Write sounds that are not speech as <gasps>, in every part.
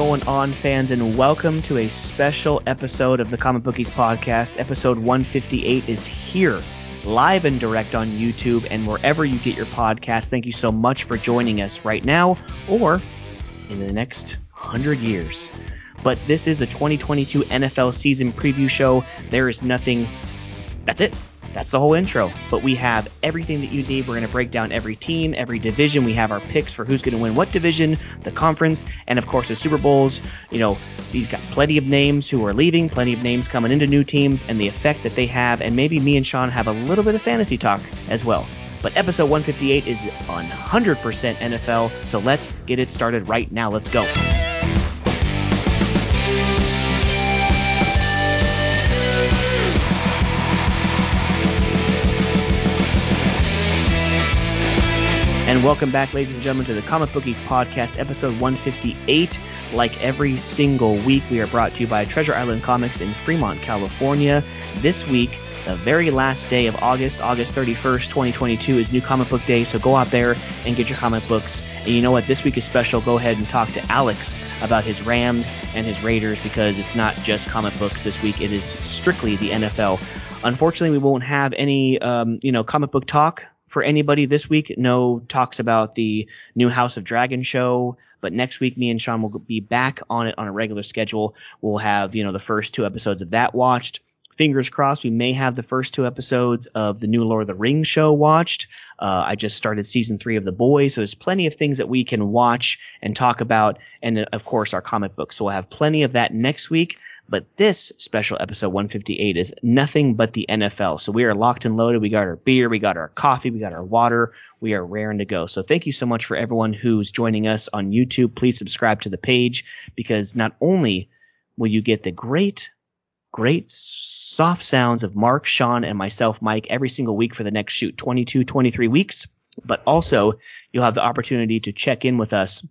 Going on, fans, and welcome to a special episode of the Comic Bookies podcast. Episode 158 is here, live and direct on YouTube and wherever you get your podcasts. Thank you so much for joining us right now or in the next 100 years. But this is the 2022 NFL season preview show. There is nothing. That's it. That's the whole intro. But we have everything that you need. We're going to break down every team, every division. We have our picks for who's going to win what division, the conference, and of course the Super Bowls. You know, we've got plenty of names who are leaving, plenty of names coming into new teams, and the effect that they have. And maybe me and Sean have a little bit of fantasy talk as well. But episode 158 is 100% NFL. So let's get it started right now. Let's go. And welcome back, ladies and gentlemen, to the Comic Bookies Podcast, episode 158. Like every single week, we are brought to you by Treasure Island Comics in Fremont, California. This week, the very last day of August, August 31st, 2022, is New Comic Book Day. So go out there and get your comic books. And you know what? This week is special. Go ahead and talk to Alex about his Rams and his Raiders because it's not just comic books this week, it is strictly the NFL. Unfortunately, we won't have any, um, you know, comic book talk for anybody this week. No talks about the new House of Dragon show, but next week me and Sean will be back on it on a regular schedule. We'll have, you know, the first two episodes of that watched. Fingers crossed, we may have the first two episodes of the new Lord of the Rings show watched. Uh, I just started season three of The Boys, so there's plenty of things that we can watch and talk about, and of course our comic books. So we'll have plenty of that next week. But this special episode 158 is nothing but the NFL. So we are locked and loaded. We got our beer, we got our coffee, we got our water. We are raring to go. So thank you so much for everyone who's joining us on YouTube. Please subscribe to the page because not only will you get the great, great soft sounds of Mark, Sean, and myself, Mike, every single week for the next shoot 22, 23 weeks, but also you'll have the opportunity to check in with us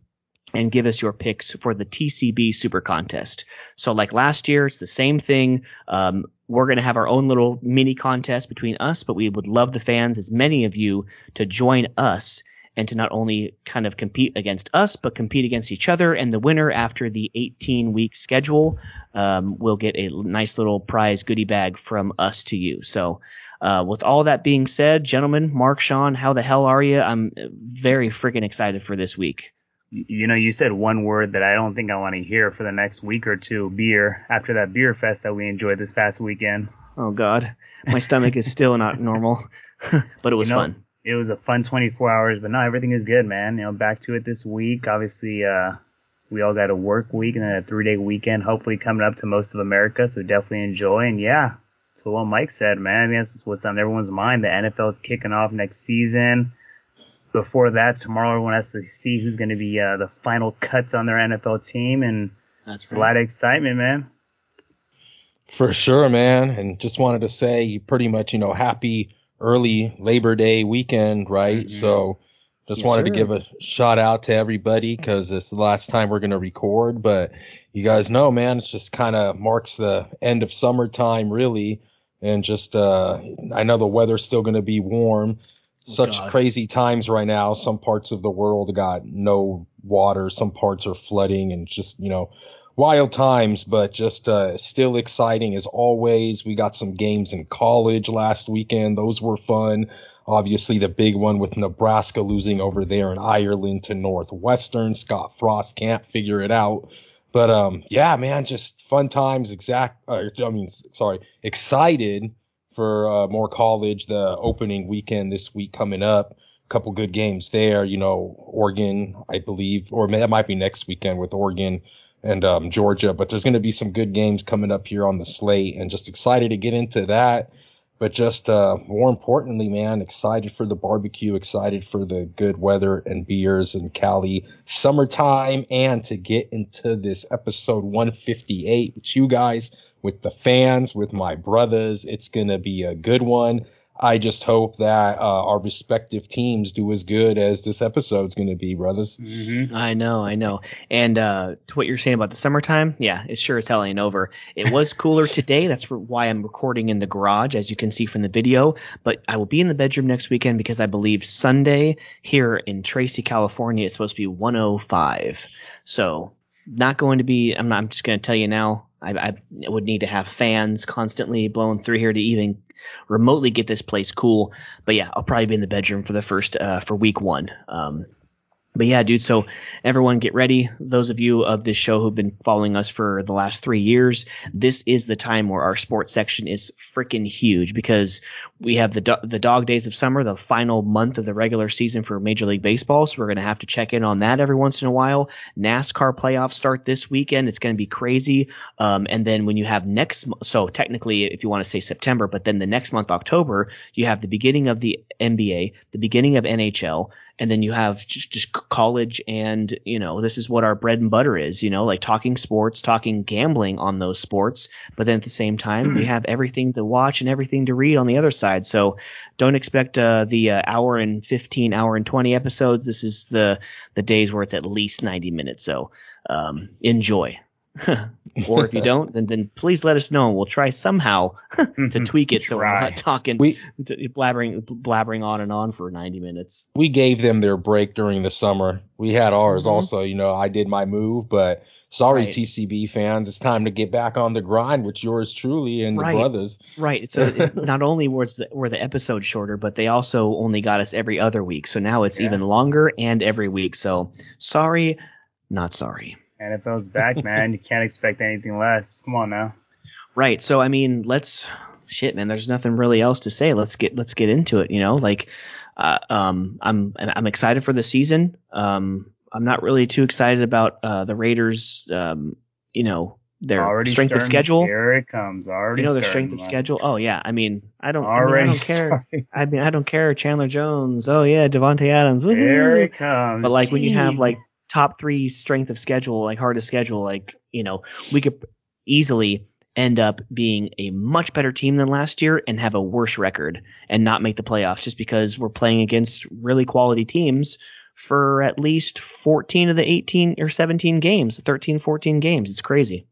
and give us your picks for the TCB Super Contest. So, like last year, it's the same thing. Um, we're going to have our own little mini contest between us, but we would love the fans, as many of you, to join us and to not only kind of compete against us, but compete against each other. And the winner after the 18 week schedule um, will get a nice little prize goodie bag from us to you. So, uh, with all that being said, gentlemen, Mark, Sean, how the hell are you? I'm very freaking excited for this week you know, you said one word that I don't think I want to hear for the next week or two beer after that beer fest that we enjoyed this past weekend. Oh, God. My stomach is still not <laughs> normal, <laughs> but it was you know, fun. It was a fun 24 hours, but no, everything is good, man. You know, back to it this week. Obviously, uh, we all got a work week and then a three day weekend, hopefully coming up to most of America. So definitely enjoy. And yeah, so what Mike said, man, I mean, that's what's on everyone's mind. The NFL is kicking off next season before that, tomorrow everyone has to see who's going to be uh, the final cuts on their NFL team, and that's right. a lot of excitement, man. For sure, man. And just wanted to say, pretty much, you know, happy early Labor Day weekend, right? Mm-hmm. So, just yes, wanted sir. to give a shout out to everybody because it's the last time we're going to record. But you guys know, man, it's just kind of marks the end of summertime, really. And just, uh, I know the weather's still going to be warm such God. crazy times right now. Some parts of the world got no water, some parts are flooding, and just you know, wild times. But just uh, still exciting as always. We got some games in college last weekend; those were fun. Obviously, the big one with Nebraska losing over there in Ireland to Northwestern. Scott Frost can't figure it out. But um, yeah, man, just fun times. Exact. Uh, I mean, sorry, excited for uh, more college. The opening weekend this week coming up, a couple good games there. You know, Oregon, I believe, or that might be next weekend with Oregon and um, Georgia. But there's going to be some good games coming up here on the slate, and just excited to get into that. But just uh, more importantly, man, excited for the barbecue, excited for the good weather and beers in Cali, summertime, and to get into this episode 158 with you guys with the fans, with my brothers. It's going to be a good one. I just hope that uh, our respective teams do as good as this episode's going to be, brothers. Mm-hmm. I know, I know. And uh, to what you're saying about the summertime, yeah, it sure as hell ain't over. It was cooler <laughs> today. That's why I'm recording in the garage, as you can see from the video. But I will be in the bedroom next weekend because I believe Sunday here in Tracy, California, it's supposed to be 105. So not going to be. I'm not. I'm just going to tell you now. I, I would need to have fans constantly blowing through here to even remotely get this place cool. But yeah, I'll probably be in the bedroom for the first uh, for week one. Um, but yeah, dude. So everyone get ready. Those of you of this show who've been following us for the last three years, this is the time where our sports section is freaking huge because we have the, do- the dog days of summer, the final month of the regular season for Major League Baseball. So we're going to have to check in on that every once in a while. NASCAR playoffs start this weekend. It's going to be crazy. Um, and then when you have next, so technically, if you want to say September, but then the next month, October, you have the beginning of the NBA, the beginning of NHL, and then you have just, just college and you know this is what our bread and butter is you know like talking sports talking gambling on those sports. But then at the same time we have everything to watch and everything to read on the other side. So don't expect uh, the uh, hour and 15 hour and 20 episodes. This is the the days where it's at least 90 minutes. So um, enjoy <laughs> or if you don't, then then please let us know, and we'll try somehow <laughs> to <laughs> tweak it so we're not talking, we, blabbering blabbering on and on for ninety minutes. We gave them their break during the summer. We had ours mm-hmm. also. You know, I did my move, but sorry, right. TCB fans, it's time to get back on the grind with yours truly and right. the brothers. Right. So it, not only was the, were the episodes shorter, but they also only got us every other week. So now it's yeah. even longer and every week. So sorry, not sorry. NFL's back, man. you can't expect anything less. Come on now. Right. So I mean, let's shit, man. There's nothing really else to say. Let's get let's get into it. You know, like, uh, um, I'm I'm excited for the season. Um, I'm not really too excited about uh, the Raiders. Um, you know, their already strength of schedule. Here it comes. Already. You know their strength of schedule. Oh yeah. I mean, I don't. Already I, mean, I don't care. I mean, I don't care. Chandler Jones. Oh yeah, Davante Adams. Woo-hoo. Here it comes. But like Jeez. when you have like top three strength of schedule, like hardest schedule, like, you know, we could easily end up being a much better team than last year and have a worse record and not make the playoffs just because we're playing against really quality teams for at least 14 of the 18 or 17 games, 13, 14 games. It's crazy.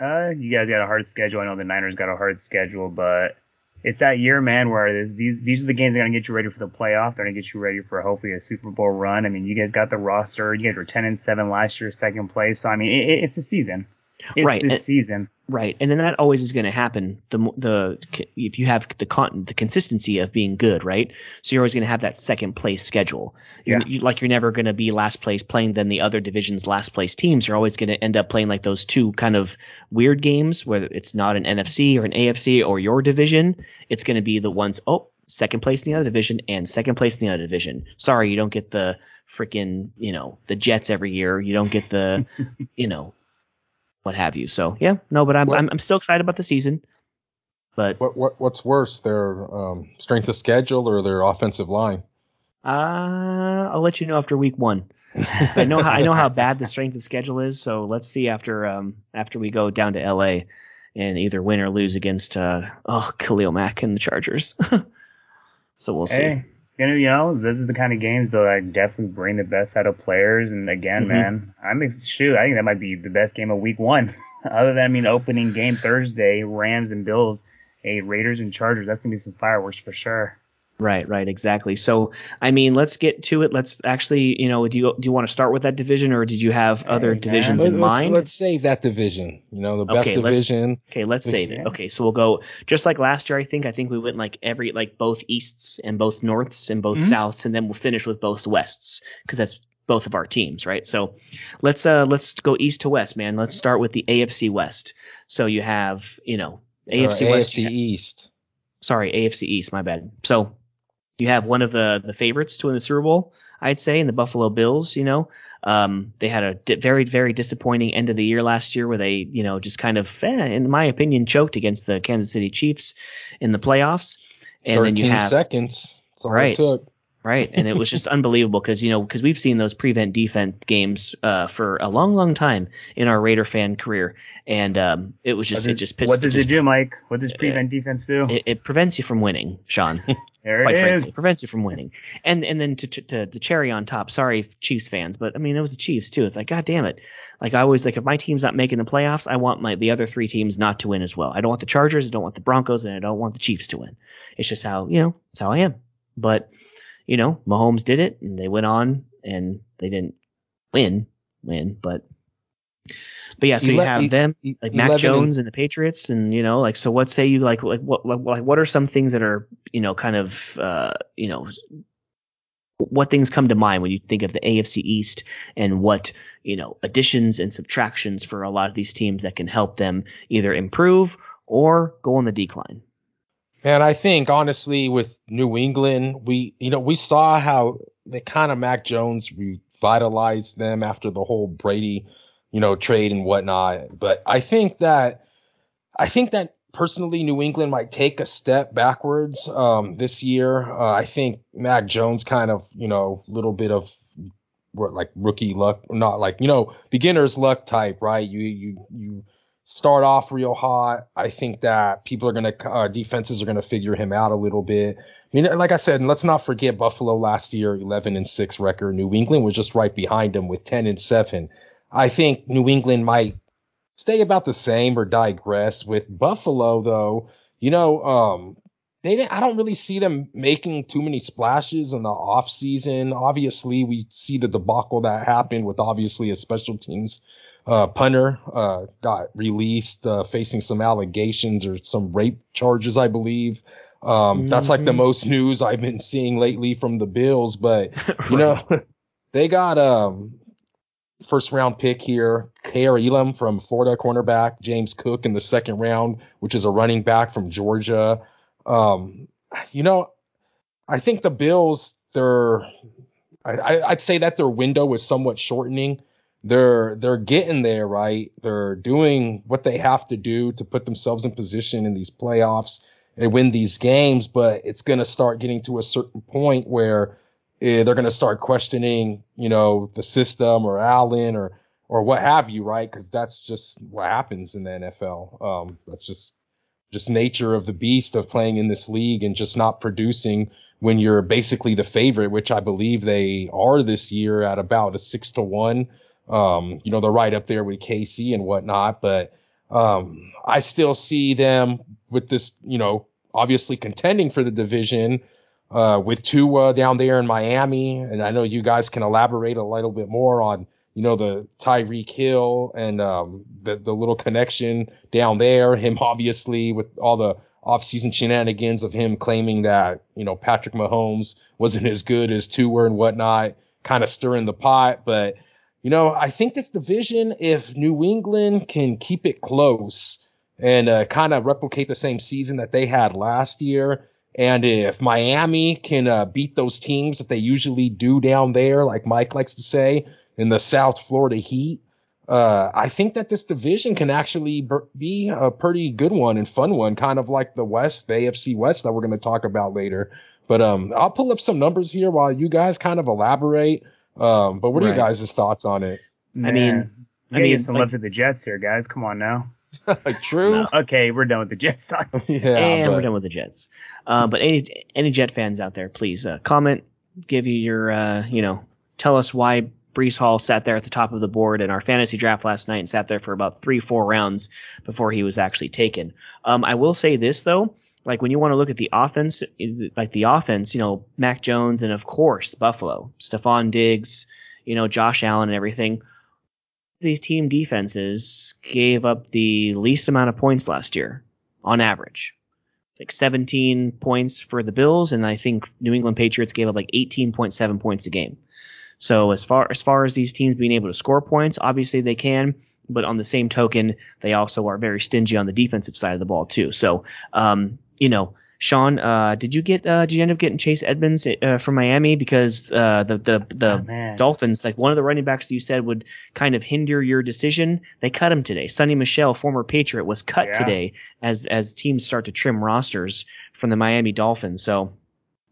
Uh, you guys got a hard schedule. I know the Niners got a hard schedule, but it's that year, man, where these these are the games that are gonna get you ready for the playoff. They're gonna get you ready for hopefully a Super Bowl run. I mean, you guys got the roster. You guys were ten and seven last year, second place. So I mean, it, it's a season. Right. this season. Right, and then that always is going to happen. The the if you have the con- the consistency of being good, right? So you're always going to have that second place schedule. You're, yeah. You, like you're never going to be last place playing than the other division's last place teams. You're always going to end up playing like those two kind of weird games where it's not an NFC or an AFC or your division. It's going to be the ones oh second place in the other division and second place in the other division. Sorry, you don't get the freaking you know the Jets every year. You don't get the <laughs> you know what have you. So yeah, no, but I'm what, I'm, I'm, still excited about the season. But what, what what's worse, their um, strength of schedule or their offensive line? Uh, I'll let you know after week one. <laughs> I know how I know how bad the strength of schedule is. So let's see after um after we go down to L.A. and either win or lose against uh oh Khalil Mack and the Chargers. <laughs> so we'll hey. see you know, those are the kind of games that definitely bring the best out of players. And again, mm-hmm. man, I'm shoot. I think that might be the best game of Week One. <laughs> Other than I mean, opening game Thursday, Rams and Bills, a Raiders and Chargers. That's gonna be some fireworks for sure. Right, right, exactly. So, I mean, let's get to it. Let's actually, you know, do you do you want to start with that division, or did you have other divisions in let's, mind? Let's save that division. You know, the best okay, division. Let's, okay, let's save it. Okay, so we'll go just like last year. I think. I think we went like every like both easts and both norths and both mm-hmm. souths, and then we'll finish with both wests because that's both of our teams, right? So, let's uh let's go east to west, man. Let's start with the AFC West. So you have, you know, AFC uh, West. AFC East. Sorry, AFC East. My bad. So you have one of the the favorites to win the Super Bowl, I'd say, in the Buffalo Bills. You know, um, they had a di- very very disappointing end of the year last year, where they you know just kind of, eh, in my opinion, choked against the Kansas City Chiefs in the playoffs. And then you have seconds. That's all right. it took. Right, and it was just <laughs> unbelievable because you know because we've seen those prevent defense games uh, for a long, long time in our Raider fan career, and um, it was just does, it just pissed. What does it, just, it do, Mike? What does prevent uh, defense do? It, it, prevents you from winning, Sean. <laughs> there it is. Frankly, it prevents you from winning, and and then to, to, to the cherry on top. Sorry, Chiefs fans, but I mean it was the Chiefs too. It's like God damn it. Like I always like if my team's not making the playoffs, I want my the other three teams not to win as well. I don't want the Chargers, I don't want the Broncos, and I don't want the Chiefs to win. It's just how you know it's how I am. But you know, Mahomes did it and they went on and they didn't win, win, but But yeah, so you have them like Mac Jones and, and the Patriots, and you know, like so. What say you like like what like what are some things that are you know kind of uh you know what things come to mind when you think of the AFC East and what, you know, additions and subtractions for a lot of these teams that can help them either improve or go on the decline? And I think honestly with New England, we, you know, we saw how they kind of Mac Jones revitalized them after the whole Brady, you know, trade and whatnot. But I think that, I think that personally, New England might take a step backwards um, this year. Uh, I think Mac Jones kind of, you know, little bit of like rookie luck, not like you know beginner's luck type, right? You you you start off real hot. I think that people are gonna uh, defenses are gonna figure him out a little bit. I mean, like I said, let's not forget Buffalo last year, eleven and six record. New England was just right behind him with ten and seven. I think New England might stay about the same or digress. With Buffalo, though, you know, um, they didn't, I don't really see them making too many splashes in the off season. Obviously, we see the debacle that happened with obviously a special teams uh, punter uh, got released, uh, facing some allegations or some rape charges, I believe. Um, mm-hmm. That's like the mm-hmm. most news I've been seeing lately from the Bills, but <laughs> you know, <laughs> they got um, first round pick here, Kaiir Elam from Florida cornerback, James Cook in the second round, which is a running back from Georgia. Um, you know, I think the Bills, they're, I, I'd say that their window is somewhat shortening. They're, they're getting there, right? They're doing what they have to do to put themselves in position in these playoffs and win these games, but it's going to start getting to a certain point where they're going to start questioning, you know, the system or Allen or or what have you, right? Because that's just what happens in the NFL. Um, that's just just nature of the beast of playing in this league and just not producing when you're basically the favorite, which I believe they are this year at about a six to one. Um, you know, they're right up there with KC and whatnot, but um, I still see them with this, you know, obviously contending for the division uh, with Tua down there in Miami. And I know you guys can elaborate a little bit more on, you know, the Tyreek Hill and um, the, the little connection down there. Him, obviously, with all the offseason shenanigans of him claiming that, you know, Patrick Mahomes wasn't as good as Tua and whatnot, kind of stirring the pot. But, you know, I think this division, if New England can keep it close and uh, kind of replicate the same season that they had last year, and if Miami can uh, beat those teams that they usually do down there, like Mike likes to say, in the South Florida Heat, uh, I think that this division can actually be a pretty good one and fun one, kind of like the West, the AFC West that we're going to talk about later. But um, I'll pull up some numbers here while you guys kind of elaborate. Um, but what are right. you guys' thoughts on it? I mean, I mean, some like, love to the Jets here, guys. Come on now. <laughs> <laughs> True. No, okay, we're done with the Jets talk. <laughs> yeah, and but... we're done with the Jets. Uh, but any any Jet fans out there, please uh, comment, give you your uh, you know, tell us why Breece Hall sat there at the top of the board in our fantasy draft last night and sat there for about three four rounds before he was actually taken. Um, I will say this though. Like when you want to look at the offense, like the offense, you know, Mac Jones and of course Buffalo, Stefon Diggs, you know, Josh Allen and everything these team defenses gave up the least amount of points last year on average. Like 17 points for the Bills, and I think New England Patriots gave up like 18.7 points a game. So as far as far as these teams being able to score points, obviously they can, but on the same token, they also are very stingy on the defensive side of the ball too. So, um, you know, Sean, uh, did you get? Uh, did you end up getting Chase Edmonds uh, from Miami because uh, the the the oh, Dolphins, like one of the running backs you said would kind of hinder your decision, they cut him today. Sony Michel, former Patriot, was cut yeah. today as as teams start to trim rosters from the Miami Dolphins. So,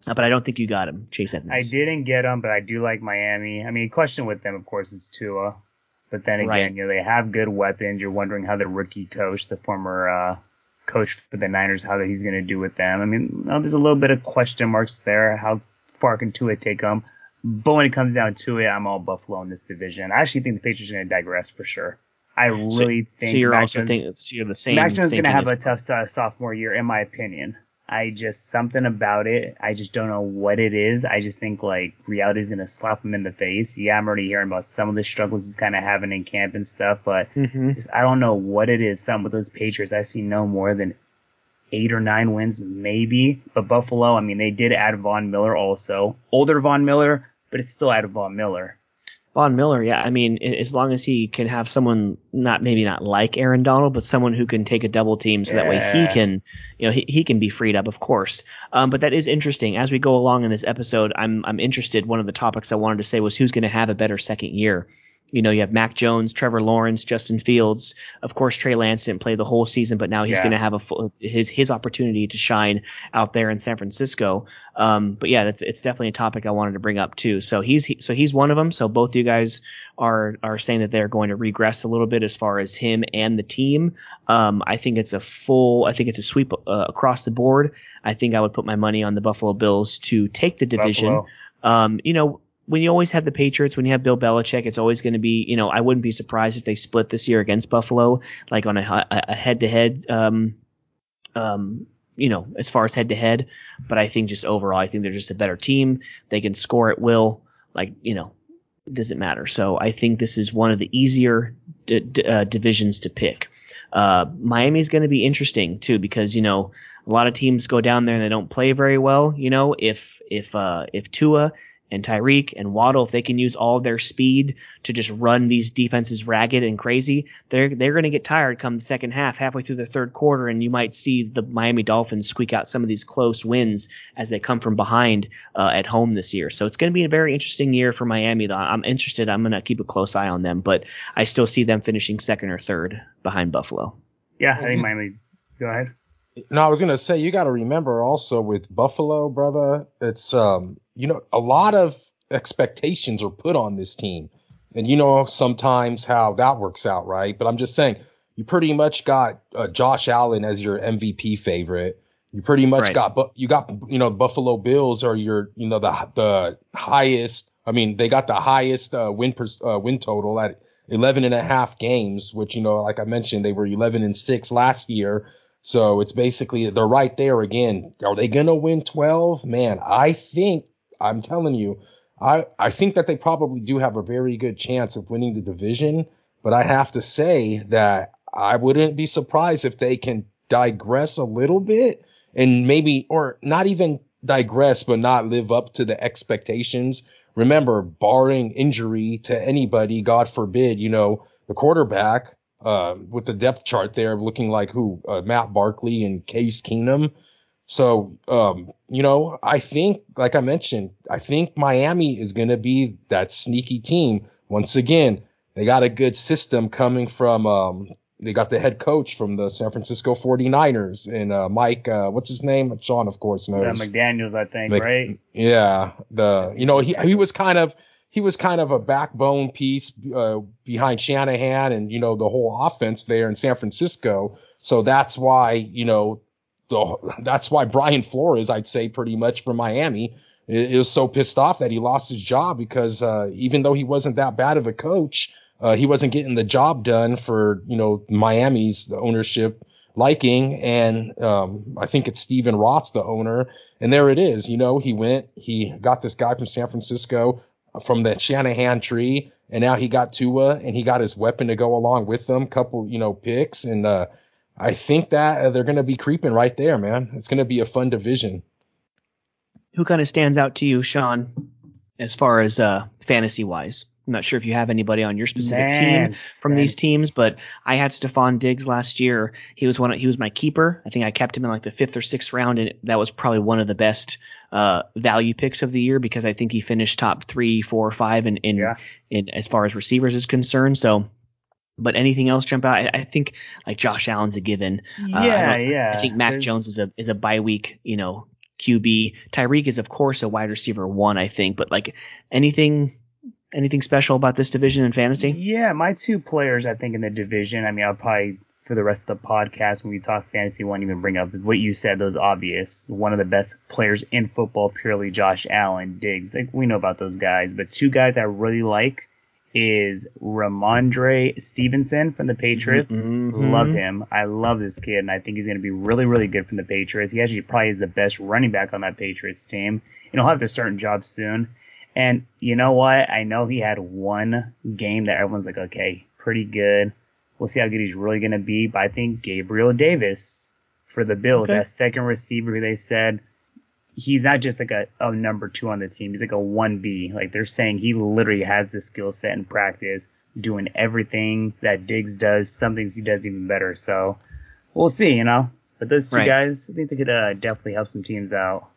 uh, but I don't think you got him, Chase Edmonds. I didn't get him, but I do like Miami. I mean, question with them, of course, is Tua. But then again, right. you know, they have good weapons. You're wondering how the rookie coach, the former uh, coach for the Niners, how that he's going to do with them. I mean, there's a little bit of question marks there. How far can Tua take them? But when it comes down to it, I'm all Buffalo in this division. I actually think the Patriots are going to digress for sure. I really so, think. So you're Mac also think you're the same. Mac Jones is going to have a tough uh, sophomore year, in my opinion. I just something about it. I just don't know what it is. I just think like reality is gonna slap him in the face. Yeah, I'm already hearing about some of the struggles he's kind of having in camp and stuff, but mm-hmm. just, I don't know what it is. Some of those Patriots, I see no more than eight or nine wins, maybe. But Buffalo, I mean, they did add Von Miller also, older Von Miller, but it's still added Von Miller. Von Miller, yeah. I mean, as long as he can have someone not maybe not like Aaron Donald, but someone who can take a double team, so yeah. that way he can, you know, he, he can be freed up, of course. Um, but that is interesting. As we go along in this episode, I'm I'm interested. One of the topics I wanted to say was who's going to have a better second year you know, you have Mac Jones, Trevor Lawrence, Justin Fields. Of course, Trey Lance didn't play the whole season, but now he's yeah. going to have a full, his his opportunity to shine out there in San Francisco. Um, but yeah, that's it's definitely a topic I wanted to bring up too. So he's he, so he's one of them. So both you guys are are saying that they're going to regress a little bit as far as him and the team. Um, I think it's a full. I think it's a sweep uh, across the board. I think I would put my money on the Buffalo Bills to take the division. Um, you know, when you always have the Patriots, when you have Bill Belichick, it's always going to be, you know, I wouldn't be surprised if they split this year against Buffalo, like on a, a head-to-head, um, um, you know, as far as head-to-head. But I think just overall, I think they're just a better team. They can score at will. Like, you know, it doesn't matter. So I think this is one of the easier d- d- uh, divisions to pick. Uh, is going to be interesting too because you know a lot of teams go down there and they don't play very well. You know if if uh, if Tua and Tyreek and Waddle, if they can use all their speed to just run these defenses ragged and crazy, they're they're going to get tired come the second half, halfway through the third quarter, and you might see the Miami Dolphins squeak out some of these close wins as they come from behind uh, at home this year. So it's going to be a very interesting year for Miami. Though. I'm interested. I'm going to keep a close eye on them, but I still see them finishing second or third behind Buffalo. Yeah, I think Miami. Go ahead. No, I was gonna say you got to remember also with Buffalo, brother. It's um, you know, a lot of expectations are put on this team, and you know sometimes how that works out, right? But I'm just saying, you pretty much got uh, Josh Allen as your MVP favorite. You pretty much right. got, but you got, you know, Buffalo Bills are your, you know, the the highest. I mean, they got the highest uh, win per, uh, win total at 11 and a half games, which you know, like I mentioned, they were 11 and six last year. So it's basically they're right there again. Are they gonna win 12? Man, I think I'm telling you, I I think that they probably do have a very good chance of winning the division. But I have to say that I wouldn't be surprised if they can digress a little bit and maybe or not even digress, but not live up to the expectations. Remember, barring injury to anybody, God forbid, you know, the quarterback uh, with the depth chart there looking like who uh, Matt Barkley and Case Keenum. So, um, you know, I think, like I mentioned, I think Miami is going to be that sneaky team. Once again, they got a good system coming from, um, they got the head coach from the San Francisco 49ers and, uh, Mike, uh, what's his name? Sean, of course, knows. Yeah, McDaniels, I think, Mc, right? Yeah. The, you know, he, he was kind of, he was kind of a backbone piece uh, behind Shanahan and you know the whole offense there in San Francisco. So that's why you know the, that's why Brian Flores, I'd say, pretty much from Miami, is so pissed off that he lost his job because uh, even though he wasn't that bad of a coach, uh, he wasn't getting the job done for you know Miami's ownership liking. And um, I think it's Stephen Ross, the owner. And there it is. You know, he went, he got this guy from San Francisco from the Shanahan tree, and now he got Tua, and he got his weapon to go along with them. Couple, you know, picks, and uh, I think that they're going to be creeping right there, man. It's going to be a fun division. Who kind of stands out to you, Sean, as far as uh, fantasy wise? I'm not sure if you have anybody on your specific man, team from man. these teams, but I had Stefon Diggs last year. He was one. Of, he was my keeper. I think I kept him in like the fifth or sixth round, and that was probably one of the best uh, value picks of the year because I think he finished top three, four, five in in, yeah. in as far as receivers is concerned. So but anything else jump out? I, I, think like Josh Allen's a given. Yeah, uh, I yeah. I think Mac There's... Jones is a is a bye week, you know, QB. Tyreek is of course a wide receiver one, I think, but like anything anything special about this division in fantasy? Yeah, my two players I think in the division. I mean, I'll probably for the rest of the podcast when we talk fantasy won't even bring up what you said. Those obvious. One of the best players in football, purely Josh Allen, Diggs. Like we know about those guys, but two guys I really like is Rhamondre Stevenson from the Patriots. Mhm. Love him. I love this kid, and I think he's going to be really, really good from the Patriots. He actually probably is the best running back on that Patriots team. And he'll have to start a job soon. And you know what? I know he had one game that everyone's like, okay, pretty good. We'll see how good he's really going to be. But I think Gabriel Davis for the Bills, Okay. that second receiver who they said he's not just like a, a number two on the team. He's like a 1B. Like they're saying he literally has the skill set in practice, doing everything that Diggs does. Some things he does even better. So we'll see, you know. But those two Right. guys, I think they could uh, definitely help some teams out.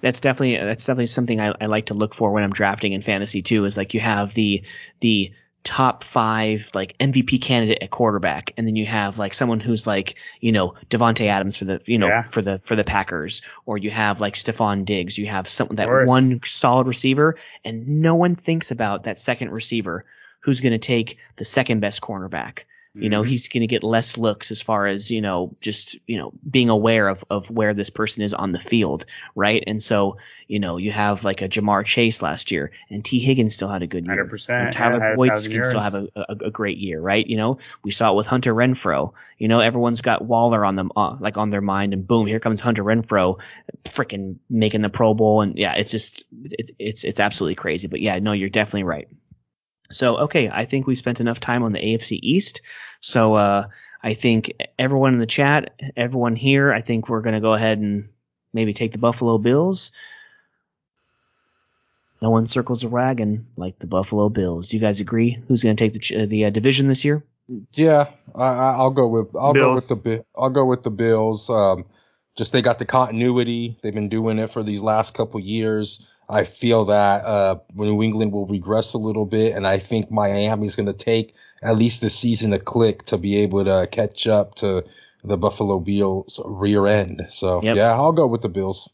That's definitely that's definitely something I, I like to look for when I'm drafting in fantasy too. Is like you have the the top five like MVP candidate at quarterback, and then you have like someone who's like you know Davante Adams for the you know Yeah. for the for the Packers, or you have like Stefon Diggs. You have that one solid receiver, and no one thinks about that second receiver who's going to take the second best cornerback. You know, Mhm. he's going to get less looks as far as, you know, just, you know, being aware of, of where this person is on the field, right? And so, you know, you have like a Ja'Marr Chase last year and Tee Higgins still had a good year. 100%, And Tyler yeah, had a Boyd can still have a, a, a great year, right? You know, we saw it with Hunter Renfrow. You know, everyone's got Waller on them, uh, like on their mind and boom, here comes Hunter Renfrow freaking making the Pro Bowl. And yeah, it's just, it's, it's, it's absolutely crazy. But yeah, no, you're definitely right. So, okay, I think we spent enough time on the AFC East. So, uh, I think everyone in the chat, everyone here, I think we're going to go ahead and maybe take the Buffalo Bills. No one circles a wagon like the Buffalo Bills. Do you guys agree? Who's going to take the ch- uh, the uh, division this year? Yeah, I, I- I'll go with I'll go with the I'll go with the Bills. Um, just they got the continuity. They've been doing it for these last couple years. I feel that uh, New England will regress a little bit, and I think Miami's going to take at least the season to click to be able to catch up to the Buffalo Bills rear end. So Yep. yeah, I'll go with the Bills.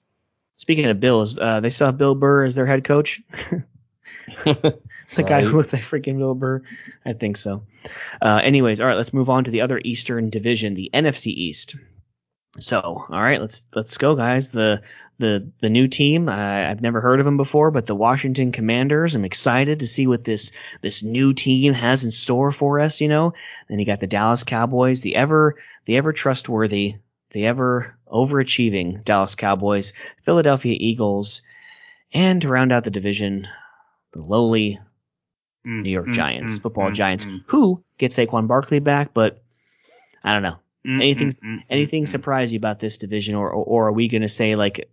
Speaking of Bills, uh, they saw Bill Burr as their head coach. <laughs> the guy Right. who was like freaking Bill Burr. I think so. Uh, anyways, all right, let's move on to the other Eastern division, the NFC East. So, all right, let's let's go, guys. The the the new team. I, I've never heard of them before, but the Washington Commanders. I'm excited to see what this this new team has in store for us. You know, then you got the Dallas Cowboys, the ever the ever trustworthy, the ever overachieving Dallas Cowboys, Philadelphia Eagles, and to round out the division, the lowly Mm, New York mm, Giants, mm, football mm, Giants, mm, who get Saquon Barkley back, but I don't know. Mm, Anything- mm, mm, Anything mm, mm. surprise you about this division, or or, or are we going to say like,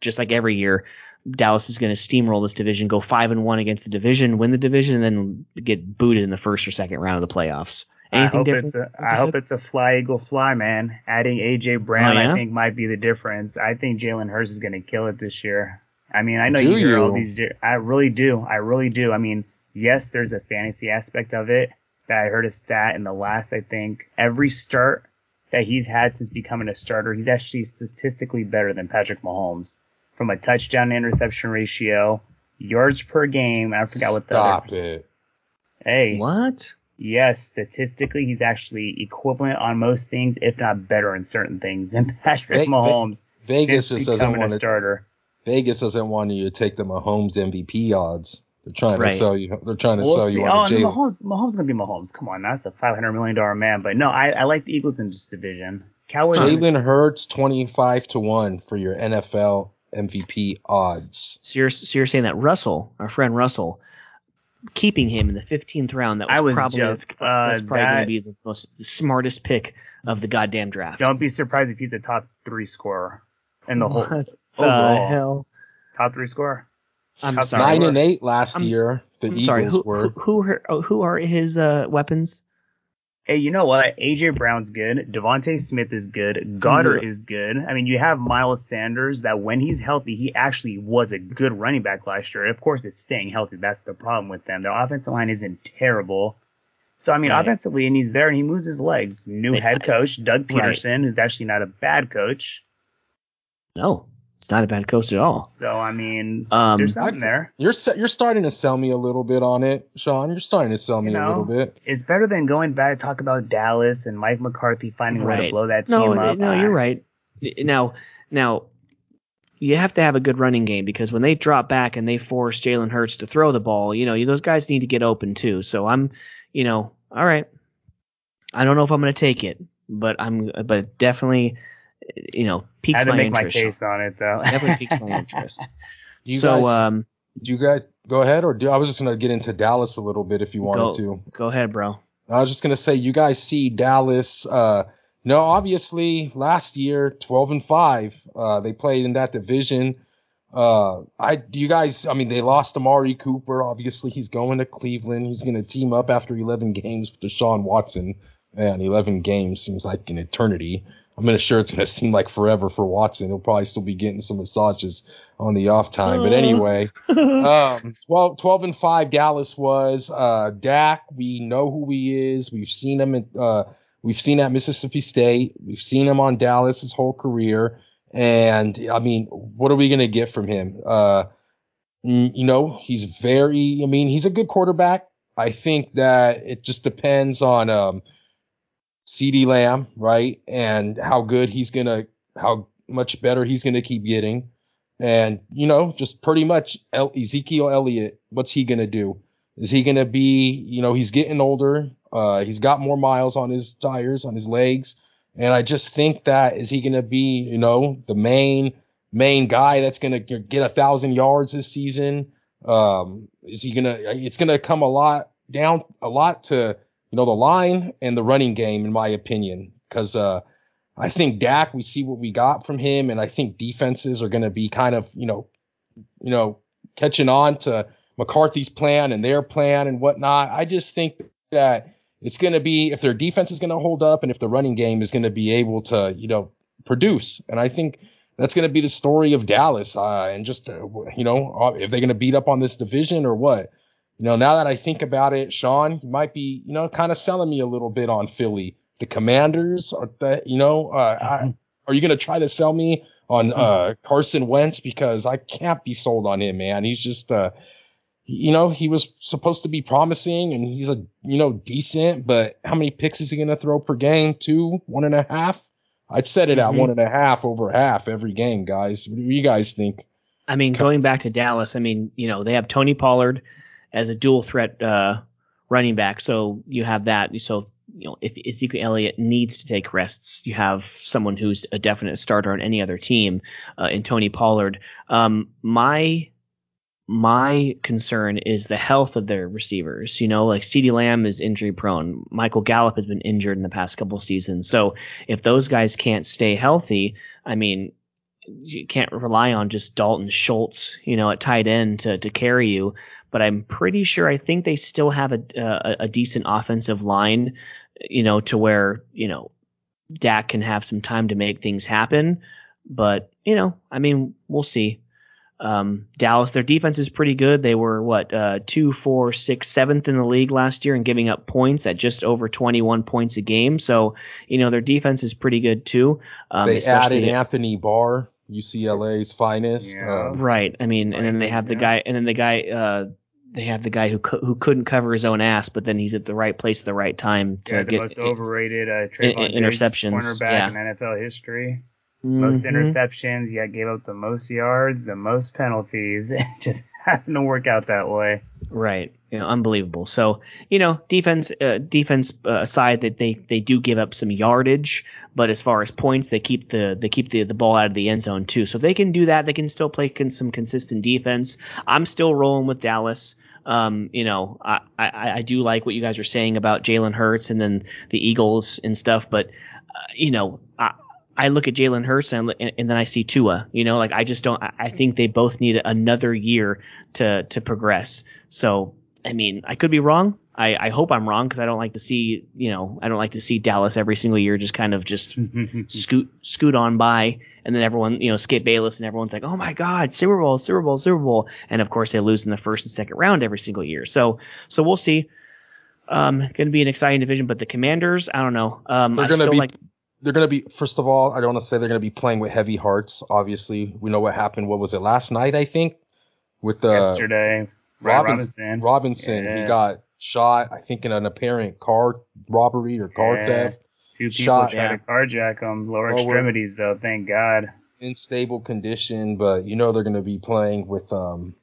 just like every year, Dallas is going to steamroll this division, go five and one against the division, win the division, and then get booted in the first or second round of the playoffs? I Anything hope different? it's a, I hope it's a fly eagle fly, man. Adding AJ Brown, Oh, yeah? I think might be the difference. I think Jalen Hurts is going to kill it this year. I mean, I know Do you hear all these. I really do. I really do. I mean, yes, there's a fantasy aspect of it. That I heard a stat in the last, I think, every start that he's had since becoming a starter, he's actually statistically better than Patrick Mahomes from a touchdown to interception ratio, yards per game. I forgot what the Stop other. it. Hey, what? Yes, statistically, he's actually equivalent on most things, if not better in certain things, than <laughs> Patrick Ve- Ve- Mahomes. Vegas just doesn't want a to. starter. Vegas doesn't want you to take the Mahomes MVP odds. They're trying Right. to sell you. They're trying to We'll sell see. you Oh, on and Jalen. Mahomes, Mahomes gonna be Mahomes. Come on, that's a five hundred million dollar man. But no, I, I like the Eagles in this division. Cowboys. Jalen Hurts twenty five to one for your NFL MVP odds. So you're so you're saying that Russell, our friend Russell, keeping him in the 15th round, that was, I was probably just, uh, that's probably going to be the most the smartest pick of the goddamn draft. Don't be surprised if he's a top three scorer in the whole What the overall. hell? top three scorer. I'm sorry. Nine and eight last I'm- year. The I'm Eagles sorry. Who, were. who who are, oh, who are his uh, weapons? Hey, you know what? AJ Brown's good. DeVonta Smith is good. Goedert Yeah. is good. I mean, you have Miles Sanders that when he's healthy, he actually was a good running back last year. Of course, it's staying healthy. That's the problem with them. Their offensive line isn't terrible. So, I mean, Right. offensively, and he's there and he moves his legs. New head coach, Doug Right. Pederson, who's actually not a bad coach. No, it's not a bad coach at all. So, I mean, Um, there's something there. You're you're starting to sell me a little bit on it, Sean. You're starting to sell me You a little bit. It's better than going back to talk about Dallas and Mike McCarthy finding a way to blow that team up. no, Ah, you're right. Now, now, you have to have a good running game because when they drop back and they force Jalen Hurts to throw the ball, you know, those guys need to get open too. So I'm, you know, all right. I don't know if I'm going to take it, but I'm, but definitely, you know, piques I had to my make interest. my case on it though. definitely piques my <laughs> interest. You so, guys, um, do you guys go ahead, or do I was just gonna get into Dallas a little bit if you wanted go, to. go ahead, bro. I was just gonna say, you guys see Dallas. Uh, no, obviously last year, twelve and five. Uh, they played in that division. Uh, I do you guys? I mean, they lost Amari Cooper. Obviously, he's going to Cleveland. He's gonna team up after eleven games with Deshaun Watson. Man, eleven games seems like an eternity. I'm gonna sure it's gonna seem like forever for Watson. He'll probably still be getting some massages on the off time. But anyway, <laughs> um, 12, 12 and 5 Dallas was uh Dak, we know who he is. We've seen him at uh we've seen at Mississippi State. We've seen him on Dallas his whole career. And I mean, what are we gonna get from him? Uh you know, he's very I mean, he's a good quarterback. I think that it just depends on um CeeDee Lamb, right? And how good he's gonna how much better he's gonna keep getting. And, you know, just pretty much El- Ezekiel Elliott, what's he going to do? Is he going to be, you know, he's getting older. Uh, he's got more miles on his tires, on his legs. And I just think that is he going to be, you know, the main, main guy that's going to get a thousand yards this season? Um, is he going to, it's going to come a lot down, a lot to, you know, the line and the running game, in my opinion. Cause, uh, I think Dak, we see what we got from him, and I think defenses are going to be kind of, you know, you know, catching on to McCarthy's plan and their plan and whatnot. I just think that it's going to be if their defense is going to hold up and if the running game is going to be able to, you know, produce. And I think that's going to be the story of Dallas. Uh, and just, uh, you know, if they're going to beat up on this division or what. You know, now that I think about it, Sean, you might be, you know, kind of selling me a little bit on Philly. The commanders are that you know uh, I, are you going to try to sell me on uh, carson wentz? Because i can't be sold on him man. He's just uh you know he was supposed to be promising and he's a you know decent but how many picks is he going to throw per game? Two? One and a half? I'd set it at Mhm. one and a half over half every game guys. What do you guys think? I mean, going back to Dallas, I mean, you know, they have Tony Pollard as a dual threat uh, running back. So you have that. So, you know, if Ezekiel Elliott needs to take rests, you have someone who's a definite starter on any other team uh, in Tony Pollard. Um, my my concern is the health of their receivers. You know, like CeeDee Lamb is injury prone. Michael Gallup has been injured in the past couple seasons. So if those guys can't stay healthy, I mean, you can't rely on just Dalton Schultz, you know, at tight end to to carry you. But I'm pretty sure I think they still have a a, a decent offensive line, you know, to where you know Dak can have some time to make things happen. But you know, I mean, we'll see. Um, Dallas, their defense is pretty good. They were what uh, two, four, six, seventh in the league last year and giving up points at just over 21 points a game. So you know their defense is pretty good too. Um, they added anthony barr ucla's finest Yeah. uh, Right. I mean, and then they have the Yeah. guy, and then the guy, uh, they have the guy who cou- who couldn't cover his own ass, but then he's at the right place at the right time to Yeah, the get most overrated uh, Trevon in- Diggs interceptions, cornerback yeah. in NFL history. Most Mhm. interceptions, yeah, gave up the most yards, the most penalties. <laughs> It just happened to work out that way. Right. You know, unbelievable. So, you know, defense, uh, defense uh, aside that they, they do give up some yardage, but as far as points, they keep the, they keep the, the ball out of the end zone too. So if they can do that, they can still play con- some consistent defense. I'm still rolling with Dallas. Um, you know, I, I, I do like what you guys are saying about Jalen Hurts and then the Eagles and stuff, but, uh, you know, I, I look at Jalen Hurts and, and, and then I see Tua, you know, like I just don't, I, think they both need another year to, to progress. So, I mean, I could be wrong. I, I hope I'm wrong because I don't like to see, you know, I don't like to see Dallas every single year just kind of just <laughs> scoot scoot on by, and then everyone, you know, Skip Bayless and everyone's like, oh my God, Super Bowl, Super Bowl, Super Bowl, and of course they lose in the first and second round every single year. So so we'll see. Um, going to be an exciting division, but the Commanders, I don't know. Um, They're gonna be- like. They're going to be first of all i don't want to say they're going to be playing with heavy hearts obviously we know what happened what was it last night i think with the Yesterday, Ryan Robinson Robinson. Robinson, he got shot i think in an apparent car robbery or car Yeah. theft Two people shot- tried to carjack him. Lower Lower- extremities, though. Thank God. in stable condition, but you know they're going to be playing with um,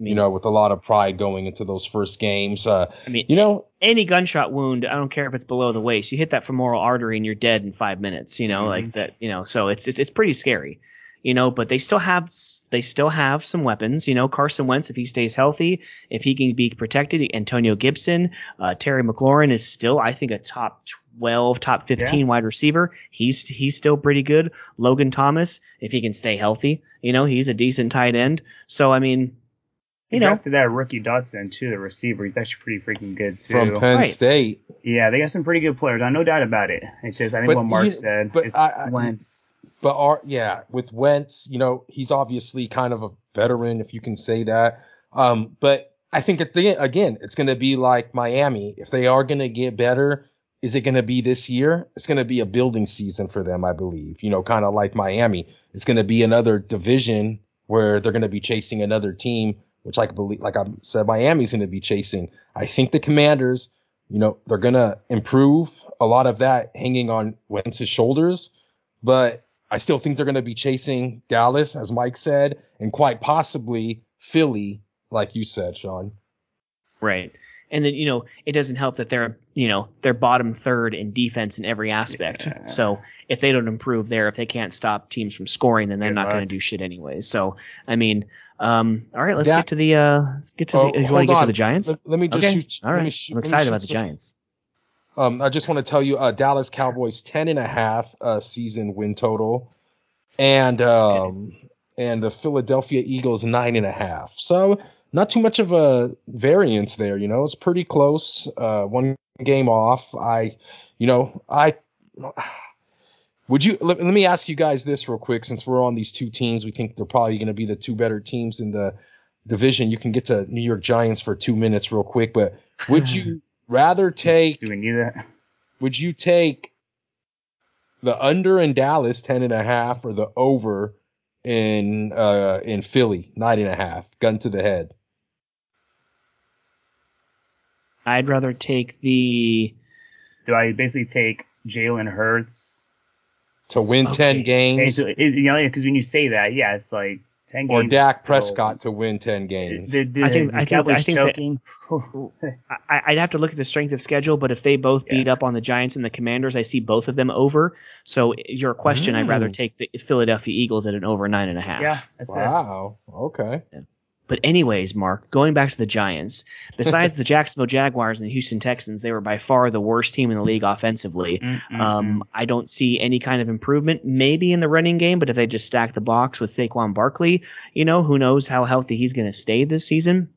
you know, with a lot of pride going into those first games. Uh, I mean, you know, any gunshot wound, I don't care if it's below the waist, you hit that femoral artery and you're dead in five minutes. You know, Mhm. like that. You know, so it's it's it's pretty scary. You know, but they still have they still have some weapons. You know, Carson Wentz, if he stays healthy, if he can be protected, Antonio Gibson, uh, Terry McLaurin is still, I think, a top twelve, top fifteen wide receiver. He's he's still pretty good. Logan Thomas, if he can stay healthy, you know, he's a decent tight end. So I mean, They you know, drafted that rookie Dotson too, the receiver. He's actually pretty freaking good too. from Penn Right. State. yeah, they got some pretty good players. I no doubt about it. It's just I think But what Mark you- said. but it's I- I- Wentz. But are yeah, with Wentz, you know, he's obviously kind of a veteran, if you can say that. Um, but I think at the again, it's going to be like Miami. If they are going to get better, is it going to be this year? It's going to be a building season for them, I believe. You know, kind of like Miami. It's going to be another division where they're going to be chasing another team, which I believe, like I said, Miami's going to be chasing. I think the Commanders, you know, they're going to improve a lot of that hanging on Wentz's shoulders, but I still think they're going to be chasing Dallas, as Mike said, and quite possibly Philly, like you said, Sean. Right. And then, you know, it doesn't help that they're, you know, they're bottom third in defense in every aspect. Yeah. So if they don't improve there, if they can't stop teams from scoring, then they're Good not going to do shit anyway. So, I mean, um, all right, let's That- get to the, uh, let's get to Oh, the, you want to get to the Giants? Let, let me just Okay. shoot. All right. shoot- I'm excited about the some- Giants. Um, I just want to tell you, uh, Dallas Cowboys 10 and a half uh, season win total, and um, and the Philadelphia Eagles nine and a half. So not too much of a variance there. You know, it's pretty close. Uh, one game off. I, you know, I. Would you let, let me ask you guys this real quick since we're on these two teams we think they're probably going to be the two better teams in the division you can get to New York Giants for 2 minutes real quick but would you <laughs> rather take Do we need that? would you take the under in Dallas ten and a half or the over in uh in Philly nine and a half? Gun to the head. I'd rather take the, Do I basically take Jalen Hurts? To win ten Okay. games Hey, so, is- you know, because when you say that, yeah, it's like ten or games. Dak still- Prescott to win ten games. The, the, I think- the I think- Cowboys I think that- choking. I, I'd have to look at the strength of schedule, but if they both beat up on the Giants and the Commanders, I see both of them over. So your question, I'd rather Mm. take the Philadelphia Eagles at an over nine and a half. yeah, that's it. wow. Okay. But anyways, Mark, going back to the Giants, besides the <laughs> Jacksonville Jaguars and the Houston Texans, they were by far the worst team in the league offensively. Mm-mm-mm. Um, I don't see any kind of improvement, maybe in the running game, but if they just stack the box with Saquon Barkley, you know, who knows how healthy he's going to stay this season.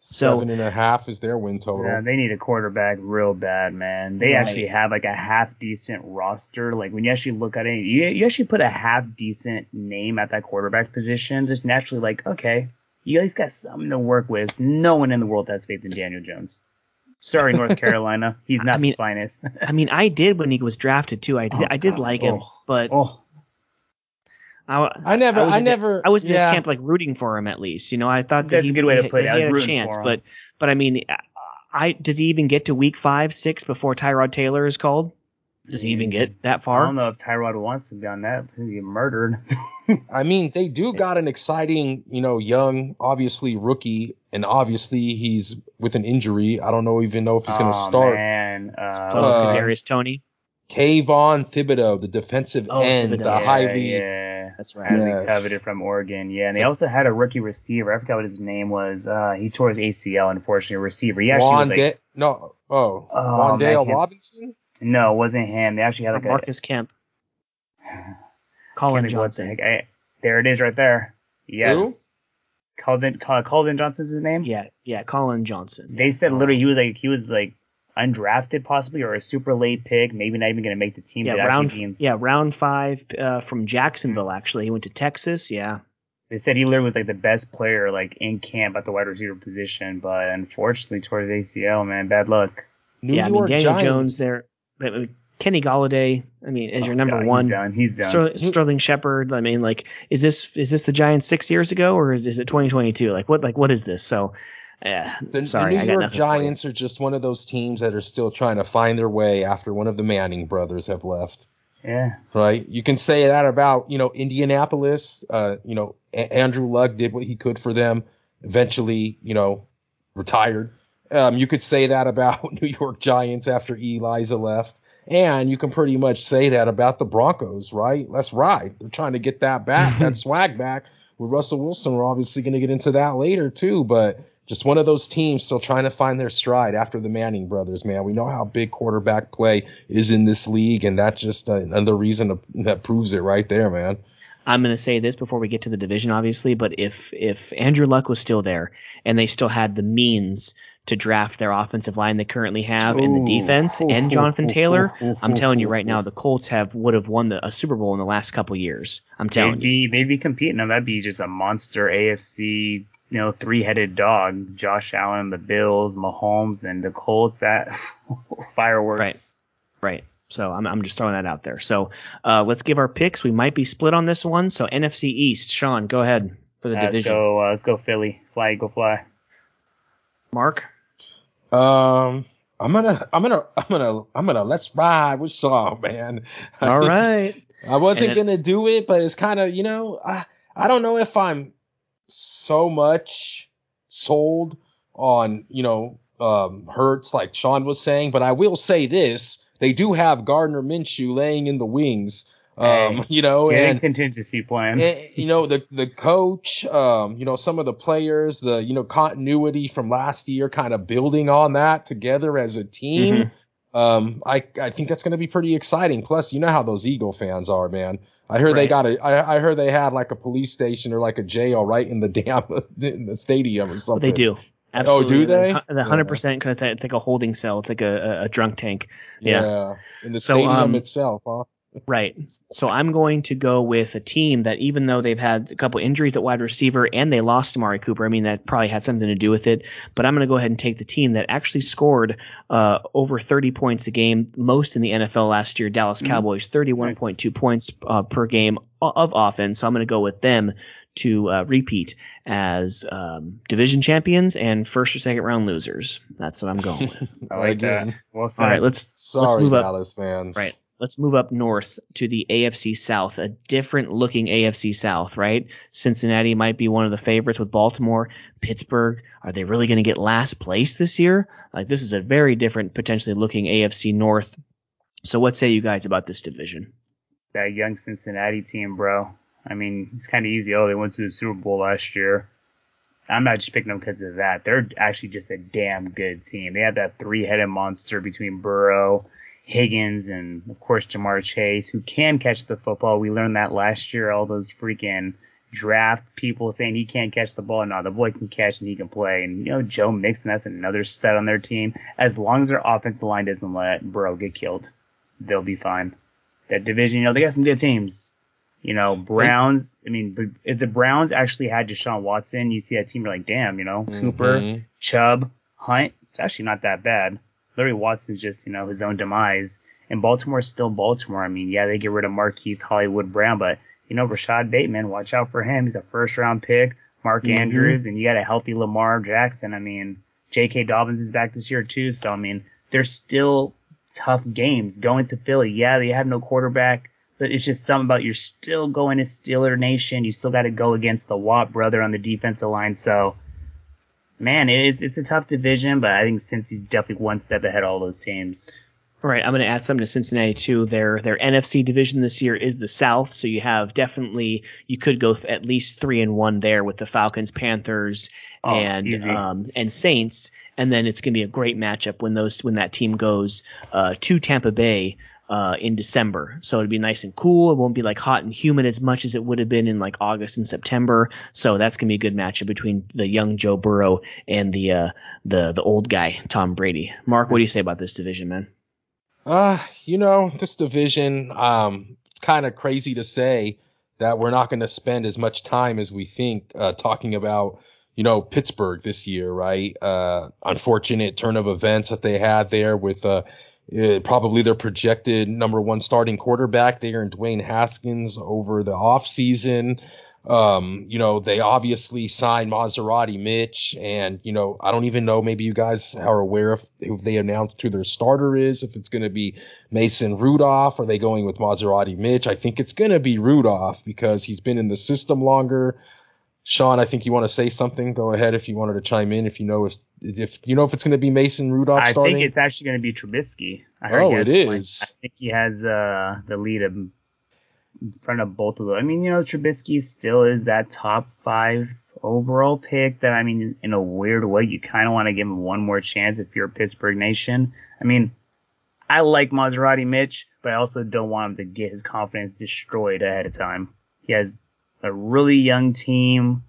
So- Seven and a half is their win total. Yeah, they need a quarterback real bad, man. They Right. actually have like a half decent roster. Like when you actually look at it, you, you actually put a half decent name at that quarterback position, just naturally like, okay, you at least got something to work with. No one in the world has faith in Daniel Jones. Sorry, North <laughs> Carolina. He's not I mean- the finest. I mean, I did when he was drafted too. I did, Oh, I did God. like him, Oh. but oh, I I, never I was I, in the- never I was in yeah. this camp like rooting for him at least. You know, I thought that That's he, a good way to he- put it. he had a chance, but but I mean, I, I does he even get to week five, six before Tyrod Taylor is called? Does he even get that far? I don't know if Tyrod wants to be on that. He'll get murdered. <laughs> I mean, they do got an exciting, you know, young, obviously rookie, and obviously he's with an injury. I don't know even know if he's going to Oh, start. man. Oh, Uh, Kadarius Toney. Kayvon Thibodeaux, the defensive Oh, end, Thibodeaux. the Yeah, highly. yeah. That's right. highly Yes. coveted from Oregon. Yeah, and they also had a rookie receiver. I forgot what his name was. Uh, he tore his ACL, unfortunately. A receiver. He actually was like, Wanda- no, oh, Oh, Wan'Dale man, Robinson. No, it wasn't him. They actually had like Marcus Kemp. a <sighs> Collin can't what the Johnson. heck- I- there it is, right there. Yes, Calvin Cal- Calvin Johnson's his name. Yeah, yeah, Collin Johnson. They said literally he was like he was like undrafted possibly or a super late pick, maybe not even going to make the team. yeah, round being- yeah round five uh, from Jacksonville. Actually, he went to Texas. Yeah, They said he literally was like the best player like in camp at the wide receiver position, but unfortunately tore his ACL. Man, bad luck. New yeah. I mean, Daniel Giants. Jones there. But, uh, Kenny Golladay. I mean, is your Oh, number God, one. He's done. He's done. Ster- Sterling Shepard. I mean, like, is this is this the Giants six years ago or is, is it 2022? Like, what like what is this? So, yeah. The, sorry, the I New got York nothing for you. Giants are just one of those teams that are still trying to find their way after one of the Manning brothers have left. Yeah. Right. You can say that about, you know, Indianapolis. Uh, you know, A- Andrew Luck did what he could for them. Eventually, you know, retired. Um, you could say that about <laughs> New York Giants after Eliza left. And you can pretty much say that about the Broncos, right? Let's ride. They're trying to get that back, that <laughs> swag back with Russell Wilson. We're obviously going to get into that later too, but just one of those teams still trying to find their stride after the Manning brothers, man. We know how big quarterback play is in this league, and that's just another reason to, that proves it right there, man. I'm going to say this before we get to the division, obviously, but if if Andrew Luck was still there and they still had the means to draft their offensive line they currently have in the defense and <laughs> Jonathan Taylor, I'm telling you right now, the Colts have would have won the, a Super Bowl in the last couple years. I'm telling they'd be, you, they'd be competing. Now that'd be just a monster AFC, you know, three-headed dog. Josh Allen, the Bills, Mahomes, and the Colts. That <laughs> fireworks. Right, right. So I'm, I'm just throwing that out there. So uh, let's give our picks. We might be split on this one. So NFC East, Sean, go ahead for the Uh, division. Let's go. Uh, let's go Philly. Fly, go fly. Mark, Um, I'm gonna, I'm gonna, I'm gonna, I'm gonna let's ride with Sean, man. all right. <laughs> I wasn't And gonna do it, but it's kind of, you know, I, I don't know if I'm so much sold on, you know, um, Hurts like Sean was saying, but I will say this: they do have Gardner Minshew laying in the wings. Um, you know, Get and contingency plan. Eh, you know the the coach um you know some of the players the you know continuity from last year kind of building on that together as a team. Um i i think that's going to be pretty exciting. Plus you know how those eagle fans are man. I heard they got a I, I heard they had like a police station or like a jail right in the <laughs> damn in the stadium or something. They do. Oh, do they? The hundred percent because it's like a holding cell. It's like a, a, a drunk tank. yeah, in the So, stadium um, itself huh Right. So I'm going to go with a team that even though they've had a couple injuries at wide receiver and they lost Amari Cooper, I mean that probably had something to do with it. But I'm going to go ahead and take the team that actually scored uh, over 30 points a game, most in the NFL last year. Dallas Mhm. Cowboys, 31.2 points uh, per game of offense. So I'm going to go with them to uh, repeat as um, division champions and first or second round losers. That's what I'm going with. <laughs> I like Again. that. Well said. All right, let's sorry move up. dallas fans Right. Let's move up north to the AFC South, a different looking AFC South, right? Cincinnati might be one of the favorites with Baltimore. Pittsburgh, are they really going to get last place this year? Like, this is a very different, potentially looking AFC North. So, what say you guys about this division? that young Cincinnati team, bro. I mean, it's kind of easy. Oh, they went to the Super Bowl last year. I'm not just picking them because of that. They're actually just a damn good team. They have that three-headed monster between Burrow, Higgins, and of course Ja'Marr Chase, who can catch the football. We learned that last year. All those freaking draft people saying he can't catch the ball. No, the boy can catch and he can play. And you know, Joe Mixon, that's another stud on their team. As long as their offensive line doesn't let Burrow get killed, they'll be fine. That division, you know, they got some good teams. You know, Browns. I mean, if the Browns actually had Deshaun Watson, you see that team, you're like, damn, you know, Cooper, Mhm. Chubb, Hunt. It's actually not that bad. Larry Watson's just, you know, his own demise. And Baltimore's still Baltimore. I mean, yeah, they get rid of Marquise Hollywood Brown, but you know, Rashod Bateman, watch out for him. He's a first round pick. Mark Mhm. Andrews, and you got a healthy Lamar Jackson. I mean, J.K. Dobbins is back this year too. So I mean, there's still tough games going to Philly. Yeah, they have no quarterback, but it's just something about you're still going to Steeler Nation. You still got to go against the Watt brother on the defensive line. So, man, it's it's a tough division, but I think Cincy's definitely one step ahead of all those teams. All right, I'm going to add something to Cincinnati too. Their their NFC division this year is the South, so you have definitely you could go th- at least three and one there with the Falcons, Panthers, Oh, and um, and Saints, and then it's going to be a great matchup when those when that team goes uh, to Tampa Bay uh, in December. So it'd be nice and cool. It won't be like hot and humid as much as it would have been in like August and September. So that's to be a good matchup between the young Joe Burrow and the uh, the the old guy Tom Brady. Mark, what do you say about this division, man? Uh, you know, this division, um, it's kind of crazy to say that we're not going to spend as much time as we think uh, talking about, you know, Pittsburgh this year, right? Uh, unfortunate turn of events that they had there with uh, uh, probably their projected number one starting quarterback there in Dwayne Haskins over the offseason. Um, you know, they obviously signed Maserati Mitch, and you know, I don't even know. Maybe you guys are aware if, if they announced who their starter is. If it's going to be Mason Rudolph, are they going with Maserati Mitch? I think it's going to be Rudolph because he's been in the system longer. Sean, I think you want to say something. Go ahead if you wanted to chime in. If you know if, if you know if it's going to be Mason Rudolph. I starting. think it's actually going to be Trubisky. I heard oh, it is. I think he has uh, the lead in front of both of them. I mean, you know, Trubisky still is that top five overall pick. That I mean, in a weird way, you kind of want to give him one more chance if you're a Pittsburgh Nation. I mean, I like Maserati Mitch, but I also don't want him to get his confidence destroyed ahead of time. He has a really young team,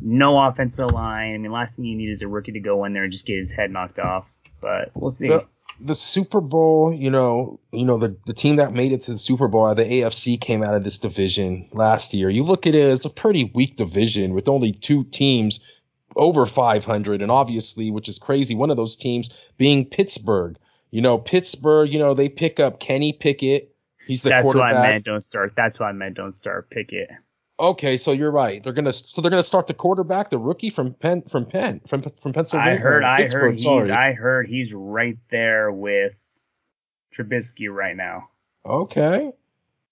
no offensive line. I mean, last thing you need is a rookie to go in there and just get his head knocked off. But we'll see. The, the Super Bowl, you know, you know the the team that made it to the Super Bowl, uh, the AFC came out of this division last year. You look at it as a pretty weak division with only two teams over 500 and obviously which is crazy one of those teams being Pittsburgh. You know, Pittsburgh, you know, they pick up Kenny Pickett. He's the That's quarterback. what I meant don't start. That's what I meant don't start Pickett. Okay, so you're right. They're gonna so they're gonna start the quarterback, the rookie from Penn from Penn from from Pennsylvania. I heard. I heard. He's, I heard he's right there with Trubisky right now. Okay,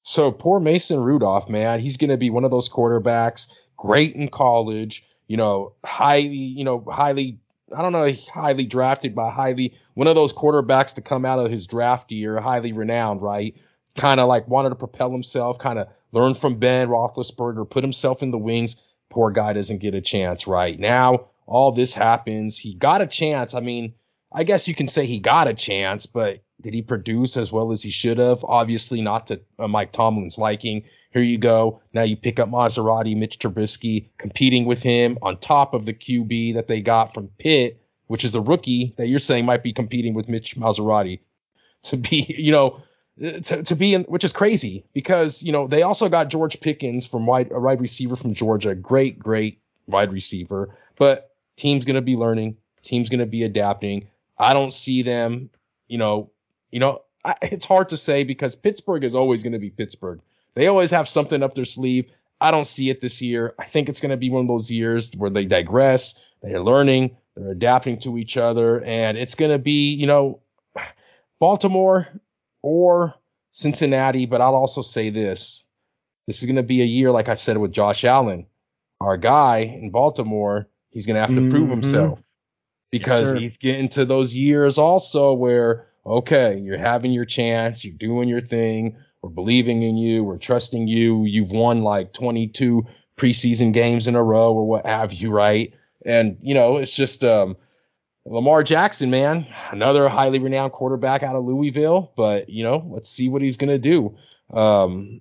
so poor Mason Rudolph, man, he's gonna be one of those quarterbacks, great in college. You know, highly, you know, highly. I don't know, highly drafted, by highly one of those quarterbacks to come out of his draft year, highly renowned, right? Kind of like wanted to propel himself, kind of learn from Ben Roethlisberger, put himself in the wings. Poor guy doesn't get a chance right now. All this happens. He got a chance. I mean, I guess you can say he got a chance, but did he produce as well as he should have? Obviously, not to uh, Mike Tomlin's liking. Here you go. Now you pick up Maserati, Mitch Trubisky, competing with him on top of the QB that they got from Pitt, which is the rookie that you're saying might be competing with Mitch Maserati. <laughs> To be, you know, to, to be in, which is crazy because, you know, they also got George Pickens from wide, a wide receiver from Georgia. Great, great wide receiver, but team's going to be learning. Team's going to be adapting. I don't see them, you know, you know, I, it's hard to say because Pittsburgh is always going to be Pittsburgh. They always have something up their sleeve. I don't see it this year. I think it's going to be one of those years where they digress. They're learning. They're adapting to each other. And it's going to be, you know, <sighs> Baltimore, or Cincinnati. But I'll also say this this is going to be a year, like I said, with Josh Allen, our guy in Baltimore. He's going to have to mm-hmm. prove himself because yes, he's getting to those years also where, okay, you're having your chance, you're doing your thing, we're believing in you, we're trusting you. You've won like 22 preseason games in a row or what have you, right? And, you know, it's just, um, Lamar Jackson, man, another highly renowned quarterback out of Louisville, but you know, let's see what he's going to do. Um,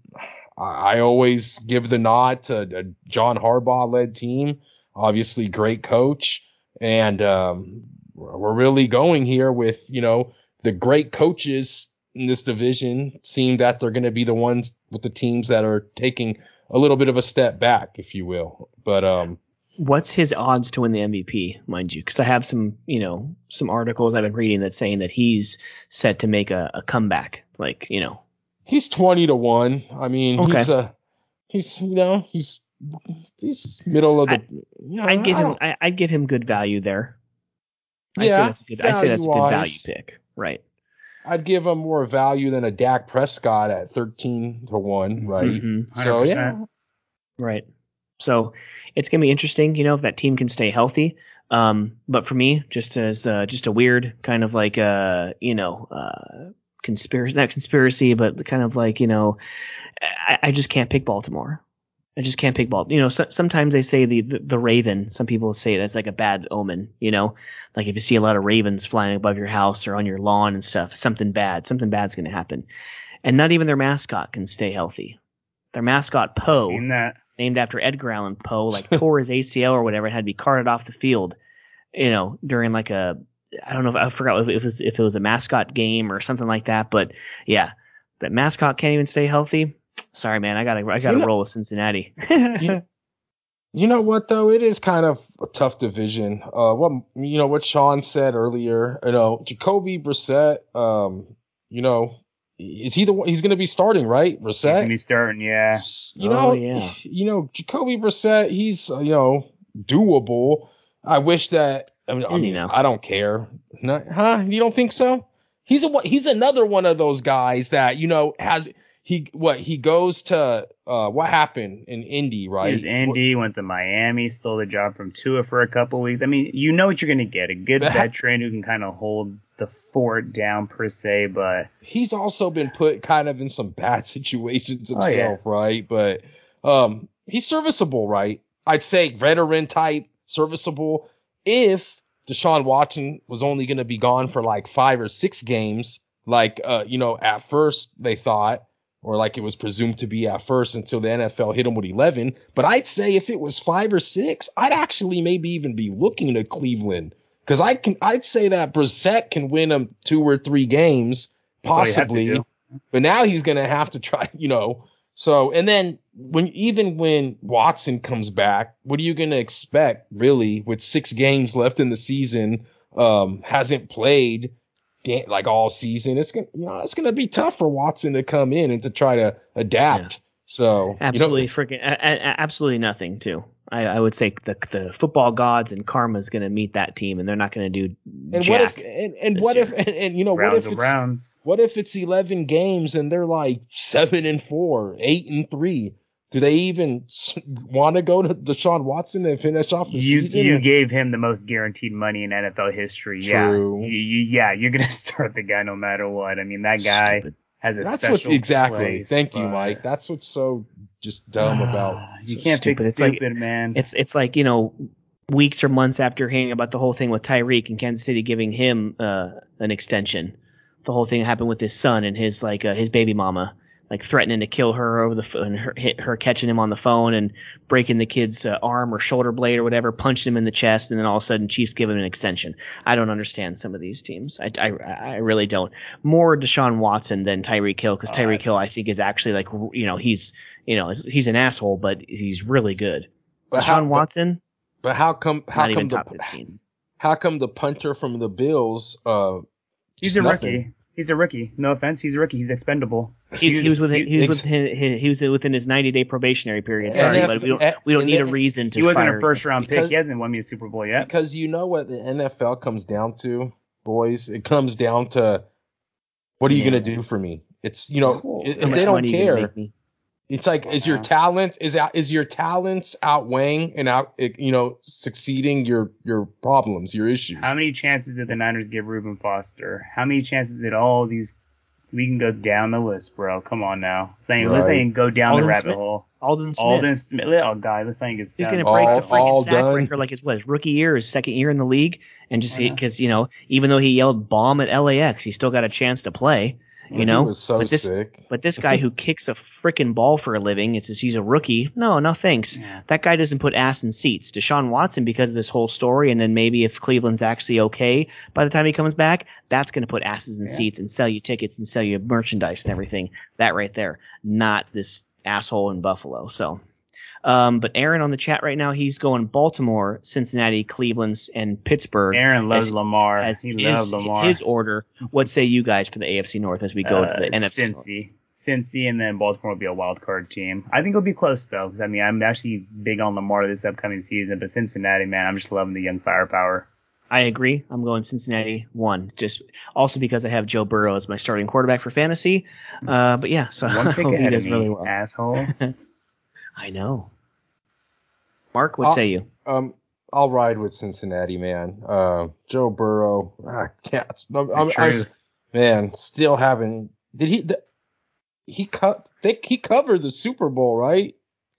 I, I, always give the nod to a John Harbaugh led team, obviously great coach. And, um, we're really going here with, you know, the great coaches in this division seem that they're going to be the ones with the teams that are taking a little bit of a step back, if you will. But, um, what's his odds to win the MVP, mind you? Because I have some, you know, some articles I've been reading that saying that he's set to make a, a comeback. Like, you know, he's twenty to one. I mean, okay. he's a, he's you know, he's he's middle of the. I, you know, I'd give him. I, would give him good value there. I'd yeah, say that's a good. I'd say that's a good value pick. Right. I'd give him more value than a Dak Prescott at thirteen to one. Right. Mm-hmm. So yeah. Right. So it's gonna be interesting, you know, if that team can stay healthy. Um, but for me, just as uh, just a weird kind of like uh, you know, uh, conspiracy not conspiracy, but kind of like you know, I, I just can't pick Baltimore. I just can't pick Baltimore. You know, so, sometimes they say the, the, the Raven. Some people say it as like a bad omen. You know, like if you see a lot of ravens flying above your house or on your lawn and stuff, something bad, something bad's going to happen. And not even their mascot can stay healthy. Their mascot Poe named after Edgar Allan Poe, <laughs> like tore his ACL or whatever, and had to be carted off the field. You know, during like a I don't know if I forgot if it was if it was a mascot game or something like that, but yeah, that mascot can't even stay healthy. Sorry, man, I gotta I gotta you know, roll with Cincinnati. <laughs> you, you, know what though, it is kind of a tough division. Uh, what you know what Sean said earlier. You know, Jacoby Brissett. Um, you know, is he the one? He's going to be starting, right? Brissett. He's going to be starting, yeah. You know, oh, yeah. You know, Jacoby Brissett. He's uh, you know doable. I wish that. I mean, I, mean, I don't care. Not, huh? You don't think so? He's a he's another one of those guys that you know has he what he goes to uh what happened in Indy, right? He's Indy, what, went to Miami, stole the job from Tua for a couple weeks. I mean, you know what you're gonna get. A good veteran who can kind of hold the fort down per se, but he's also been put kind of in some bad <laughs> situations himself, oh, yeah. right? But um he's serviceable, right? I'd say veteran type, serviceable. If Deshaun Watson was only gonna be gone for like five or six games, like uh, you know, at first they thought or like it was presumed to be at first until the NFL hit him with 11. But I'd say if it was five or six, I'd actually maybe even be looking to Cleveland because I can, I'd say that Brissett can win them two or three games possibly, but now he's going to have to try, you know. So, and then when, even when Watson comes back, what are you going to expect really with six games left in the season? Um, hasn't played like all season. It's gonna, you know, it's gonna be tough for Watson to come in and to try to adapt. Yeah. So absolutely you know, freaking absolutely nothing too. I, I, would say the the football gods and karma is going to meet that team, and they're not going to do. And what if and, and what year. if and, and, you know Browns what if it's Browns. what if it's eleven games and they're like seven and four, eight and three? Do they even want to go to Deshaun Watson and finish off the you, season? You gave him the most guaranteed money in NFL history. True. Yeah, you, you, yeah, you're gonna <laughs> start the guy no matter what. I mean, that guy Stupid. has a That's what exactly. Place, Thank but... you, Mike. That's what's so just dumb about. you can't stupid. fix stupid, like, man. It's it's like you know weeks or months after hearing about the whole thing with Tyreek and Kansas City giving him uh, an extension. The whole thing happened with his son and his like uh, his baby mama like threatening to kill her over the phone, her, hit her catching him on the phone and breaking the kid's uh, arm or shoulder blade or whatever, punching him in the chest, and then all of a sudden Chiefs give him an extension. I don't understand some of these teams. I, I, I really don't. More Deshaun Watson than Tyreek Hill because Tyreek Hill I think is actually like you know he's you know he's an asshole, but he's really good. But Deshaun how, Watson. But, but, how come how come the how come the punter from the Bills? Uh, he's a nothing? rookie. He's a rookie. No offense, he's a rookie. He's expendable. He's, he was within he was within, he was within his 90 day probationary period. Sorry, but we don't we don't need a reason to. He wasn't a first round pick. He hasn't won me a Super Bowl yet. Because you know what the NFL comes down to, boys. It comes down to what are you yeah. gonna do for me? It's you know if they don't care. It's like is your talent is is your talents outweighing and out you know succeeding your your problems your issues. How many chances did the Niners give Reuben Foster? How many chances did all these? We can go down the list, bro. Come on now. Saying right. let's say go down Aldon the rabbit Smith. hole. Aldon Smith. Aldon Smith. Oh, God, this thing is. He's going to break all, the freaking sack done. record like his what his rookie year, his second year in the league, and just because uh-huh. you know even though he yelled bomb at LAX, he still got a chance to play. You know, so but this, sick. But this <laughs> guy who kicks a freaking ball for a living, it's he's a rookie. No, no thanks. Yeah. That guy doesn't put ass in seats. Deshaun Watson, because of this whole story, and then maybe if Cleveland's actually okay by the time he comes back, that's going to put asses in yeah. seats and sell you tickets and sell you merchandise and everything. That right there, not this asshole in Buffalo. So um, but Aaron on the chat right now, he's going Baltimore, Cincinnati, Cleveland, and Pittsburgh. Aaron loves as, Lamar. As he his, loves Lamar. His order. What say you guys for the AFC North as we go uh, to the NFC? Cincy. Cincy and then Baltimore will be a wild card team. I think it'll be close though. I mean, I'm actually big on Lamar this upcoming season, but Cincinnati, man, I'm just loving the young firepower. I agree. I'm going Cincinnati one, just also because I have Joe Burrow as my starting quarterback for fantasy. Uh, but yeah, so one <laughs> pick of me, really well. asshole. <laughs> I know. Mark, what I'll, say you? Um, I'll ride with Cincinnati, man. Uh, Joe Burrow, ah, cats. I'm, I'm, I, man, still haven't. Did he? The, he cut. They, he covered the Super Bowl, right?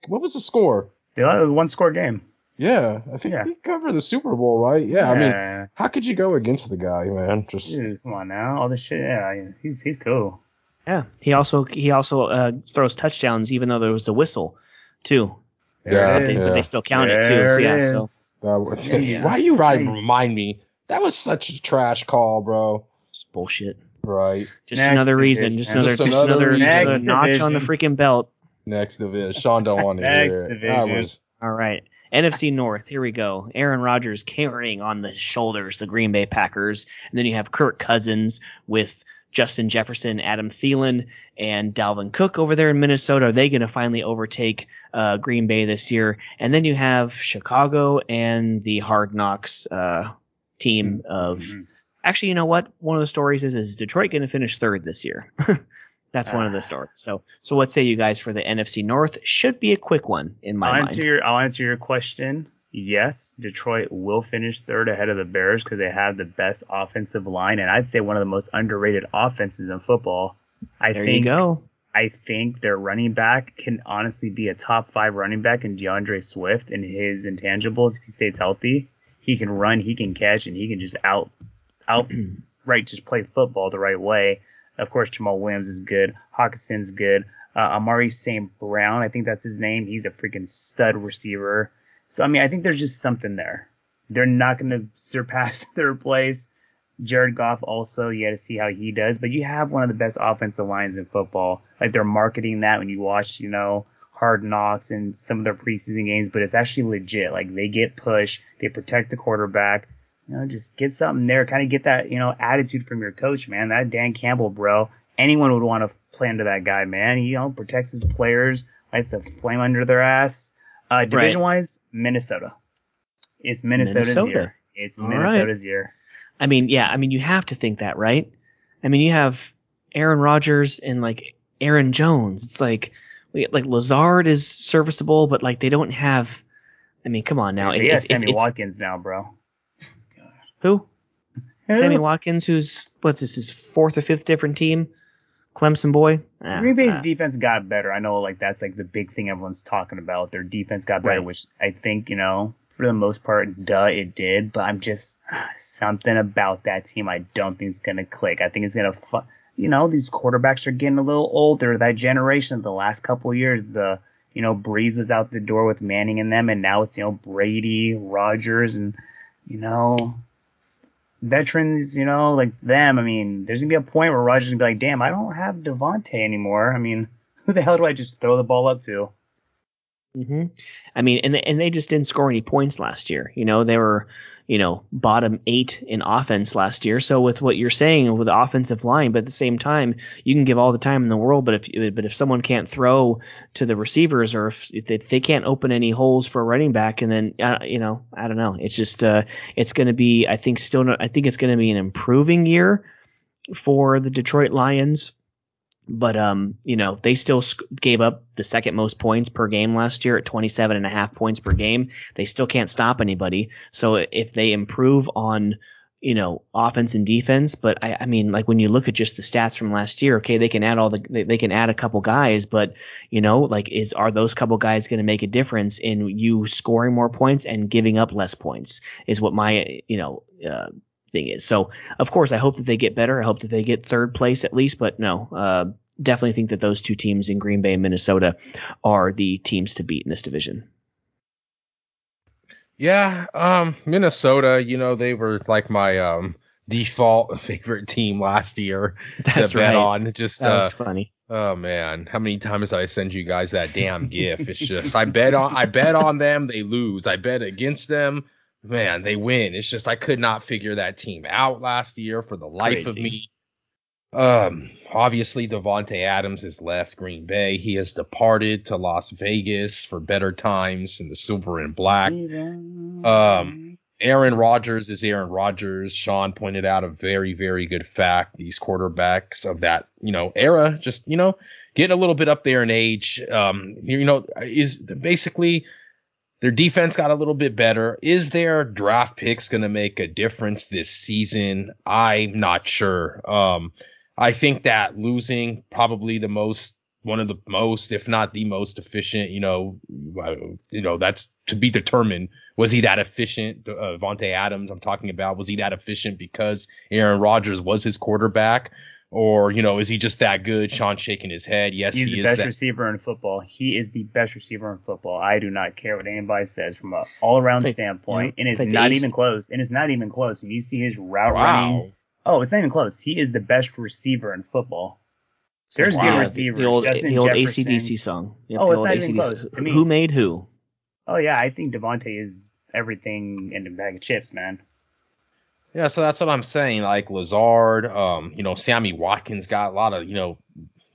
What was the score? Yeah, it was one score game. Yeah, I think yeah. he covered the Super Bowl, right? Yeah, yeah, I mean, how could you go against the guy, man? Just Dude, come on now, all this shit. Yeah, he's he's cool. Yeah, he also he also uh, throws touchdowns, even though there was a whistle, too. Yeah, but they, yeah. but they still count there it too. So yeah, so was, yeah. <laughs> why you riding? Remind me. That was such a trash call, bro. It's bullshit. Right. Just Next another division. reason. Just another, just another, just another notch division. on the freaking belt. Next division. Sean don't want to hear it. That was all right. NFC North, here we go. Aaron Rodgers carrying on the shoulders the Green Bay Packers. And then you have Kirk Cousins with Justin Jefferson, Adam Thielen, and Dalvin Cook over there in Minnesota. Are they going to finally overtake uh, Green Bay this year? And then you have Chicago and the Hard Knocks uh, team of. Mm-hmm. Actually, you know what? One of the stories is is Detroit going to finish third this year? <laughs> That's one of the ah. stories. So, so what say you guys for the NFC North? Should be a quick one in my I'll mind. Answer your, I'll answer your question yes, Detroit will finish third ahead of the Bears because they have the best offensive line, and I'd say one of the most underrated offenses in football. I there think, you go. I think their running back can honestly be a top five running back in D'Andre Swift and his intangibles. If he stays healthy, he can run, he can catch, and he can just out, out, <clears throat> right, just play football the right way. Of course, Jamaal Williams is good. Hockenson's good. Uh, Amari St. Brown, I think that's his name. He's a freaking stud receiver. So I mean, I think there's just something there. They're not going to surpass <laughs> third place. Jared Goff also, you got to see how he does. But you have one of the best offensive lines in football. Like they're marketing that when you watch, you know, Hard Knocks and some of their preseason games, but it's actually legit. Like they get push, they protect the quarterback. You know, just get something there. Kind of get that, you know, attitude from your coach, man. That Dan Campbell, bro. Anyone would want to play under that guy, man. He, you know, protects his players, lights a flame under their ass. Uh, division wise. Minnesota. It's Minnesota's Minnesota. year. It's All Minnesota's right. year. I mean, yeah, I mean, you have to think that, right? I mean, you have Aaron Rodgers and like Aaron Jones. It's like, we, like Lazard is serviceable, but like they don't have. I mean, come on now. Yeah, it's, Sammy Watkins now, bro. Who? Sammy Watkins, who's what's this? His fourth or fifth different team. Clemson boy. Ah, Green Bay's ah. defense got better. I know, like that's like the big thing everyone's talking about. Their defense got better, right. which I think you know for the most part, duh, it did. But I'm just something about that team. I don't think it's gonna click. I think it's gonna, fu- you know, these quarterbacks are getting a little older. That generation, the last couple years, the you know Brees was out the door with Manning and them, and now it's you know Brady, Rodgers, and you know veterans, you know, like them, I mean, there's gonna be a point where Rodgers gonna be like, damn, I don't have Davante anymore. I mean, <laughs> who the hell do I just throw the ball up to? Mm-hmm. I mean, and they, and they just didn't score any points last year. You know, they were, you know, bottom eight in offense last year. So with what you're saying with the offensive line, but at the same time, you can give all the time in the world, but if but if someone can't throw to the receivers or if, if they can't open any holes for a running back, and then uh, you know, I don't know. It's just uh, it's going to be. I think still. I think it's going to be an improving year for the Detroit Lions but um, you know, they still gave up the second most points per game last year at 27 and a half points per game. They still can't stop anybody. So if they improve on, you know, offense and defense, but I, I mean, like when you look at just the stats from last year, okay, they can add all the, they, they can add a couple guys, but you know, like is, are those couple guys going to make a difference in you scoring more points and giving up less points is what my, you know, uh, thing is. So, of course, I hope that they get better. I hope that they get third place at least, but no, uh, definitely think that those two teams in Green Bay and Minnesota are the teams to beat in this division. Yeah, um, Minnesota, you know, they were like my um, default <laughs> favorite team last year <laughs> That's to bet right. on. Just that uh, funny. Oh man, how many times did I send you guys that damn gif? It's just I <laughs> bet on I bet on them, they lose. I bet against them, man, they win. It's just I could not figure that team out last year for the life Crazy. of me. Um, obviously Davante Adams has left Green Bay. He has departed to Las Vegas for better times in the silver and black. Um, Aaron Rodgers is Aaron Rodgers. Sean pointed out a very, very good fact. These quarterbacks of that, you know, era, just, you know, getting a little bit up there in age. Um, you know, is basically their defense got a little bit better. Is their draft picks going to make a difference this season? I'm not sure. Um, I think that losing probably the most one of the most, if not the most efficient, you know, uh, you know, that's to be determined. Was he that efficient? Uh, Vontae Adams, I'm talking about, was he that efficient because Aaron Rodgers was his quarterback? Or, you know, is he just that good? Sean shaking his head. Yes, he's he the best that. receiver in football. He is the best receiver in football. I do not care what anybody says from a all around like, standpoint. Yeah, and it's, it's like not even close. And it's not even close. When you see his route wow. running, Oh, it's not even close. He is the best receiver in football. There's wow. good receivers. The old, Justin oh, the old ACDC song. Yep, oh, it's not even close. To me. Who made who? Oh yeah, I think Davante is everything in a bag of chips, man. Yeah, so that's what I'm saying. Like Lazard, um, you know, Sammy Watkins got a lot of, you know,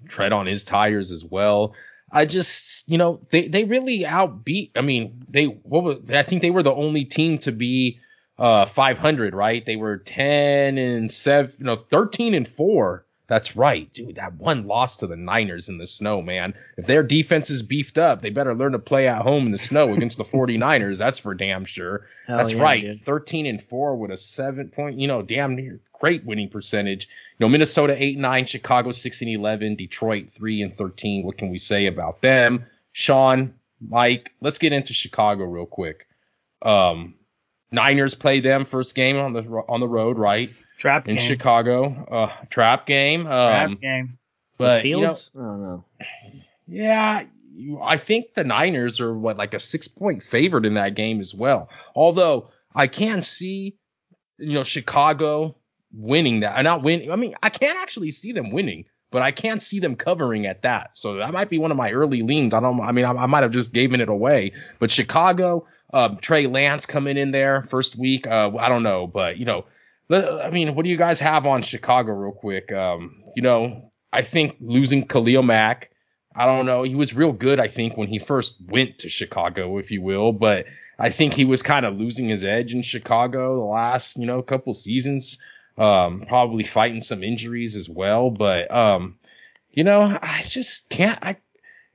tread on his tires as well. I just, you know, they, they really outbeat. I mean, they, what was, I think they were the only team to be, uh, 500, right? They were 10 and 7, you know, 13 and 4 that's right, dude. That one loss to the Niners in the snow, man. If their defense is beefed up, they better learn to play at home in the snow against the <laughs> 49ers. That's for damn sure. Hell That's yeah, right. Dude. 13 and 4 with a 7 point, you know, damn near great winning percentage. You know, Minnesota 8 9, Chicago 6 and 11, Detroit 3 and 13. What can we say about them? Sean, Mike, let's get into Chicago real quick. Um, Niners play them first game on the on the road, right? Trap in game. Chicago. Uh, trap game. Um, trap game. But Fields? You know, I don't know. Yeah, I think the Niners are what like a six point favorite in that game as well. Although I can see, you know, Chicago winning that. I not winning. I mean, I can't actually see them winning, but I can't see them covering at that. So that might be one of my early leans. I don't. I mean, I, I might have just given it away. But Chicago, um, Trey Lance coming in there first week. Uh, I don't know, but you know, I mean, what do you guys have on Chicago, real quick? Um, you know, I think losing Khalil Mack, I don't know. He was real good, I think, when he first went to Chicago, if you will, but I think he was kind of losing his edge in Chicago the last, you know, couple seasons. Um, probably fighting some injuries as well, but um, you know, I just can't. I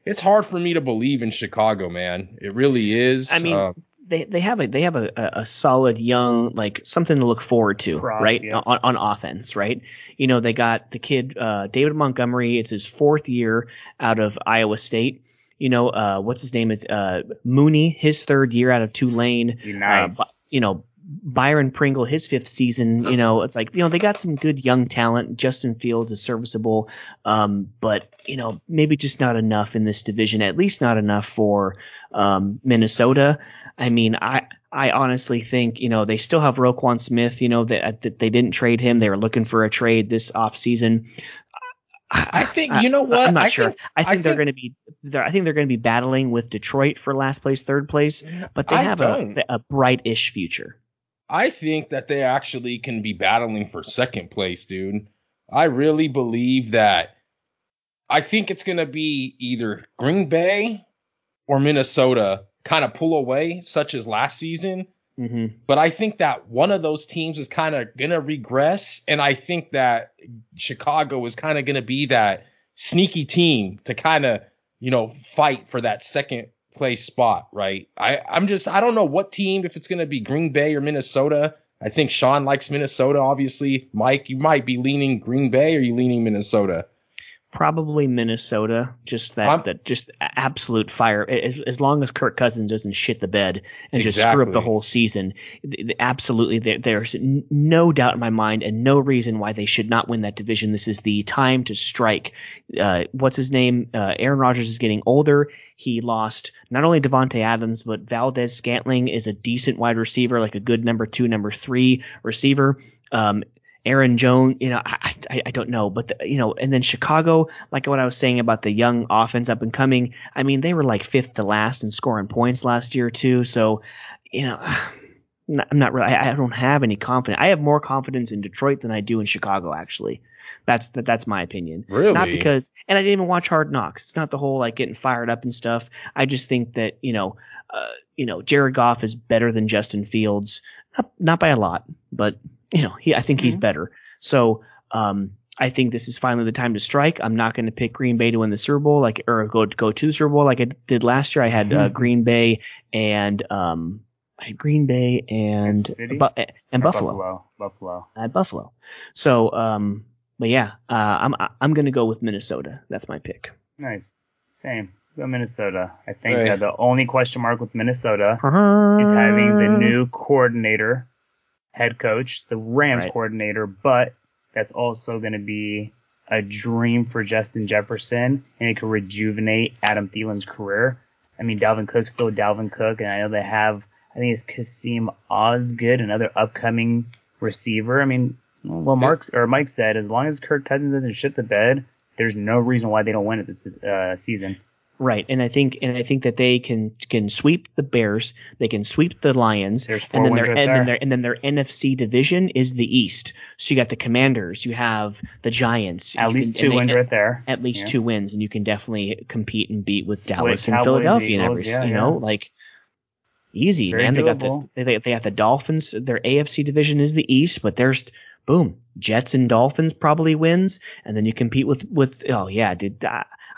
it's hard for me to believe in Chicago, man. It really is. I mean, uh, they they have a they have a, a solid young like something to look forward to right yeah. on, on offense right you know they got the kid uh, David Montgomery it's his fourth year out of Iowa State you know uh, what's his name is uh, Mooney his third year out of Tulane uh, nice. you know Byron Pringle, his fifth season, you know, it's like, you know, they got some good young talent. Justin Fields is serviceable. Um, but, you know, maybe just not enough in this division, at least not enough for, um, Minnesota. I mean, I, I honestly think, you know, they still have Roquan Smith, you know, that, that they didn't trade him. They were looking for a trade this offseason. I, I think you know what I'm not I sure. Think, I, think I think they're going to be. I think they're going to be battling with Detroit for last place, third place, but they have a, a bright-ish future. I think that they actually can be battling for second place, dude. I really believe that. I think it's going to be either Green Bay or Minnesota kind of pull away, such as last season. Mm-hmm. But I think that one of those teams is kind of going to regress. And I think that Chicago is kind of going to be that sneaky team to kind of, you know, fight for that second place spot, right? I, I'm just, I don't know what team, if it's going to be Green Bay or Minnesota. I think Sean likes Minnesota, obviously. Mike, you might be leaning Green Bay or you leaning Minnesota? probably Minnesota. Just that, that just absolute fire. As, as long as Kirk Cousins doesn't shit the bed and exactly. just screw up the whole season, absolutely, there, there's no doubt in my mind and no reason why they should not win that division. This is the time to strike. Uh, what's his name? Uh, Aaron Rodgers is getting older. He lost not only Davante Adams, but Valdes-Scantling is a decent wide receiver, like a good number two, number three receiver. Um, Aaron Jones, you know, I, I, I don't know, but the, you know, and then Chicago, like what I was saying about the young offense up and coming. I mean, they were like fifth to last in scoring points last year too. So, you know, <sighs> I'm not really. I, I don't have any confidence. I have more confidence in Detroit than I do in Chicago. Actually, that's that, that's my opinion. Really? Not because, and I didn't even watch Hard Knocks. It's not the whole like getting fired up and stuff. I just think that you know, uh, you know, Jared Goff is better than Justin Fields, not, not by a lot, but you know, he, I think mm-hmm. he's better. So, um, I think this is finally the time to strike. I'm not going to pick Green Bay to win the Super Bowl, like or go go to the Super Bowl like I did last year. I had uh, mm-hmm. Green Bay and um, I had Green Bay and Bu- and Buffalo. Buffalo. Buffalo. I had Buffalo. So, um, but yeah, uh, I'm I'm going to go with Minnesota. That's my pick. Nice. Same. Go Minnesota. I think right. the only question mark with Minnesota uh-huh. is having the new coordinator head coach, the Rams right. coordinator, but that's also going to be a dream for Justin Jefferson, and it could rejuvenate Adam Thielen's career. I mean, Dalvin Cook's still Dalvin Cook, and I know they have, I think it's Kassim Osgood, another upcoming receiver. I mean, well, Mark's or Mike said, as long as Kirk Cousins doesn't shit the bed, there's no reason why they don't win it this uh, season. Right, and I think and I think that they can can sweep the Bears, they can sweep the Lions, and then their right and then their and then their NFC division is the East. So you got the Commanders, you have the Giants, At least can- two they- wins right there. At least Yeah. two wins, and you can definitely compete and beat with Split Dallas and Cowboys, Philadelphia and every, yeah, you yeah. know, like easy Very man. They got the they, they got the Dolphins. Their AFC division is the East, but there's boom Jets and Dolphins probably wins, and then you compete with with oh yeah, dude.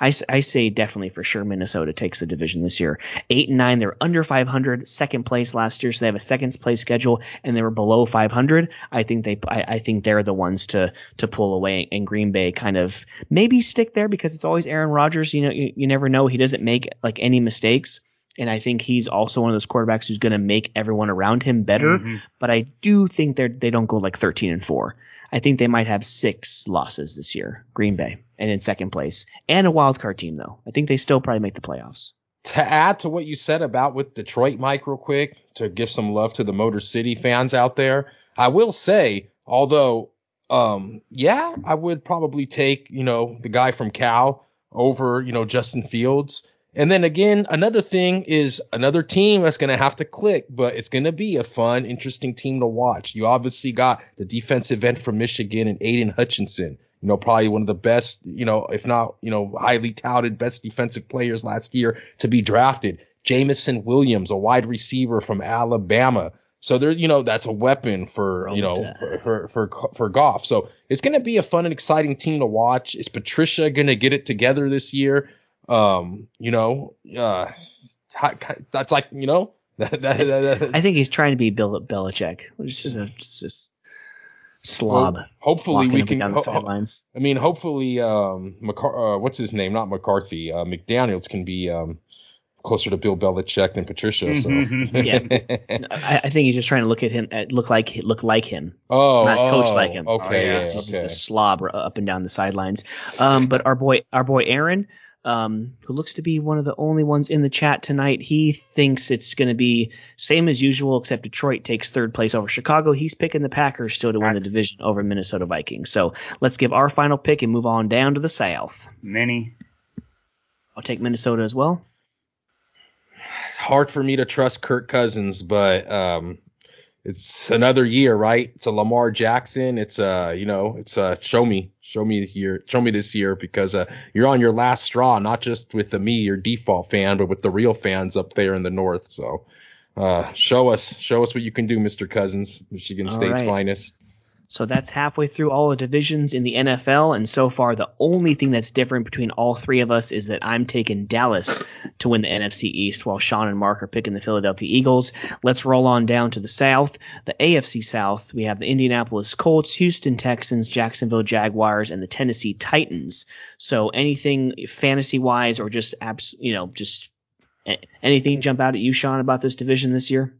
I, I, say definitely for sure Minnesota takes the division this year. Eight and nine, they're under 500, second place last year, so they have a second place schedule, and they were below 500. I think they, I, I think they're the ones to to pull away, and Green Bay kind of maybe stick there because it's always Aaron Rodgers. You know, you, you never know; he doesn't make like any mistakes. And I think he's also one of those quarterbacks who's going to make everyone around him better. Mhm. But I do think they're they don't go like 13 and four. I think they might have six losses this year, Green Bay, and in second place, and a wild card team though. I think they still probably make the playoffs. to add to what you said about with Detroit, Mike, real quick, to give some love to the Motor City fans out there, I will say, although, um, yeah, I would probably take, you know, the guy from Cal over, you know, Justin Fields. And then again, another thing is another team that's going to have to click, but it's going to be a fun, interesting team to watch. You obviously got the defensive end from Michigan and Aidan Hutchinson you know, probably one of the best, you know, if not, you know, highly touted best defensive players last year to be drafted. Jameson Williams, a wide receiver from Alabama. So there, you know, that's a weapon for, you know, for, for, for, for Goff. So it's going to be a fun and exciting team to watch. Is Patricia going to get it together this year? Um, you know, uh, that's like, you know, <laughs> that, that, that, I think he's trying to be Bill Belichick, which is a just, just slob. well, hopefully we can, down the ho- sidelines. I mean, hopefully, um, McCar- uh, what's his name? Not McCarthy. Uh, McDaniel's can be um, closer to Bill Belichick than Patricia. So, Mhm. Yeah. I, I think he's just trying to look at him, at, look like look like him, oh, not coach oh, like him. Okay, Oh, yeah. yeah, He's just a slob up and down the sidelines. Um, but our boy, our boy Aaron, um, who looks to be one of the only ones in the chat tonight, he thinks it's going to be same as usual, except Detroit takes third place over Chicago. He's picking the Packers still to win the division over Minnesota Vikings. So let's give our final pick and move on down to the South. Many. I'll take Minnesota as well. hard for me to trust Kirk Cousins, but um, it's another year, right? It's a Lamar Jackson. It's a, you know, it's a show me, show me here, show me this year because uh, you're on your last straw, not just with the me, your default fan, but with the real fans up there in the north. So, uh, show us, show us what you can do, Mister Cousins, Michigan All State's right. finest. So that's halfway through all the divisions in the NFL. And so far, the only thing that's different between all three of us is that I'm taking Dallas to win the NFC East while Sean and Mark are picking the Philadelphia Eagles. Let's roll on down to the South. The AFC South, we have the Indianapolis Colts, Houston Texans, Jacksonville Jaguars, and the Tennessee Titans. So anything fantasy wise or just abs, you know, just anything jump out at you, Sean, about this division this year?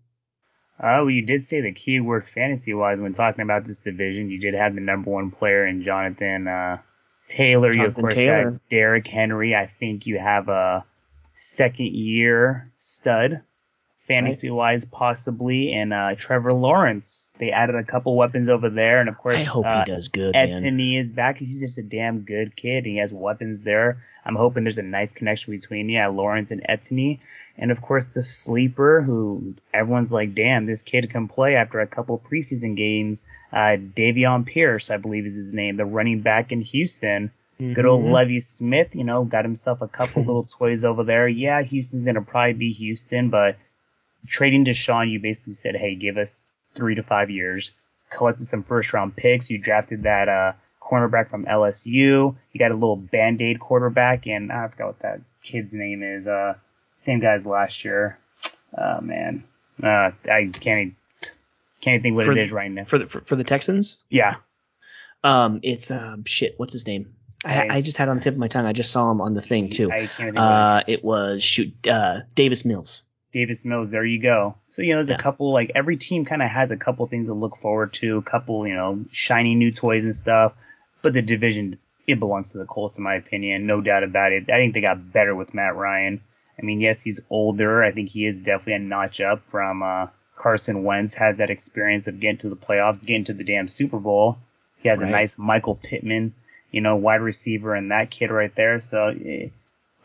Oh, you did say the key word fantasy wise when talking about this division. You did have the number one player in Jonathan uh, Taylor. you of Jonathan course Taylor. got Derrick Henry. I think you have a second year stud, fantasy wise possibly, and uh, Trevor Lawrence. They added a couple weapons over there, and of course I hope uh, he does good. Etienne is back. He's just a damn good kid. And he has weapons there. I'm hoping there's a nice connection between yeah Lawrence and Etienne, and of course the sleeper who everyone's like, damn, this kid can play after a couple preseason games. Uh, Dameon Pierce, I believe is his name, the running back in Houston. Good old Mhm. Lovie Smith, you know, got himself a couple <laughs> little toys over there. Yeah, Houston's gonna probably be Houston, but trading Deshaun, you basically said, hey, give us three to five years. Collected some first round picks. You drafted that uh, cornerback from LSU. You got a little band aid quarterback, and I forgot what that kid's name is. Uh, same guy as last year. Oh man, uh, I can't can't think what For it the- is right now. for the for, for the Texans. Yeah, Um, it's um shit. What's his name? I, I- I just had it on the tip of my tongue. I just saw him on the thing too. I can't think Uh, what it was shoot uh Davis Mills. Davis Mills. There you go. So you know, there's Yeah. a couple like every team kind of has a couple things to look forward to, a couple you know shiny new toys and stuff. But the division it belongs to the Colts in my opinion, no doubt about it. I think they got better with Matt Ryan. I mean, yes, he's older. I think he is definitely a notch up from uh, Carson Wentz. Has that experience of getting to the playoffs, getting to the damn Super Bowl. He has Right. a nice Michael Pittman, you know, wide receiver, and that kid right there. So. eh,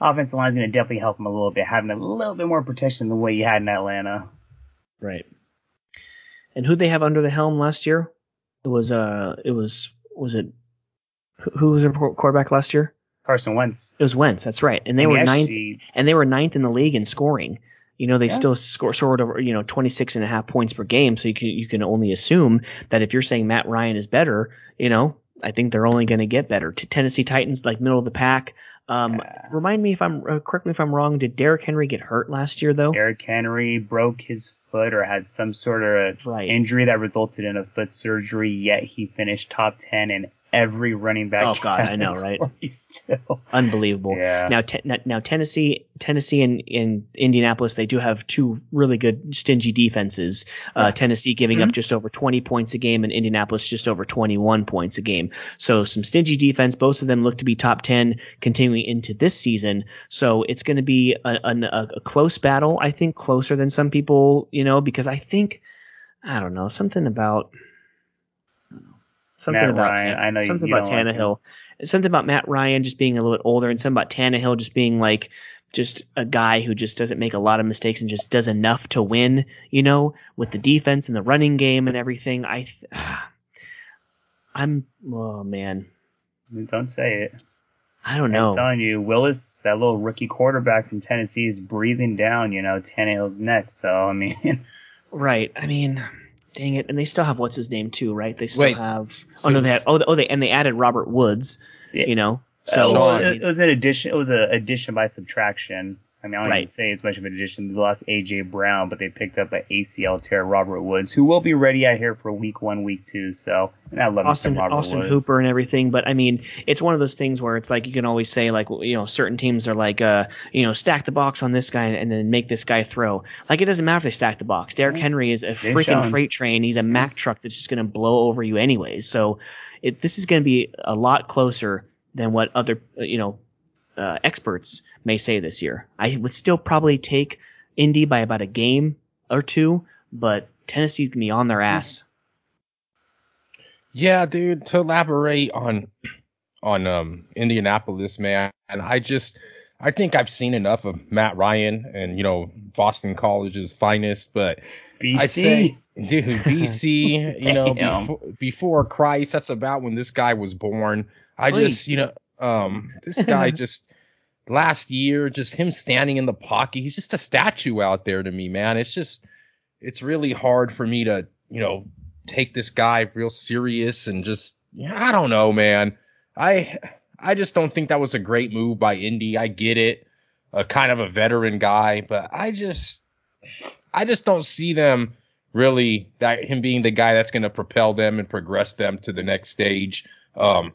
offensive line is going to definitely help him a little bit, having a little bit more protection than what you had in Atlanta. Right. And who they have under the helm last year? It was uh, it was was it who was their quarterback last year? Carson Wentz. It was Wentz. That's right. And they and were ninth, and they were ninth in the league in scoring. You know, they yeah. still score sort of, you know, 26 and a half points per game. So you can, you can only assume that if you're saying Matt Ryan is better, you know, I think they're only going to get better. To Tennessee Titans, like middle of the pack. Um, yeah. Remind me if I'm uh, correct me if I'm wrong. Did Derrick Henry get hurt last year though? Derrick Henry broke his foot or had some sort of right. injury that resulted in a foot surgery. Yet he finished top ten in every running back. Oh God, I know, right? <laughs> Still unbelievable. Yeah. Now, te- now Tennessee, Tennessee, and in Indianapolis, they do have two really good stingy defenses. Uh, Tennessee giving mm-hmm. up just over 20 points a game, and Indianapolis just over 21 points a game. So some stingy defense. Both of them look to be top 10 continuing into this season. So it's going to be a, a, a close battle. I think closer than some people, you know, because I think I don't know something about Something Matt about Ryan. I know something about Tannehill. Like something about Matt Ryan just being a little bit older, and something about Tannehill just being like just a guy who just doesn't make a lot of mistakes and just does enough to win. You know, with the defense and the running game and everything. I, <sighs> I'm oh man. Don't say it. I don't know. I'm telling you, Willis, that little rookie quarterback from Tennessee, is breathing down, you know, Tannehill's neck. So I mean, <laughs> right. I mean, Dang it! And they still have what's his name too, right? They still Wait, have. Oh no, they had. Oh, oh, they and they added Robert Woods. Yeah. You know, so well, it, it was an addition. It was an addition by subtraction. I mean, I don't right. even say it's much of an addition. They lost AJ Brown, but they picked up an ACL tear, Robert Woods, who will be ready out here for week one, week two. So, and I love Austin, Robert Austin Woods. Hooper and everything. But I mean, it's one of those things where it's like you can always say like you know certain teams are like uh you know stack the box on this guy and then make this guy throw. Like it doesn't matter if they stack the box. Derrick Henry is a freaking freight train. He's a Mack truck that's just going to blow over you anyways. So, it, this is going to be a lot closer than what other you know uh, experts may say this year. I would still probably take Indy by about a game or two, but Tennessee's gonna be on their ass. Yeah, dude. To elaborate on on um, Indianapolis, man, and I just I think I've seen enough of Matt Ryan and you know Boston College's finest, but BC. I'd say, dude, <laughs> BC, you know, before, before Christ, that's about when this guy was born. I Please. just, you know, um, this guy <laughs> just last year, just him standing in the pocket, he's just a statue out there to me, man. It's just, it's really hard for me to, you know, take this guy real serious and just, I don't know, man. I, I just don't think that was a great move by Indy. I get it, a kind of a veteran guy, but I just, I just don't see them really that him being the guy that's going to propel them and progress them to the next stage. Um,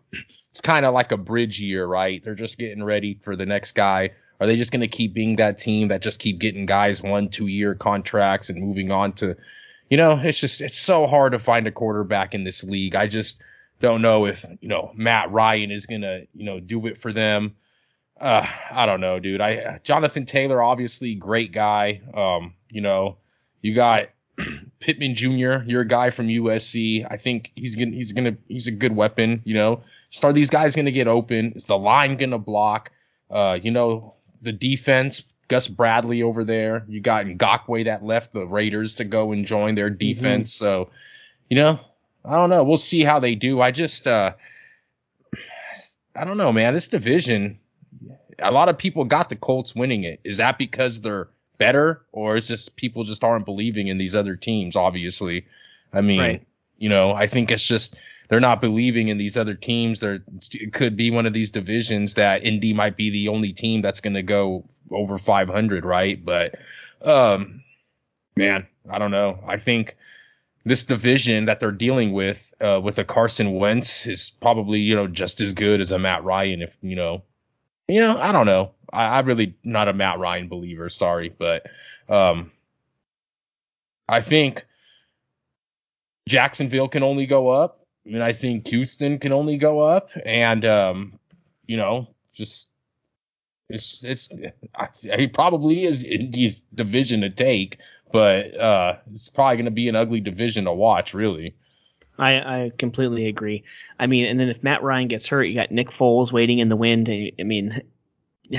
it's kind of like a bridge year, right? They're just getting ready for the next guy. Are they just going to keep being that team that just keep getting guys one, two year contracts and moving on to, you know, it's just, it's so hard to find a quarterback in this league. I just don't know if, you know, Matt Ryan is going to, you know, do it for them. Uh, I don't know, dude. I, Jonathan Taylor, obviously great guy. Um, you know, you got <clears throat> Pittman Jr., you're a guy from USC. I think he's gonna he's gonna he's a good weapon. You know, are these guys gonna get open? Is the line gonna block? Uh, you know, the defense. Gus Bradley over there. You got Ngakoue that left the Raiders to go and join their mm-hmm. defense. Mm-hmm. So, you know, I don't know. We'll see how they do. I just, uh, I don't know, man. This division, a lot of people got the Colts winning it. Is that because they're better, or is just people just aren't believing in these other teams? Obviously, I mean, right. you know, I think it's just they're not believing in these other teams. There could be one of these divisions that Indy might be the only team that's going to go over 500, right? But, um, man, I don't know. I think this division that they're dealing with, uh, with a Carson Wentz is probably, you know, just as good as a Matt Ryan. If, you know, you know, I don't know. I, am really not a Matt Ryan believer. Sorry, but um, I think Jacksonville can only go up. I mean, I think Houston can only go up, and um, you know, just it's it's it probably is Indy's division to take, but uh, it's probably going to be an ugly division to watch, really. I, I completely agree. I mean, and then if Matt Ryan gets hurt, you got Nick Foles waiting in the wind. I mean,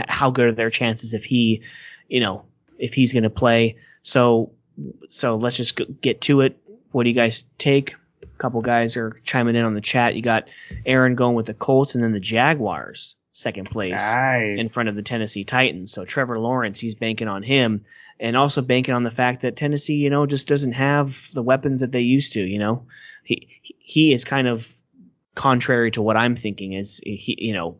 how good are their chances if he, you know, if he's going to play. So, so let's just get to it. What do you guys take? Couple guys are chiming in on the chat. You got Aaron going with the Colts and then the Jaguars second place nice. in front of the Tennessee Titans. So Trevor Lawrence, he's banking on him and also banking on the fact that Tennessee, you know, just doesn't have the weapons that they used to, you know. He he is kind of contrary to what I'm thinking is he, you know,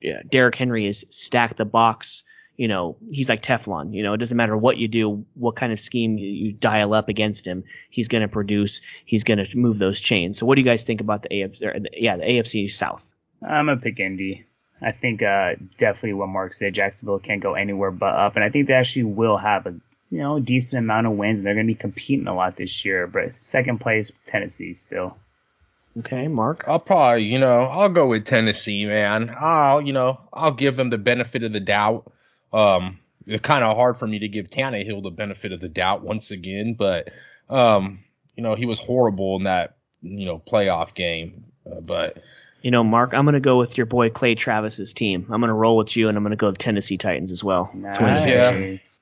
yeah, Derrick Henry is stack the box. You know, he's like Teflon. You know, it doesn't matter what you do, what kind of scheme you, you dial up against him, he's going to produce. He's going to move those chains. So, what do you guys think about the AFC? yeah, the AFC South. I'm gonna pick Indy. I think uh, definitely what Mark said, Jacksonville can't go anywhere but up, and I think they actually will have a you know decent amount of wins, and they're going to be competing a lot this year. But second place, Tennessee still. Okay, Mark. I'll probably, you know, I'll go with Tennessee, man. I'll, you know, I'll give them the benefit of the doubt. Um, it's kind of hard for me to give Tannehill the benefit of the doubt once again, but um, you know, he was horrible in that, you know, playoff game. Uh, but you know, Mark, I'm going to go with your boy Clay Travis's team. I'm going to roll with you, and I'm going to go Tennessee Titans as well. Nice.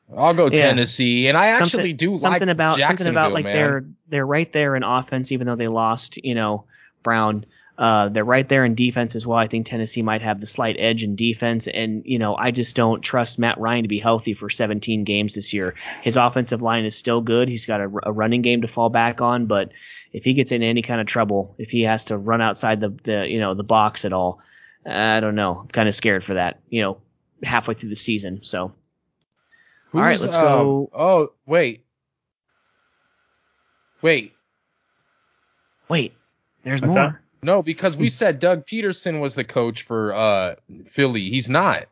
Yeah. I'll go Yeah. Tennessee, and I actually something, do something like about something about like man. they're they're right there in offense, even though they lost. You know, Brown. Uh, they're right there in defense as well. I think Tennessee might have the slight edge in defense, and you know, I just don't trust Matt Ryan to be healthy for 17 games this year. His offensive line is still good. He's got a, a running game to fall back on, but if he gets into any kind of trouble, if he has to run outside the, the you know the box at all, I don't know. I'm kind of scared for that. You know, halfway through the season. So All right, let's um, go- Oh, wait, wait. wait, there's What's more. that? No, because we said Doug Pederson was the coach for uh Philly. He's not.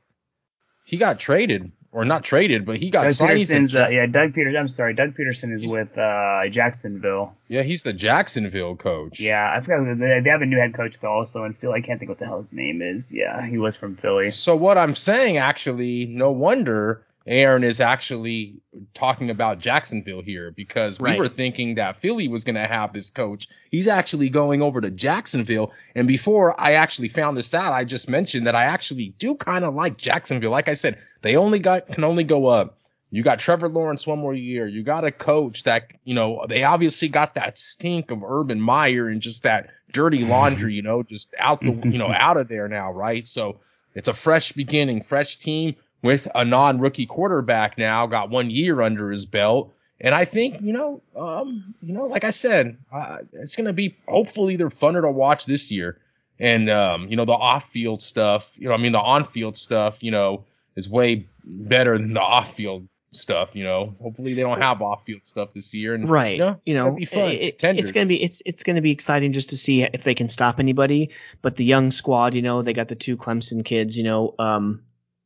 He got traded, or not traded, but he got Doug. Pederson's, uh, yeah, Doug Pederson. I'm sorry, Doug Pederson is He's- with uh, Jacksonville. yeah, he's the Jacksonville coach. Yeah, I forgot. They they have a new head coach though, also in Philly. I can't think what the hell his name is. Yeah, he was from Philly. So what I'm saying, actually, no wonder Aaron is actually talking about Jacksonville here because we were thinking that Philly was going to have this coach. He's actually going over to Jacksonville. And before I actually found this out, I just mentioned that I actually do kind of like Jacksonville. Like I said, they only got can only go up. You got Trevor Lawrence one more year. You got a coach that, you know, they obviously got that stink of Urban Meyer and just that dirty <laughs> laundry, you know, just out the, you know, <laughs> out of there now, right? So it's a fresh beginning, fresh team with a non-rookie quarterback now, got one year under his belt. And I think, you know, um, you know, like I said, uh, it's going to be hopefully they're funner to watch this year. And, um, you know, the off-field stuff, you know, I mean, the on-field stuff, you know, is way better than the off-field stuff, you know. Hopefully they don't have off-field stuff this year. And, right You know, you know be fun. it- it- it's gonna be it's it's gonna be exciting just to see if they can stop anybody but the young squad you know they got the two clemson kids you know um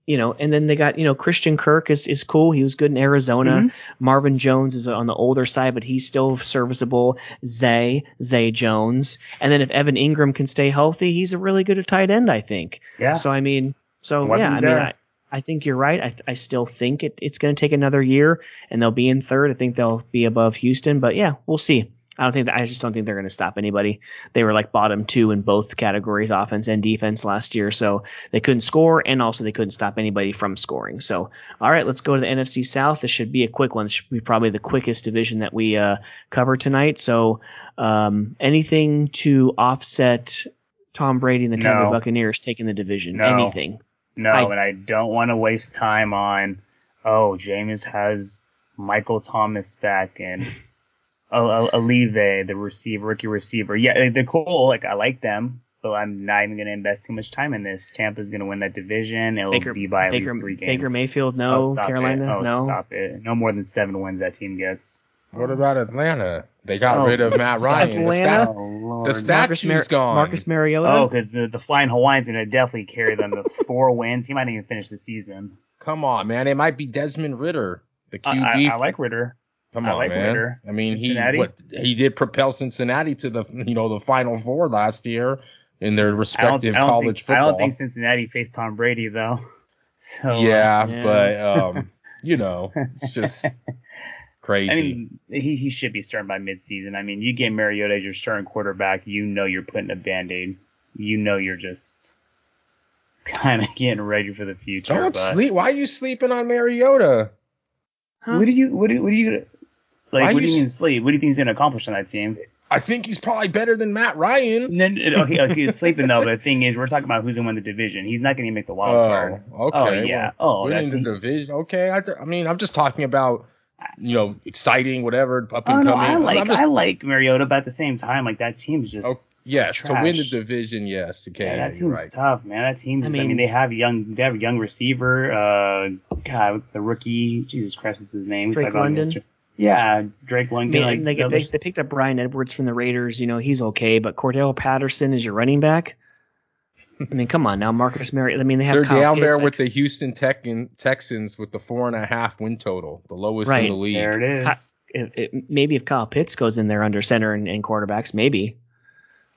you know and then they got you know christian kirk is, is cool he was good in arizona Mhm. marvin jones is on the older side but he's still serviceable zay zay jones and then if evan engram can stay healthy he's a really good tight end i think Yeah, so I mean, so yeah, I Weapons mean. I, I think you're right. I, I still think it, it's going to take another year, and they'll be in third. I think they'll be above Houston, but yeah, we'll see. I don't think that, I just don't think they're going to stop anybody. They were like bottom two in both categories, offense and defense last year, so they couldn't score, and also they couldn't stop anybody from scoring. So, all right, let's go to the NFC South. This should be a quick one. This should be probably the quickest division that we uh, cover tonight. So, um, anything to offset Tom Brady and the Tampa No. Buccaneers taking the division? No. Anything? no, I- and I don't want to waste time on. Oh, Jameis has Michael Thomas back and Alive, the receiver, rookie receiver. Yeah, they're cool. Like I like them, but I'm not even going to invest too much time in this. Tampa's going to win that division. It'll Baker, be by at Baker, least three games. Baker Mayfield, Oh, no. stop Carolina, it. Oh, no. stop it. No more than seven wins that team gets. What about Atlanta? They got Oh, rid of Matt <laughs> Ryan. The Atlanta? stat- Oh, the Marcus, statue's gone. Marcus Mariota. Oh, because the, the Flying Hawaiian's going to definitely carry them to <laughs> four wins. He might not even finish the season. Come on, man. It might be Desmond Ridder, the I, QB. I, I like Ridder. Come I on, like man. Ridder. I mean, he what he did propel Cincinnati to the you know the Final Four last year in their I don't, respective I don't college think, I football. don't think Cincinnati faced Tom Brady though. <laughs> So uh, yeah, Yeah. but um, <laughs> you know, it's just <laughs> crazy. I mean, he, he should be starting by midseason. I mean, you get Mariota as your starting quarterback, you know you're putting a band aid. You know you're just kind of getting ready for the future. Don't but sleep. Why are you sleeping on Mariota? Huh? what do you what do, what do you like? Why what do you you mean sleep? What do you think he's gonna accomplish on that team? I think he's probably better than Matt Ryan. And then okay, okay, he's sleeping though. But the <laughs> thing is, we're talking about who's gonna win the division. He's not gonna make the wild card. Oh, okay. Oh yeah. Well, Oh, winning that's the division. Okay. I, th- I mean, I'm just talking about, you know, exciting, whatever, up and Oh no, coming. I I'm like just- I like Mariota, but at the same time, like that team's just Oh, yes, to win the division, yes. Okay. yeah, Yeah, that you're team's right. tough, man. That team. I Is, I mean, mean- they have young, they have a young receiver. Uh, God, the rookie, Jesus Christ, is his name? We Drake about London? Yesterday. Yeah, uh, Drake I London. mean, like, they, the they, they picked up Bryan Edwards from the Raiders. You know, he's okay, but Cordarrelle Patterson is your running back. I mean, come on now, Marcus Mariota. I mean, they have They're Kyle down Pitts, there like- with the Houston Tex- Texans with the four and a half win total, the lowest Right. in the league. there it is. Ha- it, it, maybe if Kyle Pitts goes in there under center and, and quarterbacks, maybe.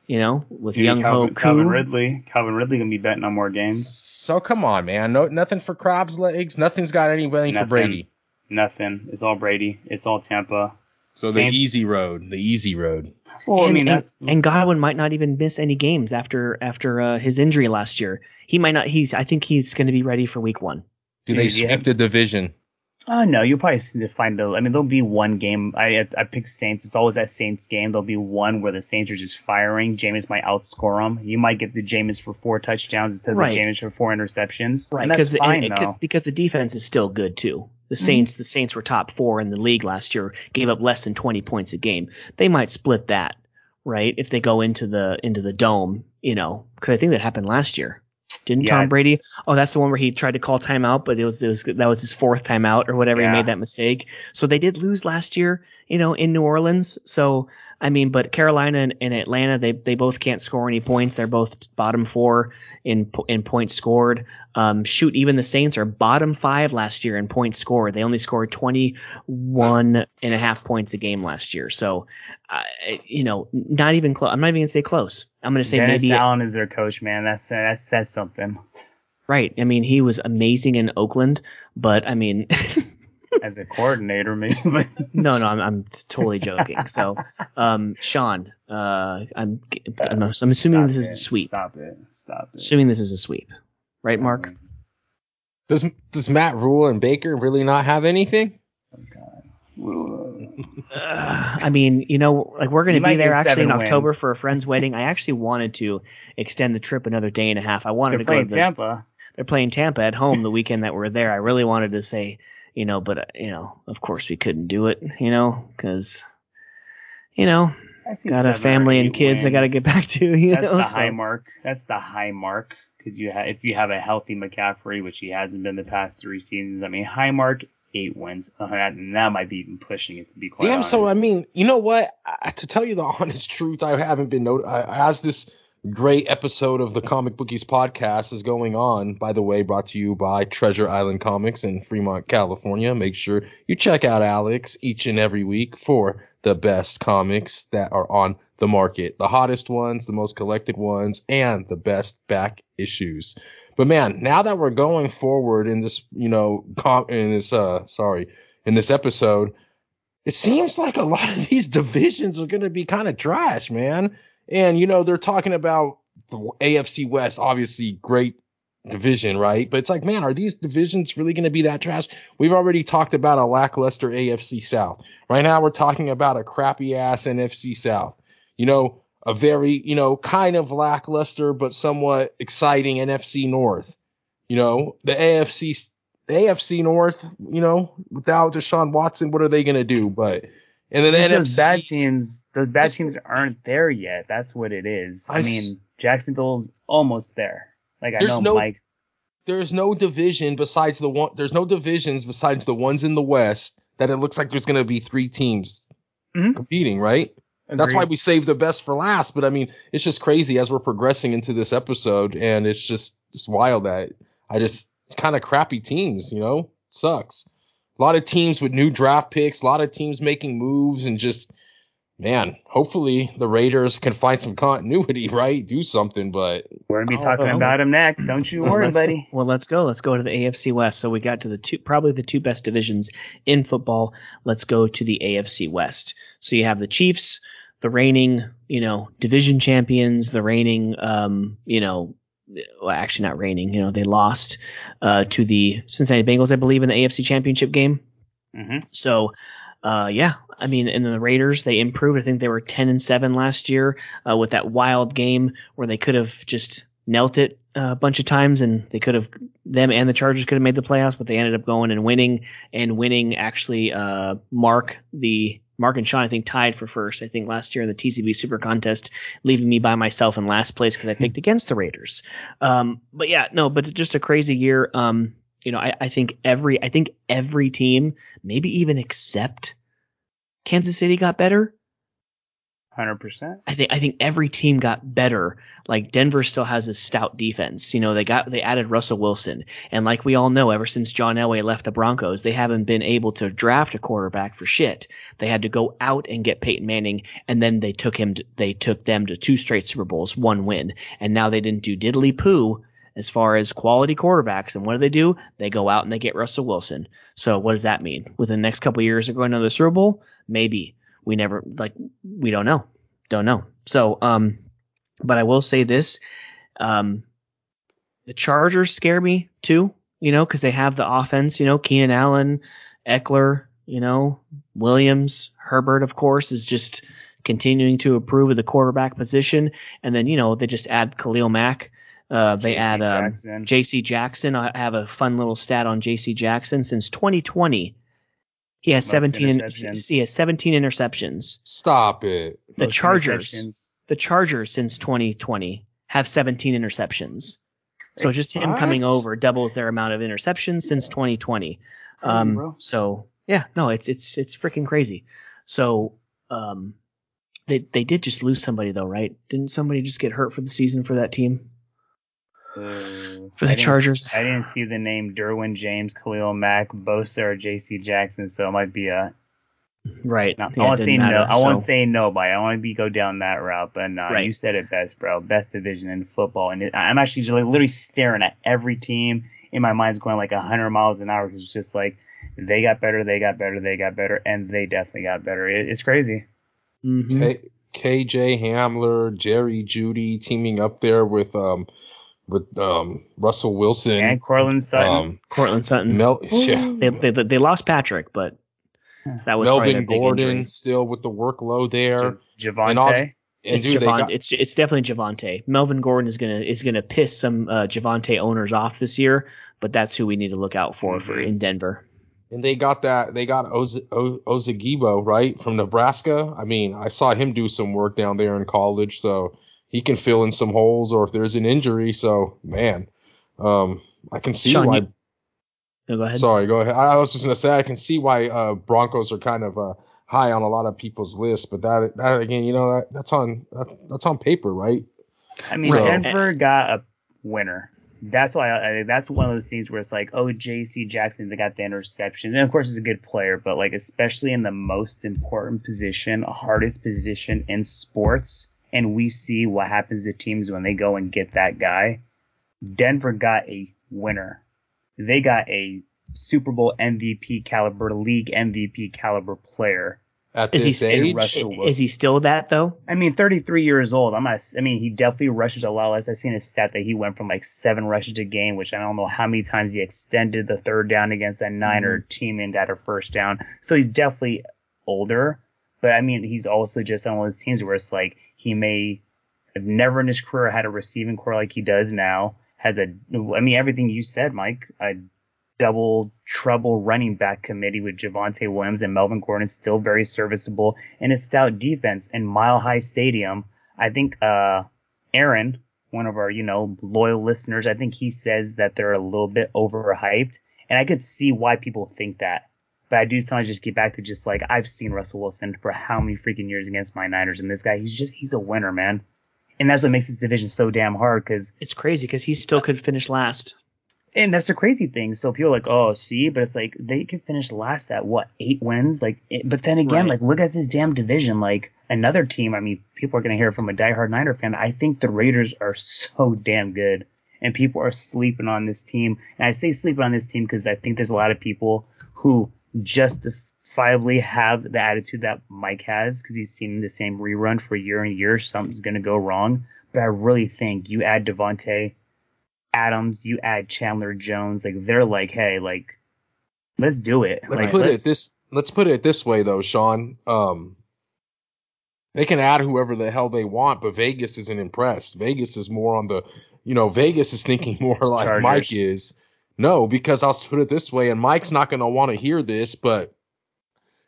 You know, with Dude, young Ho Calvin, Calvin Ridley. Calvin Ridley gonna be betting on more games. So come on, man. No, nothing for Crab's legs. Nothing's got anything for Nothing. Brady. Nothing. It's all Brady. It's all Tampa. So the Saints- easy road, the easy road. Well, I mean, and- that's and Godwin might not even miss any games after after uh, his injury last year. He might not. He's. I think he's going to be ready for Week One. Do they Dude, yeah. sweep the division? Oh no, you'll probably see to find the. I mean, there'll be one game. I I pick Saints. It's always that Saints game. There'll be one where the Saints are just firing. Jameis might outscore them. You might get the Jameis for four touchdowns instead Right. of the Jameis for four interceptions. Right, and that's because fine though. Mm-hmm. because the defense is still good too. The mm-hmm. Saints, the Saints were top four in the league last year, gave up less than twenty points a game. They might split that, right? If they go into the into the dome, you know, because I think that happened last year. Didn't Yeah. Tom Brady? Oh, that's the one where he tried to call timeout, but it was, it was that was his fourth timeout or whatever. Yeah. He made that mistake. So they did lose last year, you know, in New Orleans. So I mean, but Carolina and, and Atlanta, they they both can't score any points. They're both bottom four in in points scored. Um, shoot, even the Saints are bottom five last year in points scored. They only scored 21 and a half points a game last year. So, uh, you know, not even close. I'm not even gonna say close. I'm gonna say Dennis maybe Allen is their coach, man. That's that says something. right. I mean, he was amazing in Oakland, but I mean, <laughs> As a coordinator, maybe. <laughs> No, no, I'm, I'm totally joking. So, um, Sean, uh, I'm, I'm, I'm assuming Stop this is it. a sweep. Stop it. Stop it. Assuming this is a sweep, right, Mark? Does does Matt Rhule and Baker really not have anything? Uh, <sighs> I mean, you know, like we're going to be there actually in seven October for a friend's wedding. I actually wanted to extend the trip another day and a half. I wanted They're to go to the, Tampa. they're playing Tampa at home the weekend that we're there. I really wanted to say, you know, but uh, you know, of course we couldn't do it, you know, because you know, got a family and eight kids I got to get back to. <laughs> You That's know, the so- high mark. That's the high mark because you ha- if you have a healthy McCaffrey, which he hasn't been the past three seasons. I mean, high mark eight wins, uh, and that might be even pushing it to be quite Yeah, honest. So I mean, you know what? I, to tell you the <laughs> honest truth, I haven't been not- I, as this great episode of the Comic Bookies podcast is going on. By the way, brought to you by Treasure Island Comics in Fremont, California. Make sure you check out Alex each and every week for the best comics that are on the market, the hottest ones, the most collected ones, and the best back issues. But man, now that we're going forward in this, you know, com- in this, uh, sorry, in this episode, it seems like a lot of these <laughs> divisions are going to be kind of trash, man. And you know, they're talking about the AFC West, obviously great division, right? But it's like, man, are these divisions really going to be that trash? We've already talked about a lackluster AFC South. Right now, we're talking about a crappy ass NFC South. You know, a very, you know, kind of lackluster but somewhat exciting NFC North. You know, the AFC the AFC North, you know, without Deshaun Watson, what are they going to do? But and then the those bad teams, those bad teams aren't there yet. That's what it is. I, I mean, Jacksonville's almost there. Like I know no- Mike. there's no division besides the one there's no divisions besides the ones in the west that it looks like there's going to be three teams Mhm. competing right And that's why we saved the best for last but i mean it's just crazy as we're progressing into this episode and it's just it's wild that i just kind of crappy teams you know sucks a lot of teams with new draft picks a lot of teams making moves and just man hopefully the raiders can find some continuity <laughs> right do something but We're gonna be talking well. about them next. Don't you Well, worry, let's- buddy. Well, let's go. Let's go to the AFC West. So we got to the two, probably the two best divisions in football. Let's go to the AFC West. So you have the Chiefs, the reigning, you know, division champions, the reigning, um, you know, well, actually not reigning. You know, they lost uh, to the Cincinnati Bengals, I believe, in the AFC Championship game. Mm-hmm. So, uh, yeah, I mean, and the Raiders they improved. I think they were ten and seven last year uh, with that wild game where they could have just knelt it a bunch of times, and they could have them and the Chargers could have made the playoffs, but they ended up going and winning and winning. Actually, uh, Mark the Mark and Sean I think tied for first. I think last year in the TCB Super Contest, leaving me by myself in last place because I picked against the Raiders. Um, but yeah, no, but just a crazy year. Um, you know, I, I think every I think every team, maybe even except Kansas City, got better. Hundred percent. I think I think every team got better. Like Denver still has a stout defense. You know, they got they added Russell Wilson, and like we all know, ever since John Elway left the Broncos, they haven't been able to draft a quarterback for shit. They had to go out and get Peyton Manning, and then they took him. To, they took them to two straight Super Bowls, one win, and now they didn't do diddly poo as far as quality quarterbacks. And what do they do? They go out and they get Russell Wilson. So what does that mean? Within the next couple years, they're going to the Super Bowl, maybe we never like we don't know don't know so um but i will say this um the chargers scare me too you know because they have the offense you know keenan allen ekeler you know williams herbert of course is just continuing to improve at the quarterback position and then you know they just add khalil mack uh, they add um, J.C. Jackson. I have a fun little stat on J.C. Jackson since 2020. He has Most 17. interceptions. he has 17 interceptions. Stop it. The Most Chargers, the Chargers since 2020 have 17 interceptions. So just him What? coming over doubles their amount of interceptions since 2020. Crazy, um, so yeah, no, it's it's it's freaking crazy. So um, they they did just lose somebody though, right? Didn't somebody just get hurt for the season for that team? Uh, For the I Chargers. I didn't see the name Derwin James, Khalil Mack, Bosa, or J.C. Jackson, so it might be a. Right. Not, Yeah, I it won't say didn't no. matter. I won't So- say nobody. I want to be go down that route, but no, Right. you said it best, bro. Best division in football, and it, I'm actually just like literally staring at every team. In my mind's going like 100 miles an hour because it's just like they got better, they got better, they got better, and they definitely got better. It, it's crazy. Mhm. K- KJ Hamler, Jerry Jeudy teaming up there with um with um Russell Wilson. And Courtland Sutton. um Courtland Sutton. Mel yeah. they, they they lost Patrick, but that was probably their Melvin big Gordon injury. still with the workload there. J- Javonte. and all- And It's dude, Javon, got, it's it's definitely Javonte. Melvin Gordon is gonna is gonna piss some uh, Javonte owners off this year, but that's who we need to look out for for Mhm. in Denver. and they got that they got Oz, o, Ozagibo, right from Nebraska. I mean, I saw him do some work down there in college, so he can fill in some holes or if there's an injury. So man, um, I can see Sean, why. you- No, go ahead. Sorry, go ahead. I I was just gonna say I can see why uh, Broncos are kind of uh, high on a lot of people's lists, but that that again, you know, that, that's on that, that's on paper, right? I mean, So- Denver got a winner. That's why I, I, that's one of those things where it's like, oh, J.C. Jackson, they got the interception, and of course he's a good player, but like especially in the most important position, hardest position in sports, and we see what happens to teams when they go and get that guy. Denver got a winner. They got a Super Bowl MVP caliber, league MVP caliber player. At Is he this still age, Russell is he still that though? I mean, 33 years old. I'm not. I mean, he definitely rushes a lot less. I've seen a stat that he went from like seven rushes a game, which I don't know how many times he extended the third down against that Niner mm-hmm. team and got a first down. So he's definitely older. But I mean, he's also just on one of those teams where it's like he may have never in his career had a receiving corps like he does now. Has a, I mean, everything you said, Mike. A double trouble running back committee with Javonte Williams and Melvin Gordon still very serviceable and a stout defense in Mile High Stadium. I think uh, Aaron, one of our you know loyal listeners, I think he says that they're a little bit overhyped, and I could see why people think that. But I do sometimes just get back to just like I've seen Russell Wilson for how many freaking years against my Niners, and this guy he's just he's a winner, man. And that's what makes this division so damn hard because It's crazy because he still could finish last. and that's the crazy thing. So people are like, oh, see, but it's like they could finish last at what eight wins, like. it- But then again, Right. like look at this damn division. Like another team. I mean, people are gonna hear from a diehard Niner fan. I think the Raiders are so damn good, and people are sleeping on this team. And I say sleeping on this team because I think there's a lot of people who justifiably have the attitude that Mike has because he's seen the same rerun for year and year. Something's gonna go wrong. But I really think you add Davante Adams, you add Chandler Jones, like they're like, hey, like let's do it. Let's like, put let's, it this. Let's put it this way, though, Sean. Um, they can add whoever the hell they want, but Vegas isn't impressed. Vegas is more on the, you know, Vegas is thinking <laughs> more like Chargers. Mike is. No, because I'll put it this way, and Mike's not going to want to hear this, but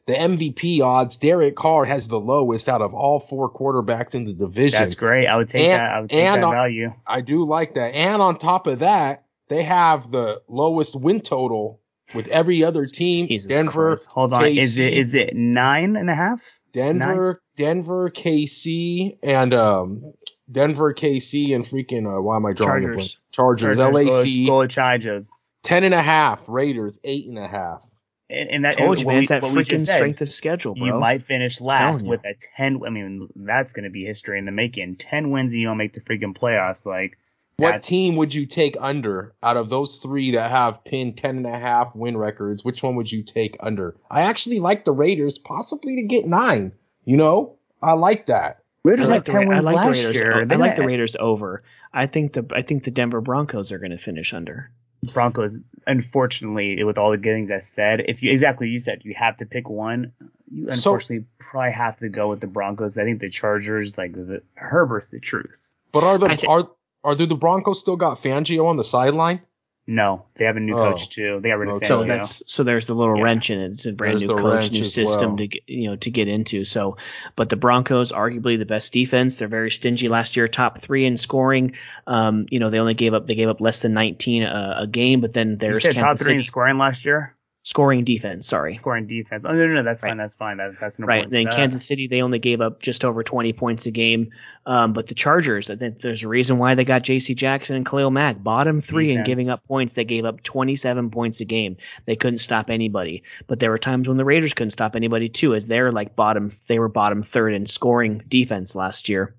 the MVP odds, Derek Carr has the lowest out of all four quarterbacks in the division. That's great. I would take And- that. I would take and that on- value. I do like that. And on top of that, they have the lowest win total with every other team. Jesus Denver, Christ. Hold on. Is it is it nine and a half? Denver, Denver, KC, and um, Denver, KC, and freaking uh, why am I drawing a Chargers. blank? Chargers, Chargers, LAC, Go, go Chargers. ten and a half. Raiders, eight and a half. And, and that Told you, man. we- It's that freaking just said, strength of schedule, bro. You might finish last with a ten. I mean, that's going to be history in the making. Ten wins and you don't make the freaking playoffs. Like What team would you take under out of those three that have pinned ten and a half win records? Which one would you take under? I actually like the Raiders, possibly to get nine. You know, I like that. I Raiders like had the, ten Ra- I wins like last Raiders. year. I like the Raiders over. I think the I think the Denver Broncos are going to finish under. Broncos. Unfortunately, with all the good things I said, if you exactly you said you have to pick one, you So- unfortunately probably have to go with the Broncos. I think the Chargers, like the Herbert's the truth. But are the I thi- are are do the Broncos still got Fangio on the sideline? No, they have a new Oh. coach too. They got rid of Okay. So that's so there's the little Yeah. wrench in it. It's a brand There's new coach, new system well. to get you know to get into. So, but the Broncos arguably the best defense. They're very stingy last year, top three in scoring. Um, you know they only gave up they gave up less than 19 a, a game, but then you there's said top Kansas three in scoring last year. Scoring defense. Sorry. Scoring defense. Oh no, no, no, that's Right. fine. That's fine. That, that's an Right. important Then stat. Kansas City, they only gave up just over 20 points a game. Um, but the Chargers, I think there's a reason why they got J.C. Jackson and Khalil Mack. Bottom three in giving up points. They gave up 27 points a game. They couldn't stop anybody. But there were times when the Raiders couldn't stop anybody too, as they're like bottom, they were bottom third in scoring defense last year.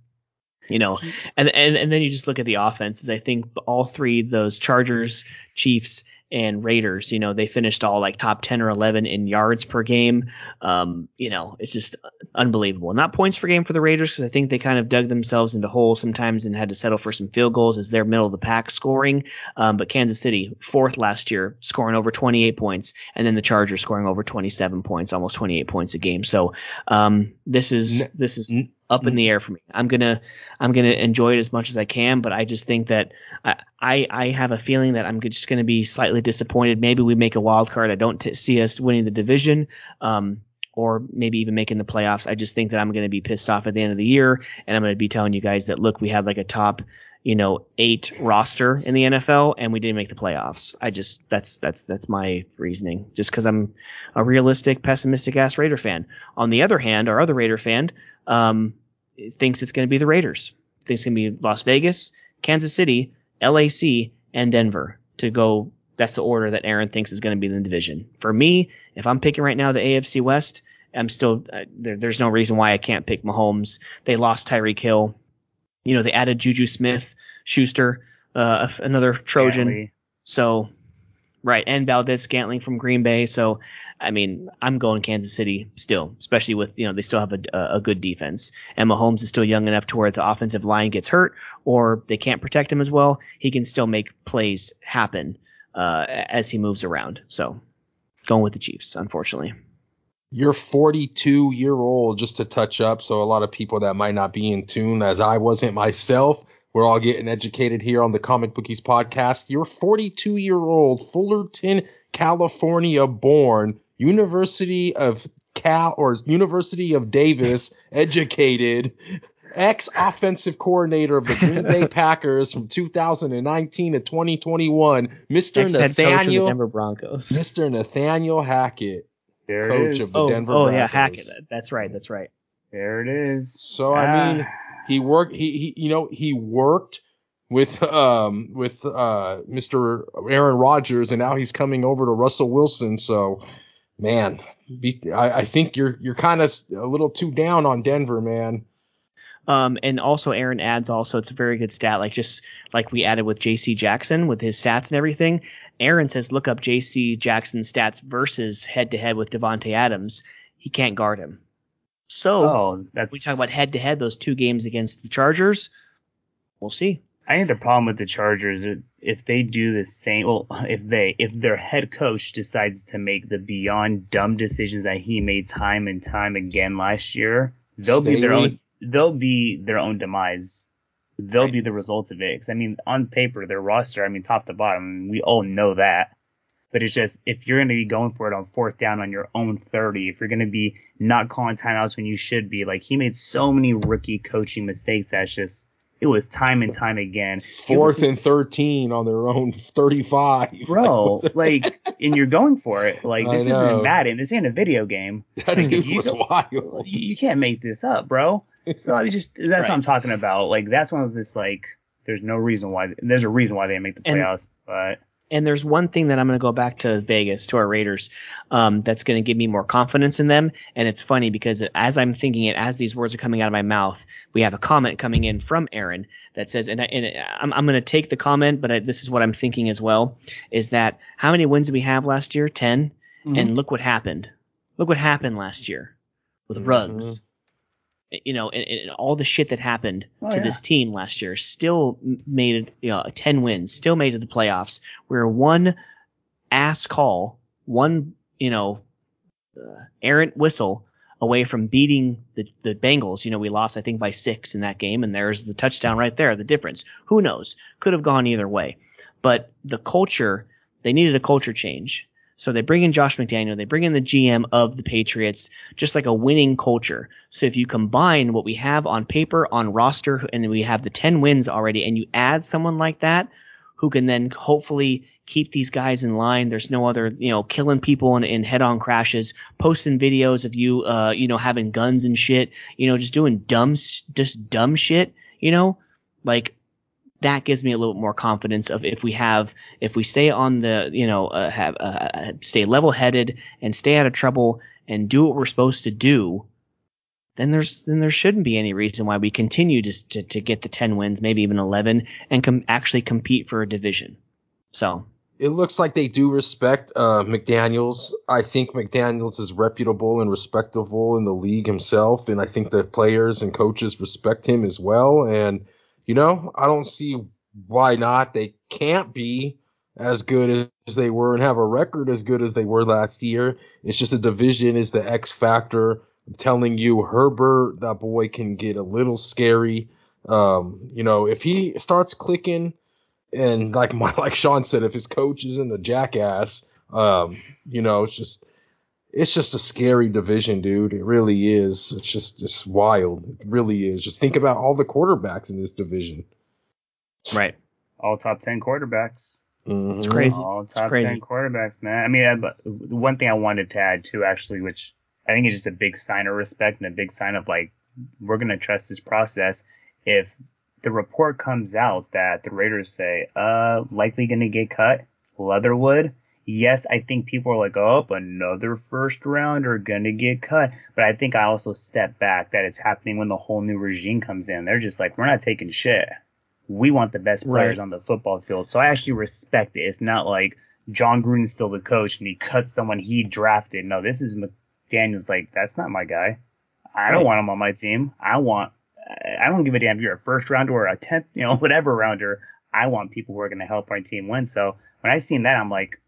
You know, and, and and then you just look at the offenses. I think all three those Chargers, Chiefs, and Raiders, you know, they finished all like top 10 or 11 in yards per game. Um, you know, it's just unbelievable. Not points per game for the Raiders because I think they kind of dug themselves into holes sometimes and had to settle for some field goals as their middle of the pack scoring. Um, but Kansas City, fourth last year, scoring over 28 points, and then the Chargers scoring over 27 points, almost 28 points a game. So um, this is this is up in the air for me. I'm gonna I'm gonna enjoy it as much as I can, but I just think that I I, I have a feeling that I'm just gonna be slightly disappointed. Maybe we make a wild card. I don't t- see us winning the division. Um, or maybe even making the playoffs. I just think that I'm going to be pissed off at the end of the year, and I'm going to be telling you guys that look, we have like a top, you know, eight roster in the NFL, and we didn't make the playoffs. I just that's that's that's my reasoning. Just because I'm a realistic, pessimistic ass Raider fan. On the other hand, our other Raider fan um, thinks it's going to be the Raiders. Thinks it's going to be Las Vegas, Kansas City, LAC, and Denver to go. That's the order that Aaron thinks is going to be in the division. For me, if I'm picking right now the AFC West, I'm still uh, there, there's no reason why I can't pick Mahomes. They lost Tyreek Hill. You know, they added Juju Smith, Schuster, uh, another Trojan. Stanley. So, right, and Valdes-Scantling from Green Bay. So, I mean, I'm going Kansas City still, especially with you know they still have a, a good defense, and Mahomes is still young enough to where the offensive line gets hurt or they can't protect him as well, he can still make plays happen uh, as he moves around. So, going with the Chiefs, unfortunately. You're 42 year old, just to touch up. So a lot of people that might not be in tune, as I wasn't myself, we're all getting educated here on the Comic Bookies podcast. You're 42 year old, Fullerton, California born, University of Cal or University of Davis <laughs> educated, ex offensive coordinator of the Green Bay <laughs> Packers from 2019 to 2021, Mr. Ex head coach of the Nathaniel, Denver Broncos. Mr. Nathaniel Hackett. There Coach it is. of the Oh, Denver oh yeah, Hackett. That's right. That's right. There it is. So I mean, Ah. He worked. He, he you know he worked with um with uh Mr. Aaron Rodgers, and now he's coming over to Russell Wilson. So, man, be, I, I think you're you're kind of a little too down on Denver, man. Um, and also Aaron adds also it's a very good stat, like just like we added with J.C. Jackson with his stats and everything. Aaron says look up J.C. Jackson's stats versus head to head with Davante Adams. He can't guard him. So oh, that's we talk about head to head those two games against the Chargers. We'll see. I think the problem with the Chargers, if they do the same, well, if they, if their head coach decides to make the beyond dumb decisions that he made time and time again last year, they'll Stay be their own, they'll be their own demise. They'll right. be the result of it. Because I mean, on paper, their roster, I mean, top to bottom, we all know that. But it's just if you're going to be going for it on fourth down on your own 30, if you're going to be not calling timeouts when you should be, like he made so many rookie coaching mistakes. That's just it was time and time again. Fourth was, and 13 on their own 35. Bro, <laughs> like, and you're going for it. Like, this isn't Madden. This ain't a video game. <laughs> That dude you, was wild. You, you, can't make this up, bro. So I just, that's right. what I'm talking about. Like, that's one of this, like, there's no reason why, there's a reason why they make the playoffs, and, but and there's one thing that I'm going to go back to Vegas to our Raiders um, that's going to give me more confidence in them. And it's funny because as I'm thinking it, as these words are coming out of my mouth, we have a comment coming in from Aaron that says, and, I, and I'm, I'm going to take the comment, but I, this is what I'm thinking as well, is that how many wins did we have last year? 10. Mm-hmm. And look what happened. Look what happened last year with mm-hmm. Ruggs, you know, and, and, all the shit that happened oh, to yeah. this team last year still made it, you know, 10 wins, still made it to the playoffs. We're one ass call, one, you know, uh, errant whistle away from beating the, the Bengals. You know, we lost, I think, by six in that game, and there's the touchdown right there, the difference. Who knows? Could have gone either way. But the culture, they needed a culture change. So they bring in Josh McDaniel, they bring in the GM of the Patriots, just like a winning culture. So if you combine what we have on paper, on roster, and we have the 10 wins already, and you add someone like that, who can then hopefully keep these guys in line. There's no other, you know, killing people in, in head-on crashes, posting videos of you, uh, you know, having guns and shit, you know, just doing dumb, just dumb shit, you know, like that gives me a little bit more confidence of if we have if we stay on the you know uh, have uh, uh, stay level headed and stay out of trouble and do what we're supposed to do then there's then there shouldn't be any reason why we continue to to, to get the 10 wins maybe even 11 and com- actually compete for a division so it looks like they do respect uh, McDaniels. I think McDaniels is reputable and respectable in the league himself, and I think the players and coaches respect him as well. And you know, I don't see why not. They can't be as good as they were and have a record as good as they were last year. It's just a division is the X factor. I'm telling you, Herbert, that boy can get a little scary. Um, you know, if he starts clicking and like my, <laughs> like Sean said, if his coach isn't a jackass, um, you know, it's just it's just a scary division, dude. It really is. It's just just wild. It really is. Just think about all the quarterbacks in this division. Right. All top ten quarterbacks. Mm-hmm. It's crazy. All top crazy. ten quarterbacks, man. I mean, I, one thing I wanted to add too, actually, which I think is just a big sign of respect and a big sign of like we're gonna trust this process. If the report comes out that the Raiders say, uh, likely gonna get cut, Leatherwood yes, I think people are like, oh, another first rounder gonna get cut. But I think I also step back that it's happening when the whole new regime comes in. They're just like, we're not taking shit. We want the best players right. on the football field. So I actually respect it. It's not like John Gruden's still the coach and he cuts someone he drafted. No, this is McDaniel's like, that's not my guy. I don't right. want him on my team. I want, I don't give a damn if you're a first rounder or a 10th, you know, <laughs> whatever rounder. I want people who are going to help our team win. So when I seen that, I'm like,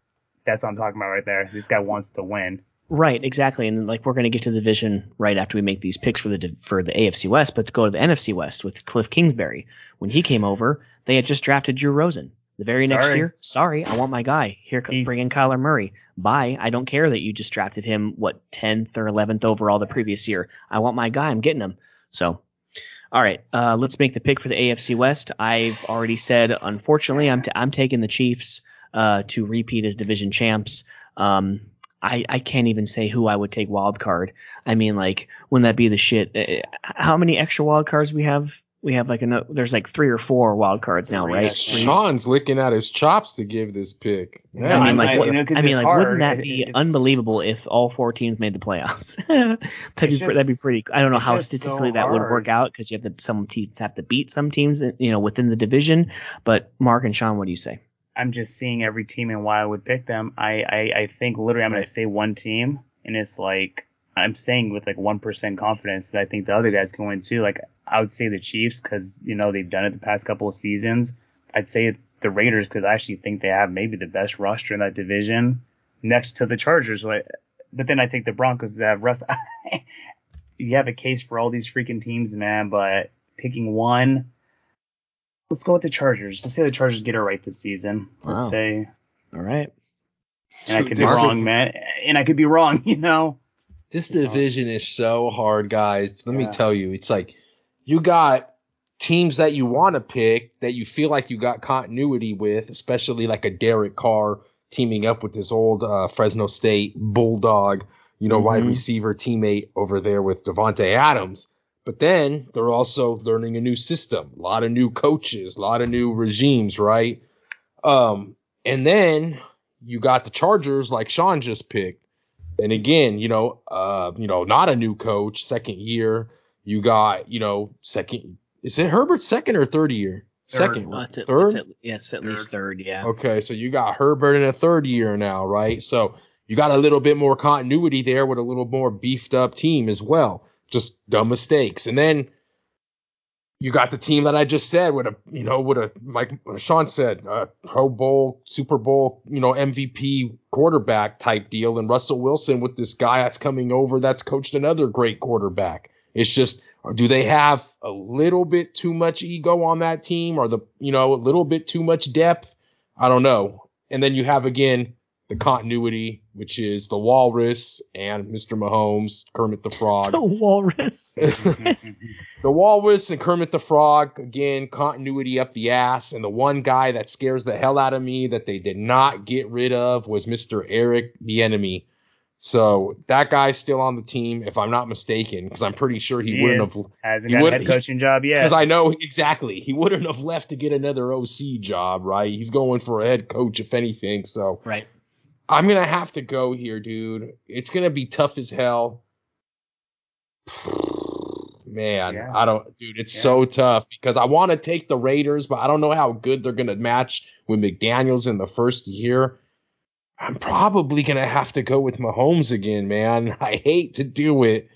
that's what I'm talking about right there. This guy wants to win. Right, exactly, and like we're going to get to the division right after we make these picks for the for the AFC West, but to go to the NFC West with Cliff Kingsbury. When he came over, they had just drafted Drew Rosen. The very sorry. next year, sorry, I want my guy. Here, He's, bring in Kyler Murray. Bye. I don't care that you just drafted him what tenth or eleventh overall the previous year. I want my guy. I'm getting him. So, all right, uh, let's make the pick for the AFC West. I've already said, unfortunately, I'm t- I'm taking the Chiefs uh, to repeat as division champs. Um, I, I can't even say who I would take wild card. I mean, like, wouldn't that be the shit? Uh, how many extra wild cards we have? We have like a there's like three or four wild cards now, right? Sean's licking at his chops to give this pick. Yeah, I mean, like, what, I, I mean, like, hard. wouldn't that be it's, unbelievable if all four teams made the playoffs? <laughs> that'd be just, that'd be pretty. I don't know how statistically so that would work out because you have to some teams have to beat some teams, you know, within the division. But Mark and Sean, what do you say? I'm just seeing every team and why I would pick them. I, I, I think literally I'm going to say one team, and it's like I'm saying with like one percent confidence that I think the other guys can win too. Like I would say the Chiefs because you know they've done it the past couple of seasons. I'd say the Raiders because I actually think they have maybe the best roster in that division next to the Chargers. But then I take the Broncos that have Russ. <laughs> you have a case for all these freaking teams, man. But picking one, let's go with the Chargers. Let's say the Chargers get it right this season. Let's wow. say. All right. And I could be wrong, man. And I could be wrong, <laughs> you know. This it's division hard. is so hard, guys. Let yeah. me tell you, it's like you got teams that you want to pick that you feel like you got continuity with, especially like a Derek Carr teaming up with his old uh, Fresno State Bulldog, you know, mm-hmm. wide receiver teammate over there with Davante Adams. But then they're also learning a new system, a lot of new coaches, a lot of new regimes, right? Um, and then you got the Chargers, like Sean just picked. And again, you know, uh, you know, not a new coach, second year. You got, you know, second. Is it Herbert's second or third year? Third. Second, uh, it's at, third. It's at, yeah, it's at third. least third. Yeah. Okay, so you got Herbert in a third year now, right? So you got a little bit more continuity there with a little more beefed up team as well just dumb mistakes. And then you got the team that I just said with a, you know, with a, like Sean said, a Pro Bowl, Super Bowl, you know, MVP quarterback type deal. And Russell Wilson with this guy that's coming over that's coached another great quarterback. It's just, do they have a little bit too much ego on that team or the, you know, a little bit too much depth? I don't know. And then you have again the continuity, which is the Walrus and Mr. Mahomes, Kermit the Frog. <laughs> The Walrus. <laughs> the Walrus and Kermit the Frog, again, continuity up the ass. And the one guy that scares the hell out of me that they did not get rid of was Mr. Eric Bieniemy. So that guy's still on the team, if I'm not mistaken, because I'm pretty sure he, he wouldn't is. have hasn't got a head coaching job yet. Because I know exactly he wouldn't have left to get another OC job, right? He's going for a head coach, if anything. So right. I'm gonna have to go here, dude. It's gonna be tough as hell. <sighs> Man, yeah. I don't, dude. It's yeah. so tough because I want to take the Raiders, but I don't know how good they're gonna match with McDaniel's in the first year. I'm probably gonna have to go with Mahomes again, man. <laughs> I hate to do it,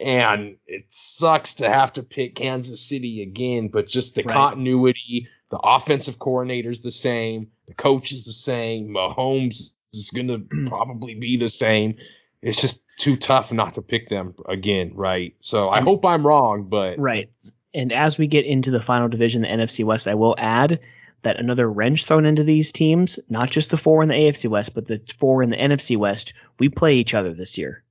and it sucks to have to pick Kansas City again. But just the right. continuity, the offensive coordinator's the same, the coach is the same. Mahomes is going to probably be the same. It's just too tough not to pick them again, right? So I hope I'm wrong, but right. And as we get into the final division, the NFC West, I will add that another wrench thrown into these teams, not just the four in the AFC West, but the four in the NFC West, we play each other this year.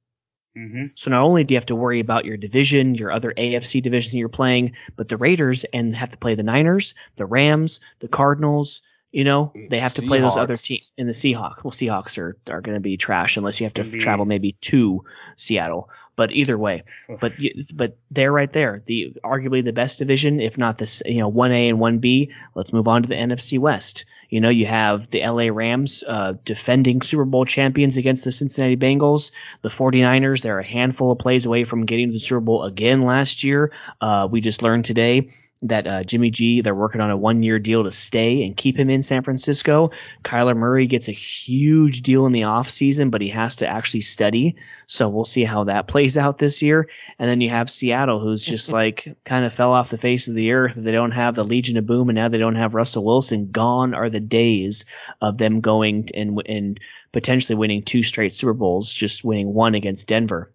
Mm-hmm. So not only do you have to worry about your division, your other AFC division you're playing, but the Raiders and have to play the Niners, the Rams, the Cardinals, you know, they have to Seahawks. play those other teams in the Seahawks. Well, Seahawks are, are going to be trash unless you have to Indeed. travel maybe to Seattle. But either way, but but they're right there. The arguably the best division, if not this, you know, one A and one B. Let's move on to the NFC West. You know, you have the LA Rams uh, defending Super Bowl champions against the Cincinnati Bengals. The 49ers, they're a handful of plays away from getting to the Super Bowl again last year. Uh, we just learned today that uh, Jimmy G, they're working on a one year deal to stay and keep him in San Francisco. Kyler Murray gets a huge deal in the offseason, but he has to actually study. So we'll see how that plays out this year. And then you have Seattle, who's just <laughs> like kind of fell off the face of the earth. They don't have the Legion of Boom, and now they don't have Russell Wilson. Gone are the days of them going and, and potentially winning two straight Super Bowls, just winning one against Denver.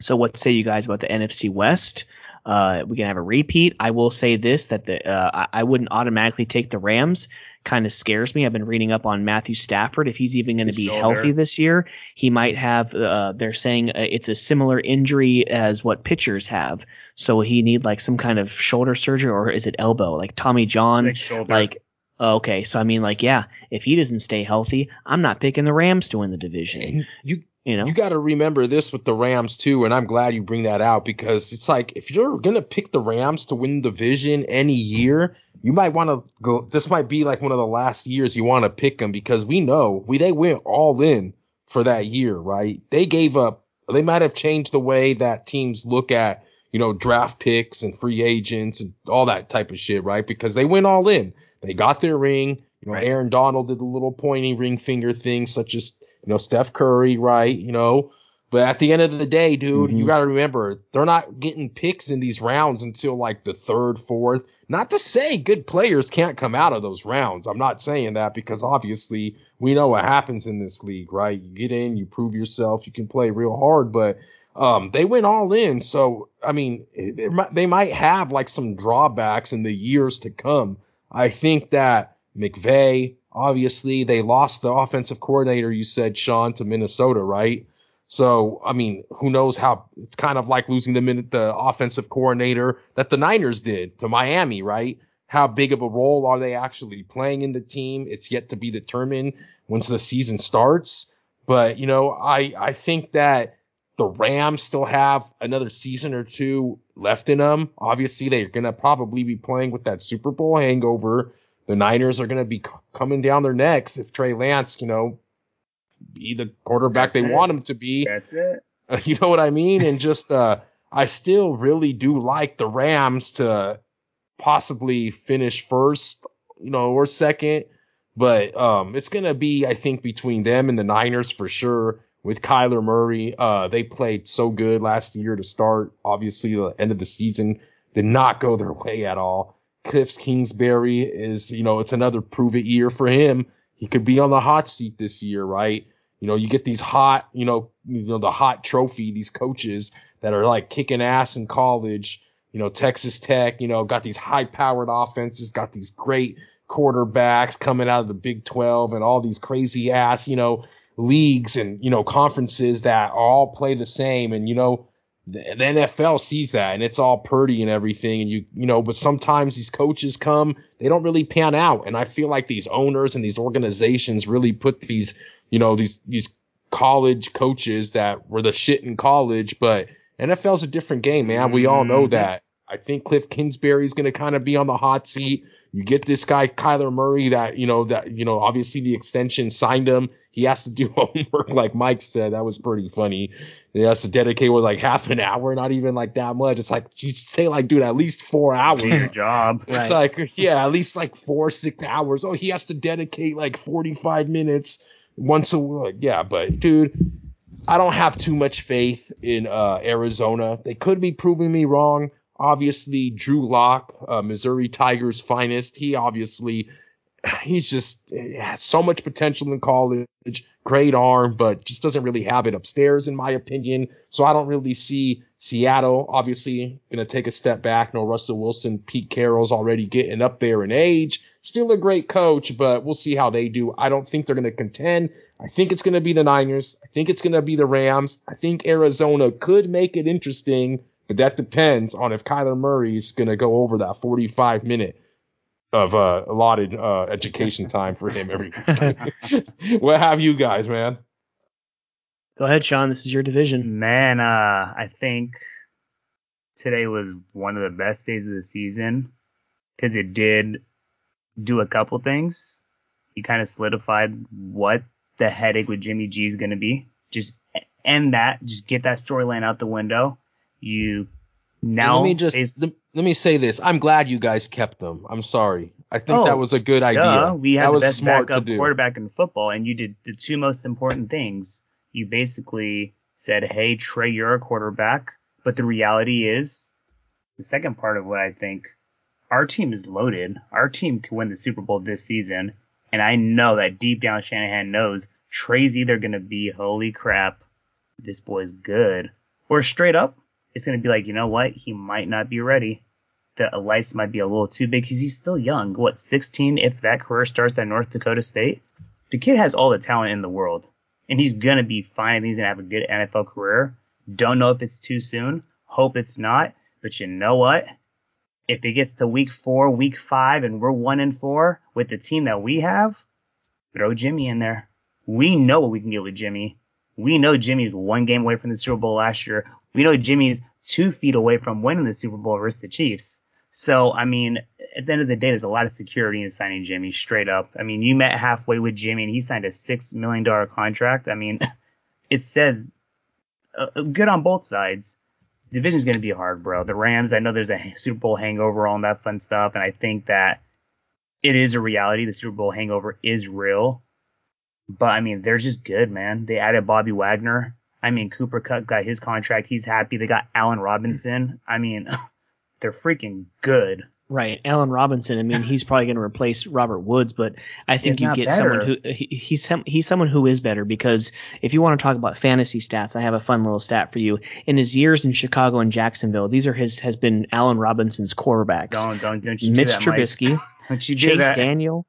So what say you guys about the NFC West? Uh, we can have a repeat. I will say this that the uh, I wouldn't automatically take the Rams. Kind of scares me. I've been reading up on Matthew Stafford. If he's even going to be shoulder. healthy this year, he might have. Uh, they're saying uh, it's a similar injury as what pitchers have. So he need like some kind of shoulder surgery or is it elbow? Like Tommy John, like Okay, so I mean, like, yeah, if he doesn't stay healthy, I'm not picking the Rams to win the division. You you know, you got to remember this with the Rams too, and I'm glad you bring that out because it's like if you're gonna pick the Rams to win the division any year, you might want to go. This might be like one of the last years you want to pick them because we know we they went all in for that year, right? They gave up. They might have changed the way that teams look at you know draft picks and free agents and all that type of shit, right? Because they went all in. They got their ring. You know. Aaron Donald did the little pointy ring finger thing, such as you know, Steph Curry, right? You know, But at the end of the day, dude, mm-hmm. you got to remember they're not getting picks in these rounds until like the third, fourth. Not to say good players can't come out of those rounds. I'm not saying that because obviously we know what happens in this league, right? You get in, you prove yourself, you can play real hard, but um, they went all in. So, I mean, they might have like some drawbacks in the years to come. I think that McVay, obviously, they lost the offensive coordinator, you said, Sean, to Minnesota, right? So, I mean, who knows how it's kind of like losing the minute the offensive coordinator that the Niners did to Miami, right? How big of a role are they actually playing in the team? It's yet to be determined once the season starts. But, you know, I, I think that the Rams still have another season or two left in them. Obviously, they're going to probably be playing with that Super Bowl hangover. The Niners are going to be coming down their necks if Trey Lance, you know, be the quarterback That's they it. want him to be. <laughs> That's it. Uh, <laughs> you know what I mean? and just, uh, I still really do like the Rams to possibly finish first, you know, or second. But um, it's gonna be, I think, between them and the Niners for sure. With Kyler Murray, uh, they played so good last year to start. Obviously, the end of the season did not go their way at all. Cliff Kingsbury is, you know, it's another prove it year for him he could be on the hot seat this year, right? You know, you get these hot, you know, you know, the hot trophy, these coaches that are like kicking ass in college, you know, Texas Tech, you know, got these high powered offenses, got these great quarterbacks coming out of the Big 12 and all these crazy ass, you know, leagues and, you know, conferences that all play the same. And, you know, the, the NFL sees that and it's all pretty and everything. And you, you know, but sometimes these coaches come, they don't really pan out. And I feel like these owners and these organizations really put these, you know, these, these college coaches that were the shit in college, but NFL's a different game, man. We all know mm-hmm. that. I think Cliff Kingsbury is going to kind of be on the hot seat. You get this guy Kyler Murray that you know that you know obviously the extension signed him. He has to do <laughs> homework like Mike said. That was pretty funny. He has to dedicate with like half an hour, not even like that much. It's like you say like dude, at least four hours. His job. It's right. like yeah, at least like four six hours. Oh, he has to dedicate like forty five minutes once a week. Yeah, but dude. I don't have too much faith in uh, Arizona. They could be proving me wrong obviously Drew Lock, uh, Missouri Tigers finest. He obviously, he's just has so much potential in college, great arm, but just doesn't really have it upstairs, in my opinion. So I don't really see Seattle, obviously, going to take a step back. No Russell Wilson, Pete Carroll's already getting up there in age. Still a great coach, but we'll see how they do. I don't think they're going to contend. I think it's going to be the Niners. I think it's going to be the Rams. I think Arizona could make it interesting but that depends on if Kyler Murray's going to go over that 45 minute of uh, allotted uh, education <laughs> time for him every week. <laughs> what have you guys, man? Go ahead, Sean. This is your division. Man, uh, I think today was one of the best days of the season because it did do a couple things. He kind of solidified what the headache with Jimmy G is going to be. Just end that. Just get that storyline out the window you now let me just let me say this. I'm glad you guys kept them. I'm sorry. I think oh, that was a good idea. Duh. We had that the best backup quarterback in football, and you did the two most important things. You basically said, "Hey, Trey, you're a quarterback," but the reality is, the second part of what I think, our team is loaded. Our team can win the Super Bowl this season, and I know that deep down Shanahan knows Trey's either going to be, "Holy crap, this boy's good," or straight up, it's going to be like, you know what? He might not be ready. The lice might be a little too big because he's still young. What, 16 if that career starts at North Dakota State? The kid has all the talent in the world, and he's going to be fine. He's going to have a good NFL career. Don't know if it's too soon. Hope it's not. But you know what? If it gets to week four, week five, and we're one and four with the team that we have, throw Jimmy in there. We know what we can get with Jimmy. We know Jimmy's one game away from the Super Bowl last year. We know Jimmy's two feet away from winning the Super Bowl versus the Chiefs. So, I mean, at the end of the day, there's a lot of security in signing Jimmy straight up. I mean, you met halfway with Jimmy and he signed a $6 million contract. I mean, <laughs> it says uh, uh, good on both sides. Division's going to be hard, bro. The Rams, I know there's a Super Bowl hangover, all that fun stuff. And I think that it is a reality. The Super Bowl hangover is real. But I mean, they're just good, man. They added Bobby Wagner. I mean, Cooper Kupp got his contract. He's happy. They got Allen Robinson. I mean, <laughs> they're freaking good. Right, Allen Robinson. I mean, he's probably going to replace Robert Woods, but I think you get better. someone who he, he's he's someone who is better because if you want to talk about fantasy stats, I have a fun little stat for you. In his years in Chicago and Jacksonville, these are his has been Allen Robinson's quarterbacks. Don't don't don't you Mitch do that, Trubisky, <laughs> don't you do Chase that. Daniel.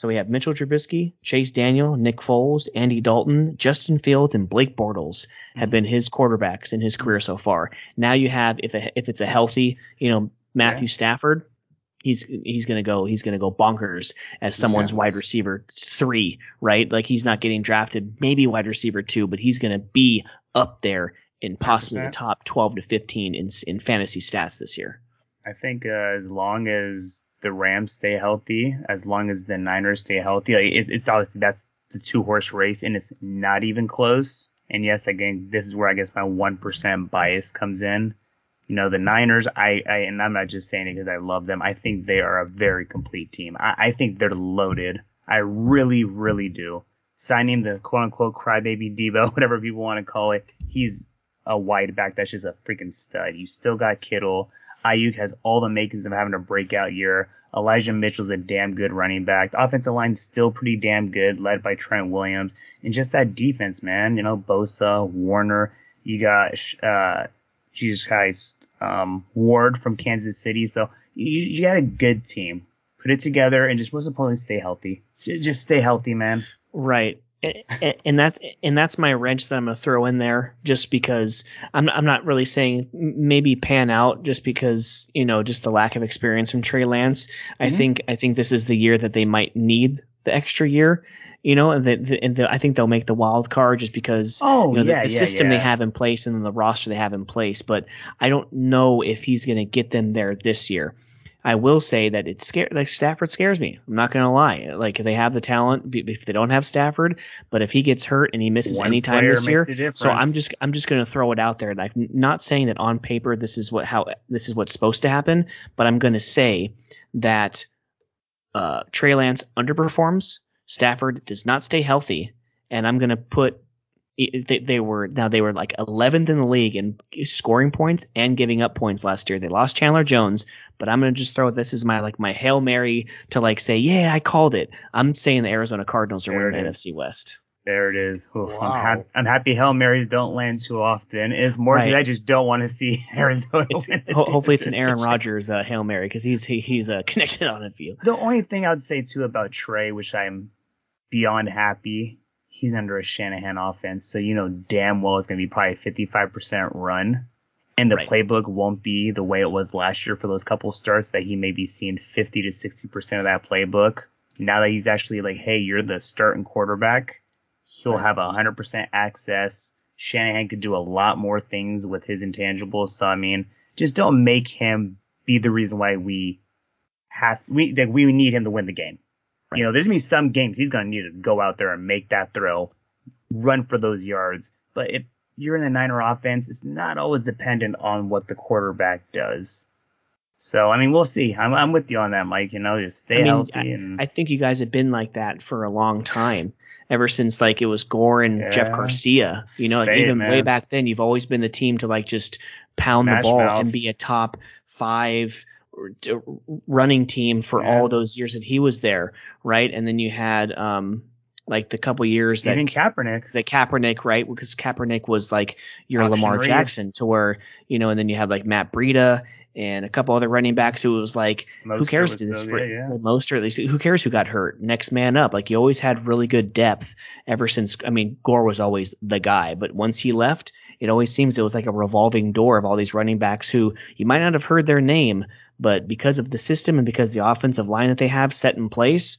So we have Mitchell Trubisky, Chase Daniel, Nick Foles, Andy Dalton, Justin Fields, and Blake Bortles have been his quarterbacks in his career so far. Now you have if a, if it's a healthy, you know, Matthew yeah. Stafford, he's he's gonna go he's gonna go bonkers as someone's wide receiver three, right? Like he's not getting drafted, maybe wide receiver two, but he's gonna be up there in possibly 100%. the top twelve to fifteen in in fantasy stats this year. I think uh, as long as the Rams stay healthy, as long as the Niners stay healthy, like it, it's obviously that's the two horse race, and it's not even close. And yes, again, this is where I guess my one percent bias comes in you know, the Niners, I, I and I'm not just saying it because I love them. I think they are a very complete team. I, I think they're loaded. I really, really do. Signing the quote unquote crybaby Deebo, <laughs> whatever people want to call it, he's a wide back that's just a freaking stud. You still got Kittle. Aiyuk has all the makings of having a breakout year. Elijah Mitchell's a damn good running back. The offensive line's still pretty damn good, led by Trent Williams. And just that defense, man. You know, Bosa, Warner. You got uh, Jesus Christ, um, Ward from Kansas City. So you, you got a good team. Put it together and just most importantly, stay healthy. Just stay healthy, man. Right. And that's and that's my wrench that I'm gonna throw in there, just because I'm I'm not really saying maybe pan out, just because you know just the lack of experience from Trey Lance. Mm-hmm. I think I think this is the year that they might need the extra year, you know, and, the, and the, I think they'll make the wild card just because oh, you know, yeah, the, the yeah, system yeah. they have in place and then the roster they have in place. But I don't know if he's going to get them there this year. I will say that it's scare like Stafford scares me. I'm not going to lie. Like they have the talent if they don't have Stafford, but if he gets hurt and he misses One any time this year, so I'm just I'm just going to throw it out there. Like not saying that on paper this is what how this is what's supposed to happen, but I'm going to say that uh, Trey Lance underperforms Stafford does not stay healthy, and I'm going to put they, they, were now they were like 11th in the league in scoring points and giving up points last year. They lost Chandler Jones, but I'm going to just throw this as my like my hail mary to like say yeah I called it. I'm saying the Arizona Cardinals are winning the NFC West. There it is. Oof, wow. I'm, ha- I'm, happy Hail Marys don't land too often. It's more right. I just don't want to see <laughs> Arizona. Ho- hopefully, it's an Aaron Rodgers uh, Hail Mary because he's he, he's uh, <laughs> connected on the field. The only thing I would say too about Trey, which I'm beyond happy. He's under a Shanahan offense, so you know damn well it's going to be probably 55% run. And the right. playbook won't be the way it was last year for those couple starts that he may be seeing 50 to 60% of that playbook. Now that he's actually like, hey, you're the starting quarterback, he'll right. have 100% access. Shanahan could do a lot more things with his intangibles. So, I mean, just don't make him be the reason why we have, we, like, we need him to win the game. Right. You know, there's gonna be some games he's gonna need to go out there and make that throw, run for those yards. But if you're in a Niner offense, it's not always dependent on what the quarterback does. So I mean, we'll see. I'm I'm with you on that, Mike. You know, just stay I mean, healthy. I, and I think you guys have been like that for a long time. Ever since like it was Gore and yeah. Jeff Garcia, you know, like, even it, way back then, you've always been the team to like just pound Smash the ball mouth. and be a top five running team for yeah. all those years that he was there, right? And then you had um like the couple years that even Kaepernick, the Kaepernick, right? Because Kaepernick was like your Lamar. Jackson, to where you know, and then you have like Matt Breida and a couple other running backs who was like, who cares? This still, yeah, yeah. Most or at least who cares who got hurt? Next man up. Like you always had really good depth ever since. I mean, Gore was always the guy, but once he left, it always seems it was like a revolving door of all these running backs who you might not have heard their name, but because of the system and because the offensive line that they have set in place,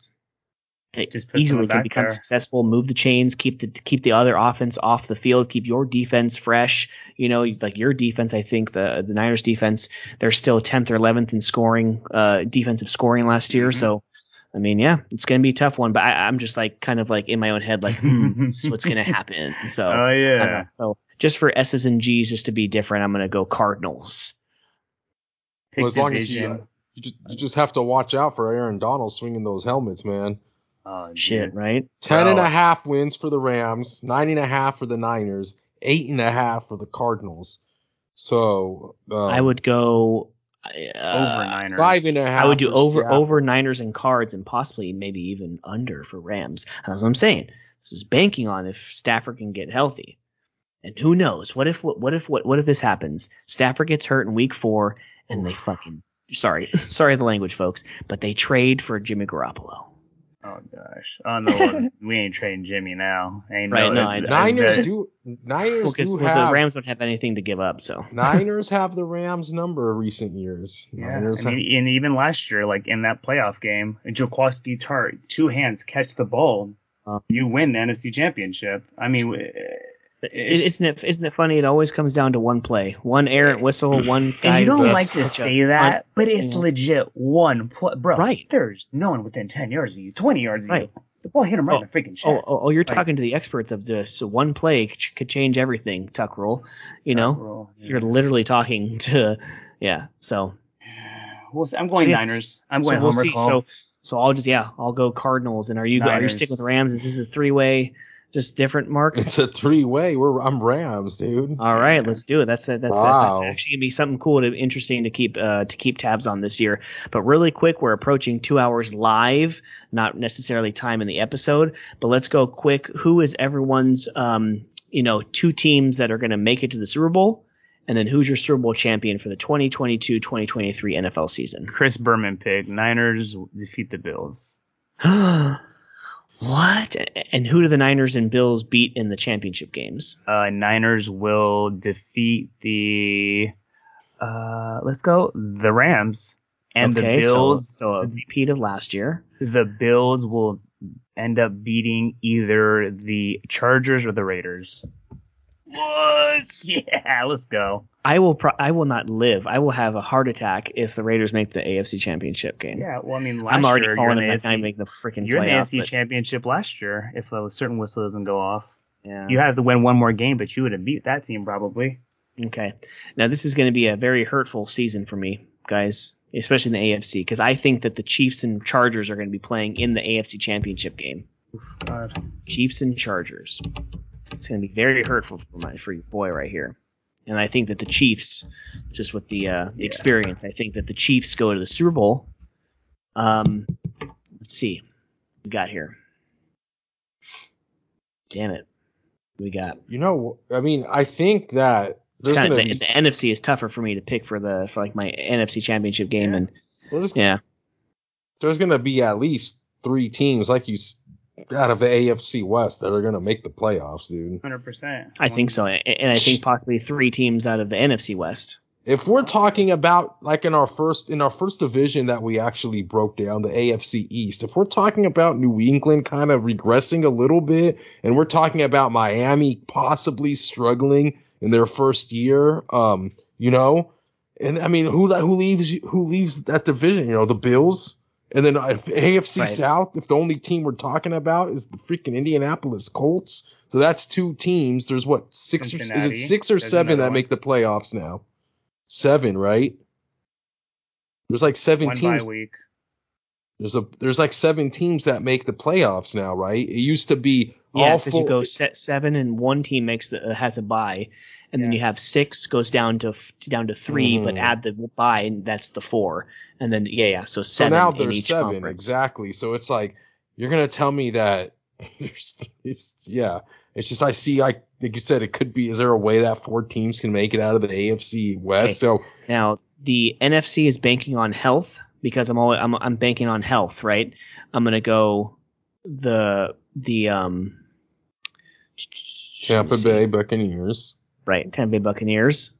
it just easily can become there. successful. Move the chains, keep the keep the other offense off the field, keep your defense fresh. You know, like your defense. I think the the Niners defense they're still tenth or eleventh in scoring, uh, defensive scoring last year. Mm-hmm. So, I mean, yeah, it's gonna be a tough one. But I, am just like kind of like in my own head, like hmm, this is what's gonna <laughs> happen. So, oh yeah. So just for S's and G's, just to be different, I'm gonna go Cardinals. Well, as long as you, you just you just have to watch out for Aaron Donald swinging those helmets, man. Oh, shit, right? Ten and a half wins for the Rams, nine and a half for the Niners, eight and a half for the Cardinals. So um, I would go uh, over Niners. five and a half. I would do over Seattle. over Niners and Cards, and possibly maybe even under for Rams. That's what I'm saying. This is banking on if Stafford can get healthy. And who knows? What if what, what if what what if this happens? Stafford gets hurt in week four, and they fucking sorry sorry the language, folks, but they trade for Jimmy Garoppolo. Oh gosh. Oh no, <laughs> we ain't trading Jimmy now. Ain't Right, no, no, I know. Niners that- do. Niners Well, because do the have. Rams don't have anything to give up, so <laughs> Niners have the Rams number of recent years. Yeah, Niners I mean, and even last year, like in that playoff game, Jaquiski Tartt, two hands catch the ball, Uh. you win the NFC Championship. I mean, It- it's, isn't it isn't it funny? It always comes down to one play, one errant whistle, mm-hmm. one guy. and you don't That's like to say that, but it's mm. legit one play, bro. Right. There's no one within ten yards of you, twenty yards of Right. you. The ball hit him right Oh, in the freaking oh, chest. Oh, oh, oh, you're Like, talking to the experts of this. So one play ch- could change everything. Tuck roll, you know. bro, yeah. You're literally talking <laughs> to, yeah. So, <sighs> We'll see. I'm going So, yeah, Niners. I'm so going we'll see. call. So, so I'll just yeah, I'll go Cardinals. And are you go, are you Niners. sticking with the Rams? Is this a three way, just different mark? It's a three way. We're I'm Rams, dude. All right, let's do it. That's that's that's, Wow. that's actually gonna be something cool to interesting to keep uh, to keep tabs on this year. But really quick, we're approaching two hours live, not necessarily time in the episode. But let's go quick. Who is everyone's um you know two teams that are gonna make it to the Super Bowl, and then who's your Super Bowl champion for the 2022-2023 NFL season? Chris Berman pick. Niners defeat the Bills. <gasps> <gasps> what? And who do the Niners and Bills beat in the championship games? Uh, Niners will defeat the. Uh, let's go the Rams and okay, the Bills. So, so a repeat of last year. the Bills will end up beating either the Chargers or the Raiders. What? <laughs> Yeah, let's go. I will. Pro- I will not live. I will have a heart attack if the Raiders make the AFC Championship game. Yeah, well, I mean, last I'm already year, calling you're them in that I AFC make the freaking You're in the. AFC but- Championship last year. If a certain whistle doesn't go off, yeah. you have to win one more game, but you would have beat that team probably. Okay. Now this is going to be a very hurtful season for me, guys, especially in the AFC, because I think that the Chiefs and Chargers are going to be playing in the AFC Championship game. God. Chiefs and Chargers. It's going to be very hurtful for my for your boy right here. And I think that the Chiefs, just with the uh, the Yeah. experience, I think that the Chiefs go to the Super Bowl. Um, let's see, we got here. Damn it, we got. You know, I mean, I think that It's kind of gonna the, be the NFC is tougher for me to pick for the for like my NFC Championship game, Yeah. and there's, yeah, there's gonna be at least three teams like you out of the AFC West that are gonna make the playoffs, dude. Hundred percent. I think so, and and I think possibly three teams out of the NFC West. If we're talking about like in our first in our first division that we actually broke down the AFC East, if we're talking about New England kind of regressing a little bit, and we're talking about Miami possibly struggling in their first year, um, you know, and I mean who who leaves who leaves that division? You know, the Bills, and then if AFC Right. South, if the only team we're talking about is the freaking Indianapolis Colts, so that's two teams. There's what six? Or, is it six or There's seven that one. make the playoffs now? Seven, right? There's like seven one teams. week. There's a there's like seven teams that make the playoffs now, right? It used to be Yeah, all because you go set seven and one team makes the uh, has a bye, and then you have six goes down to down to 3 but Mhm. add the bye, and that's the four, and then yeah, yeah, so so seven now in there's each seven conference. exactly. So it's like you're gonna tell me that <laughs> there's it's yeah. It's just I see like like you said it could be. Is there a way that four teams can make it out of the AFC West? Okay. So Now the NFC is banking on health because I'm always I'm I'm banking on health, right? I'm gonna go the the um Tampa. Bay Buccaneers. right? Tampa Bay Buccaneers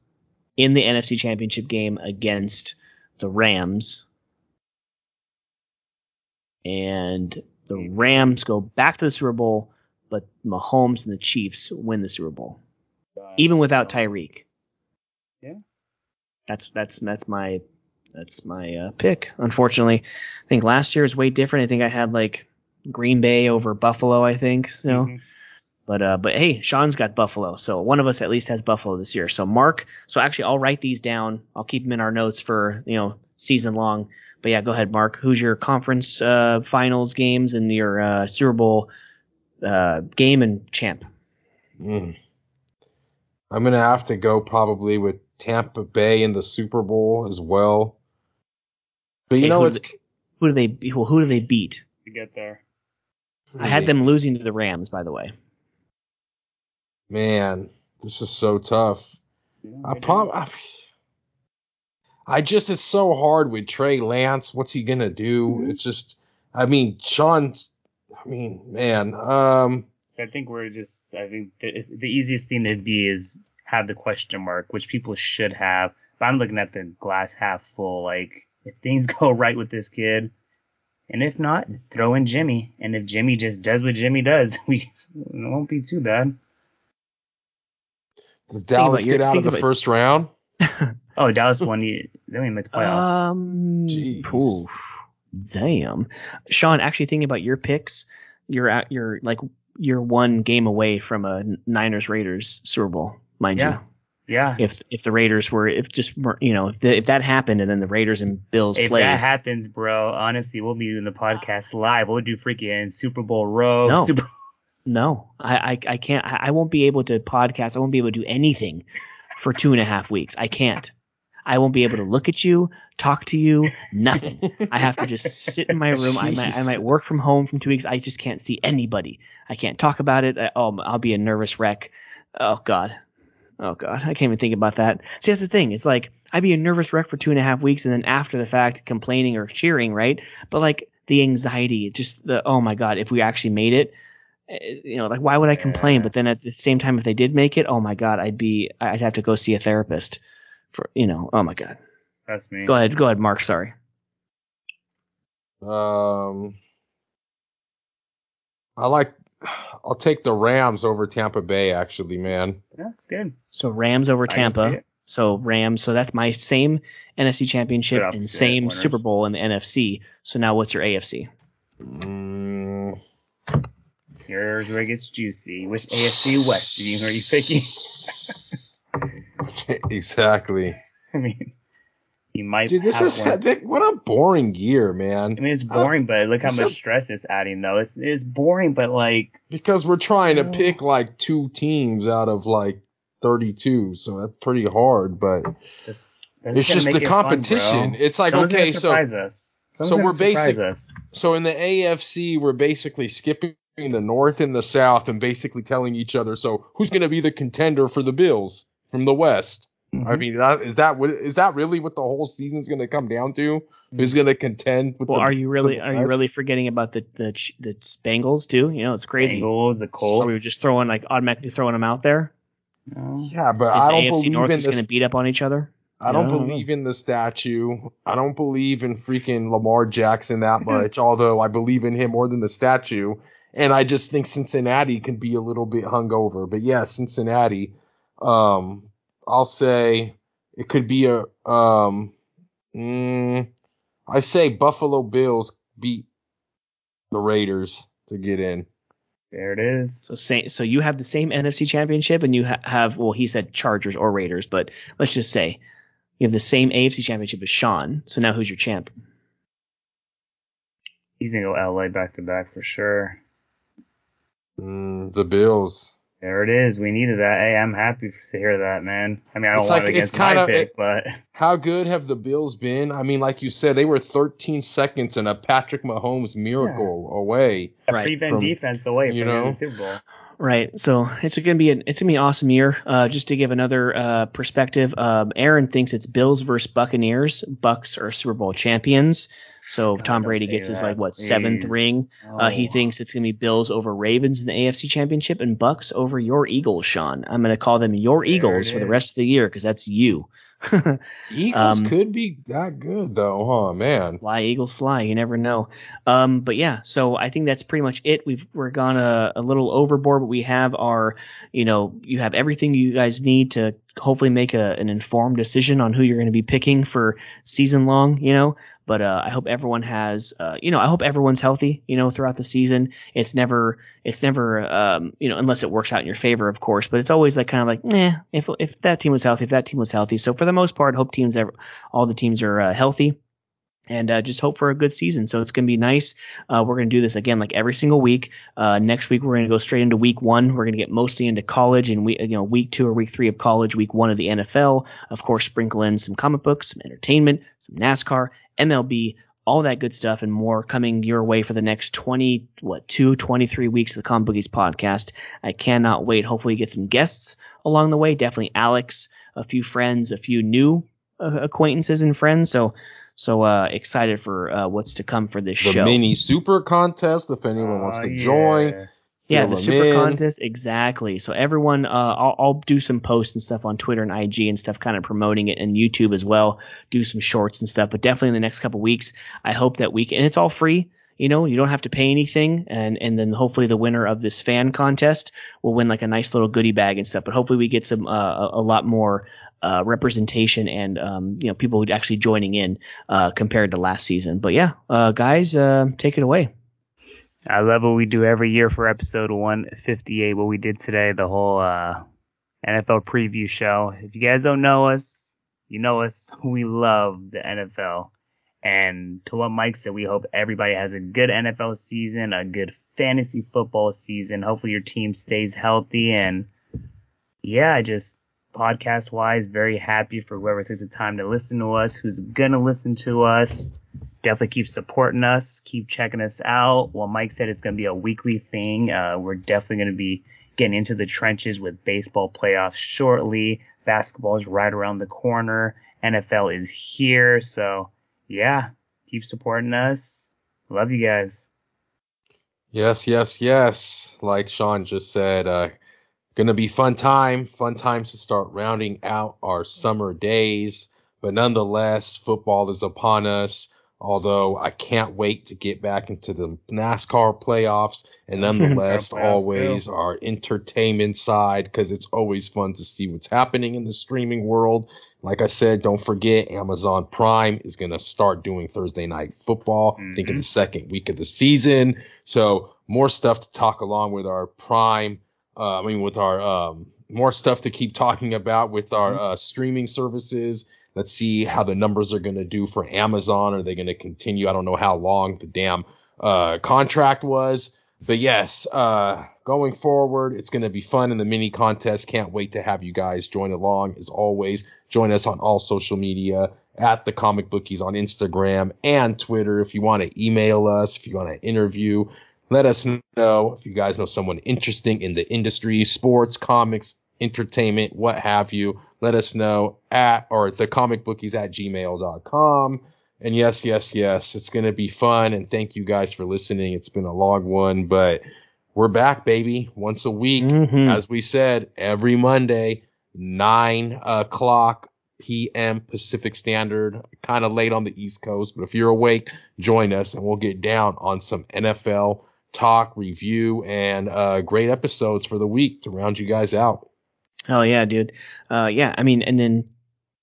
in the NFC Championship game against the Rams, and the Rams go back to the Super Bowl, but Mahomes and the Chiefs win the Super Bowl, even without Tyreek. Yeah. that's that's that's my that's my uh, pick. Unfortunately, I think last year was way different. I think I had like Green Bay over Buffalo. I think so. Mhm. But uh, but hey, Sean's got Buffalo, so one of us at least has Buffalo this year. So Mark, so actually I'll write these down. I'll keep them in our notes for you know season long. But yeah, go ahead, Mark. Who's your conference uh, finals games and your uh, Super Bowl uh, game and champ? Mm. I'm gonna have to go probably with Tampa Bay in the Super Bowl as well. But you Okay, know, who it's do they- Who do they? Well, who do they beat? To get there. I had them losing to the Rams, by the way. Man, this is so tough. Yeah, I it is. prob I, I just it's so hard with Trey Lance. What's he gonna do? Mm-hmm. It's just I mean, Sean's I mean, man, um I think we're just. I think the, the easiest thing to be is have the question mark, which people should have. But I'm looking at the glass half full. Like if things <laughs> go right with this kid, and if not, throw in Jimmy. And if Jimmy just does what Jimmy does, <laughs> we it won't be too bad. Does about Dallas your- get out of the about- first round? <laughs> Oh, Dallas won. the- They didn't make the playoffs. Um, Jeez. oof, damn. Sean, actually thinking about your picks, you're at you're like you're one game away from a Niners Raiders Super Bowl, mind yeah, yeah. If if the Raiders were if just were- you know if the, if that happened and then the Raiders and Bills If played, that happens, bro, honestly, we'll be doing the podcast live. We'll do freaking Super Bowl row. No. Super no, I, I I can't. I I won't be able to podcast. I won't be able to do anything for two and a half weeks. I can't. I won't be able to look at you, talk to you, nothing. I have to just sit in my <laughs> room. I might I might work from home from two weeks. I just can't see anybody. I can't talk about it. I, oh, I'll be a nervous wreck. Oh God, oh God, I can't even think about that. See, that's the thing. It's like I'd be a nervous wreck for two and a half weeks, and then after the fact, complaining or cheering, right? But like the anxiety, just the oh my God, if we actually made it, you know, like why would I complain? Yeah. But then at the same time, if they did make it, oh my God, I'd be I'd have to go see a therapist. For you know, oh my God. That's me. Go ahead, go ahead, Mark. Sorry. Um I like I'll take the Rams over Tampa Bay actually, man. That's good. So Rams over I can see Tampa. So Rams. So that's my same NFC Championship Good and same winners. Super Bowl in the NFC. So now what's your AFC? Mm, Here's where it gets juicy. Which AFC West you are you picking? <laughs> exactly. I mean, you might. Dude, this is what a boring year, man. I mean, it's boring, but look how much a- stress it's adding, though. It's it's boring, but like, Because we're trying to pick like two teams out of like 32, so that's pretty hard. But just, it's just the it competition. bro. it's like Someone's okay, so us. Someone's so we're surprise basic- so in the AFC, we're basically skipping the North and the South, and basically telling each other, so who's going to be the contender for the Bills from the West? I Mhm. mean, that, is that what is that really what the whole season's going to come down to? Mm-hmm. Who's going to contend with? Well, the are you really are you really forgetting about the the the Bengals too? You know, it's crazy. Bengals, the Colts. Are we just throwing like automatically throwing them out there? Yeah, but Is I don't AFC believe North in just going to beat up on each other? I don't Yeah, I don't believe in the statue. I don't believe in freaking Lamar Jackson that <laughs> much, although I believe in him more than the statue. And I just think Cincinnati can be a little bit hungover. But yeah, Cincinnati. Um, I'll say it could be a. Um, mm, I say Buffalo Bills beat the Raiders to get in. There it is. So say, so you have the same NFC Championship, and you ha- have well, he said Chargers or Raiders, but let's just say you have the same AFC Championship as Sean. So now who's your champ? He's gonna go LA back to back for sure. Mm, the Bills. There it is. We needed that. Hey, I'm happy to hear that, man. I mean, I don't It's want like- it against my pick, it- but How good have the Bills been? I mean, like you said, they were 13 seconds and a Patrick Mahomes miracle away. a Right, prevent from- defense away you from know? the Super Bowl. Right. So it's gonna be an it's gonna be an awesome year. Uh, just to give another uh, perspective, um, Aaron thinks it's Bills versus Buccaneers. Bucks are Super Bowl champions. So God, Tom Brady gets his like what seventh ring. Uh, he Oh. thinks it's gonna be Bills over Ravens in the AFC Championship and Bucks over your Eagles. Sean, I'm gonna call them your There Eagles for the rest of the year because that's you. <laughs> Eagles Um, could be that good though, huh, man? fly eagles fly you never know. Um but yeah so i think that's pretty much it. We've we're gone a, a little overboard but we have our you know you have everything you guys need to hopefully make a, an informed decision on who you're going to be picking for season long you know but uh, I hope everyone has, uh, you know, I hope everyone's healthy, you know, throughout the season. It's never, it's never, um, you know, unless it works out in your favor, of course. But it's always like kind of like, eh, if if that team was healthy, if that team was healthy. So for the most part, hope teams, ever, all the teams are uh, healthy and uh, just hope for a good season. So it's going to be nice. Uh, we're going to do this again like every single week. Uh, next week we're going to go straight into week one. We're going to get mostly into college and we, you know, week two or week three of college, week one of the NFL. Of course, sprinkle in some comic books, some entertainment, some NASCAR, MLB, all that good stuff and more coming your way for the next 20, what, two, 23 weeks of the Comic Bookies podcast. I cannot wait. Hopefully get some guests along the way. Definitely Alex, a few friends, a few new uh, acquaintances and friends. So so uh, excited for uh, what's to come for this the show. The mini super contest, if anyone wants to yeah. join. Yeah, the super in. contest, exactly. So everyone, uh, I'll, I'll, do some posts and stuff on Twitter and IG and stuff, kind of promoting it, and YouTube as well. Do some shorts and stuff, but definitely in the next couple weeks, I hope that we can. And it's all free. You know, you don't have to pay anything, and and then hopefully the winner of this fan contest will win like a nice little goodie bag and stuff. But hopefully we get some uh, a lot more uh, representation and um, you know people actually joining in uh, compared to last season. But yeah, uh, guys, uh, take it away. I love what we do every year for episode 158. What we did today, the whole uh, NFL preview show. If you guys don't know us, you know us. <laughs> We love the NFL. And to what Mike said, we hope everybody has a good NFL season, a good fantasy football season. Hopefully your team stays healthy. And yeah, just podcast wise, very happy for whoever took the time to listen to us, who's to listen to us. Definitely keep supporting us, keep checking us out. Well, Mike said it's to be a weekly thing. Uh, we're definitely to be getting into the trenches with baseball playoffs shortly. Basketball is right around the corner. NFL is here. So, yeah, keep supporting us. Love you guys. Yes, yes, yes. Like Sean just said, uh, Gonna be fun time, fun times to start rounding out our summer days. But nonetheless, football is upon us. Although I can't wait to get back into the NASCAR playoffs and <laughs> nonetheless playoffs always too. our entertainment side because it's always fun to see what's happening in the streaming world. Like I said, don't forget Amazon Prime is going to start doing Thursday night football. Mm-hmm. I think in the mm-hmm. second week of the season. So more stuff to talk along with our Prime uh, I mean, with our um, more stuff to keep talking about with our mm-hmm. uh, streaming services. Let's see how the numbers are going to do for Amazon. Are they going to continue? I don't know how long the damn uh, contract was, but yes, uh, going forward, it's going to be fun in the mini contest. Can't wait to have you guys join along. As always, join us on all social media at the comic bookies on Instagram and Twitter. If you want to email us, if you want to interview, let us know if you guys know someone interesting in the industry, sports, comics, entertainment, what have you. Let us know at or the comic bookies at gmail.com. And yes, yes, yes, it's going to be fun. And thank you guys for listening. It's been a long one, but we're back, baby, once a week. Mm-hmm. As we said, every Monday, nine o'clock p.m. Pacific Standard, kind of late on the East Coast. But if you're awake, join us and we'll get down on some NFL talk, review, and uh, great episodes for the week to round you guys out. Oh yeah, dude. Uh, yeah, I mean, and then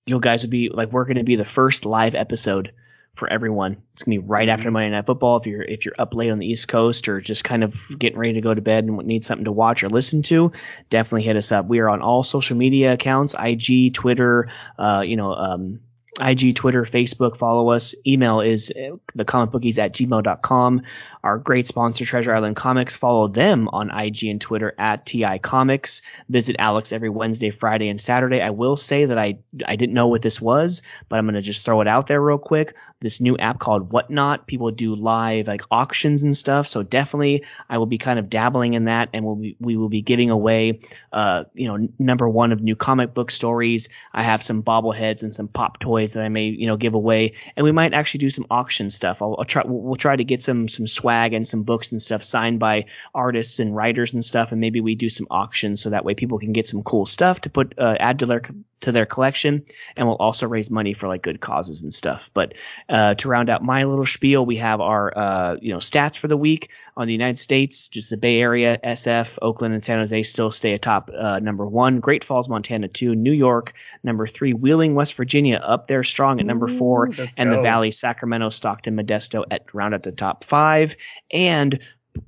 you guys would be like, we're going to be the first live episode for everyone. It's gonna be right after mm-hmm. Monday Night Football. If you're if you're up late on the East Coast or just kind of getting ready to go to bed and need something to watch or listen to, definitely hit us up. We are on all social media accounts: IG, Twitter, uh, you know, um, IG, Twitter, Facebook, follow us. Email is uh, thecomicbookies at gmail.com. Our great sponsor, Treasure Island Comics, follow them on IG and Twitter at TI Comics. Visit Alex every Wednesday, Friday, and Saturday. I will say that I, I didn't know what this was, but I'm going to just throw it out there real quick. This new app called Whatnot. People do live like auctions and stuff. So definitely I will be kind of dabbling in that and we'll be, we will be giving away, uh, you know, number one of new comic book stories. I have some bobbleheads and some pop toys that I may you know give away, and we might actually do some auction stuff. I'll, I'll try we'll try to get some some swag and some books and stuff signed by artists and writers and stuff, and maybe we do some auctions so that way people can get some cool stuff to put uh, add to their to their collection, and we'll also raise money for like good causes and stuff. But uh, to round out my little spiel, we have our uh, you know stats for the week on the United States, just the Bay Area, SF, Oakland, and San Jose still stay atop uh, number one. Great Falls, Montana two, New York number three, Wheeling, West Virginia up there strong at number four, Ooh, and go. the Valley, Sacramento, Stockton, Modesto at round at the top five, and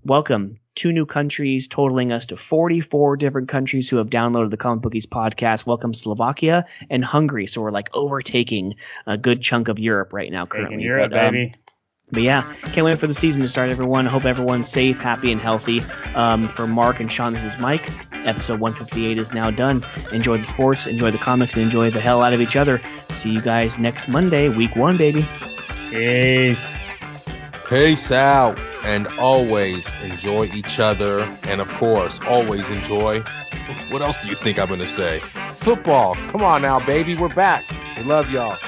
welcome two new countries, totaling us to 44 different countries who have downloaded the Comic Bookies podcast. Welcome Slovakia and Hungary. So we're like overtaking a good chunk of Europe right now currently. Taking Europe, but, um, baby. but yeah, can't wait for the season to start, everyone. Hope everyone's safe, happy, and healthy. Um, for Mark and Sean, this is Mike. Episode 158 is now done. Enjoy the sports, enjoy the comics, and enjoy the hell out of each other. See you guys next Monday, week one, baby. Peace. Peace out. And always enjoy each other. And of course, always enjoy. What else do you think I'm going to say? Football. Come on now, baby. We're back. We love y'all.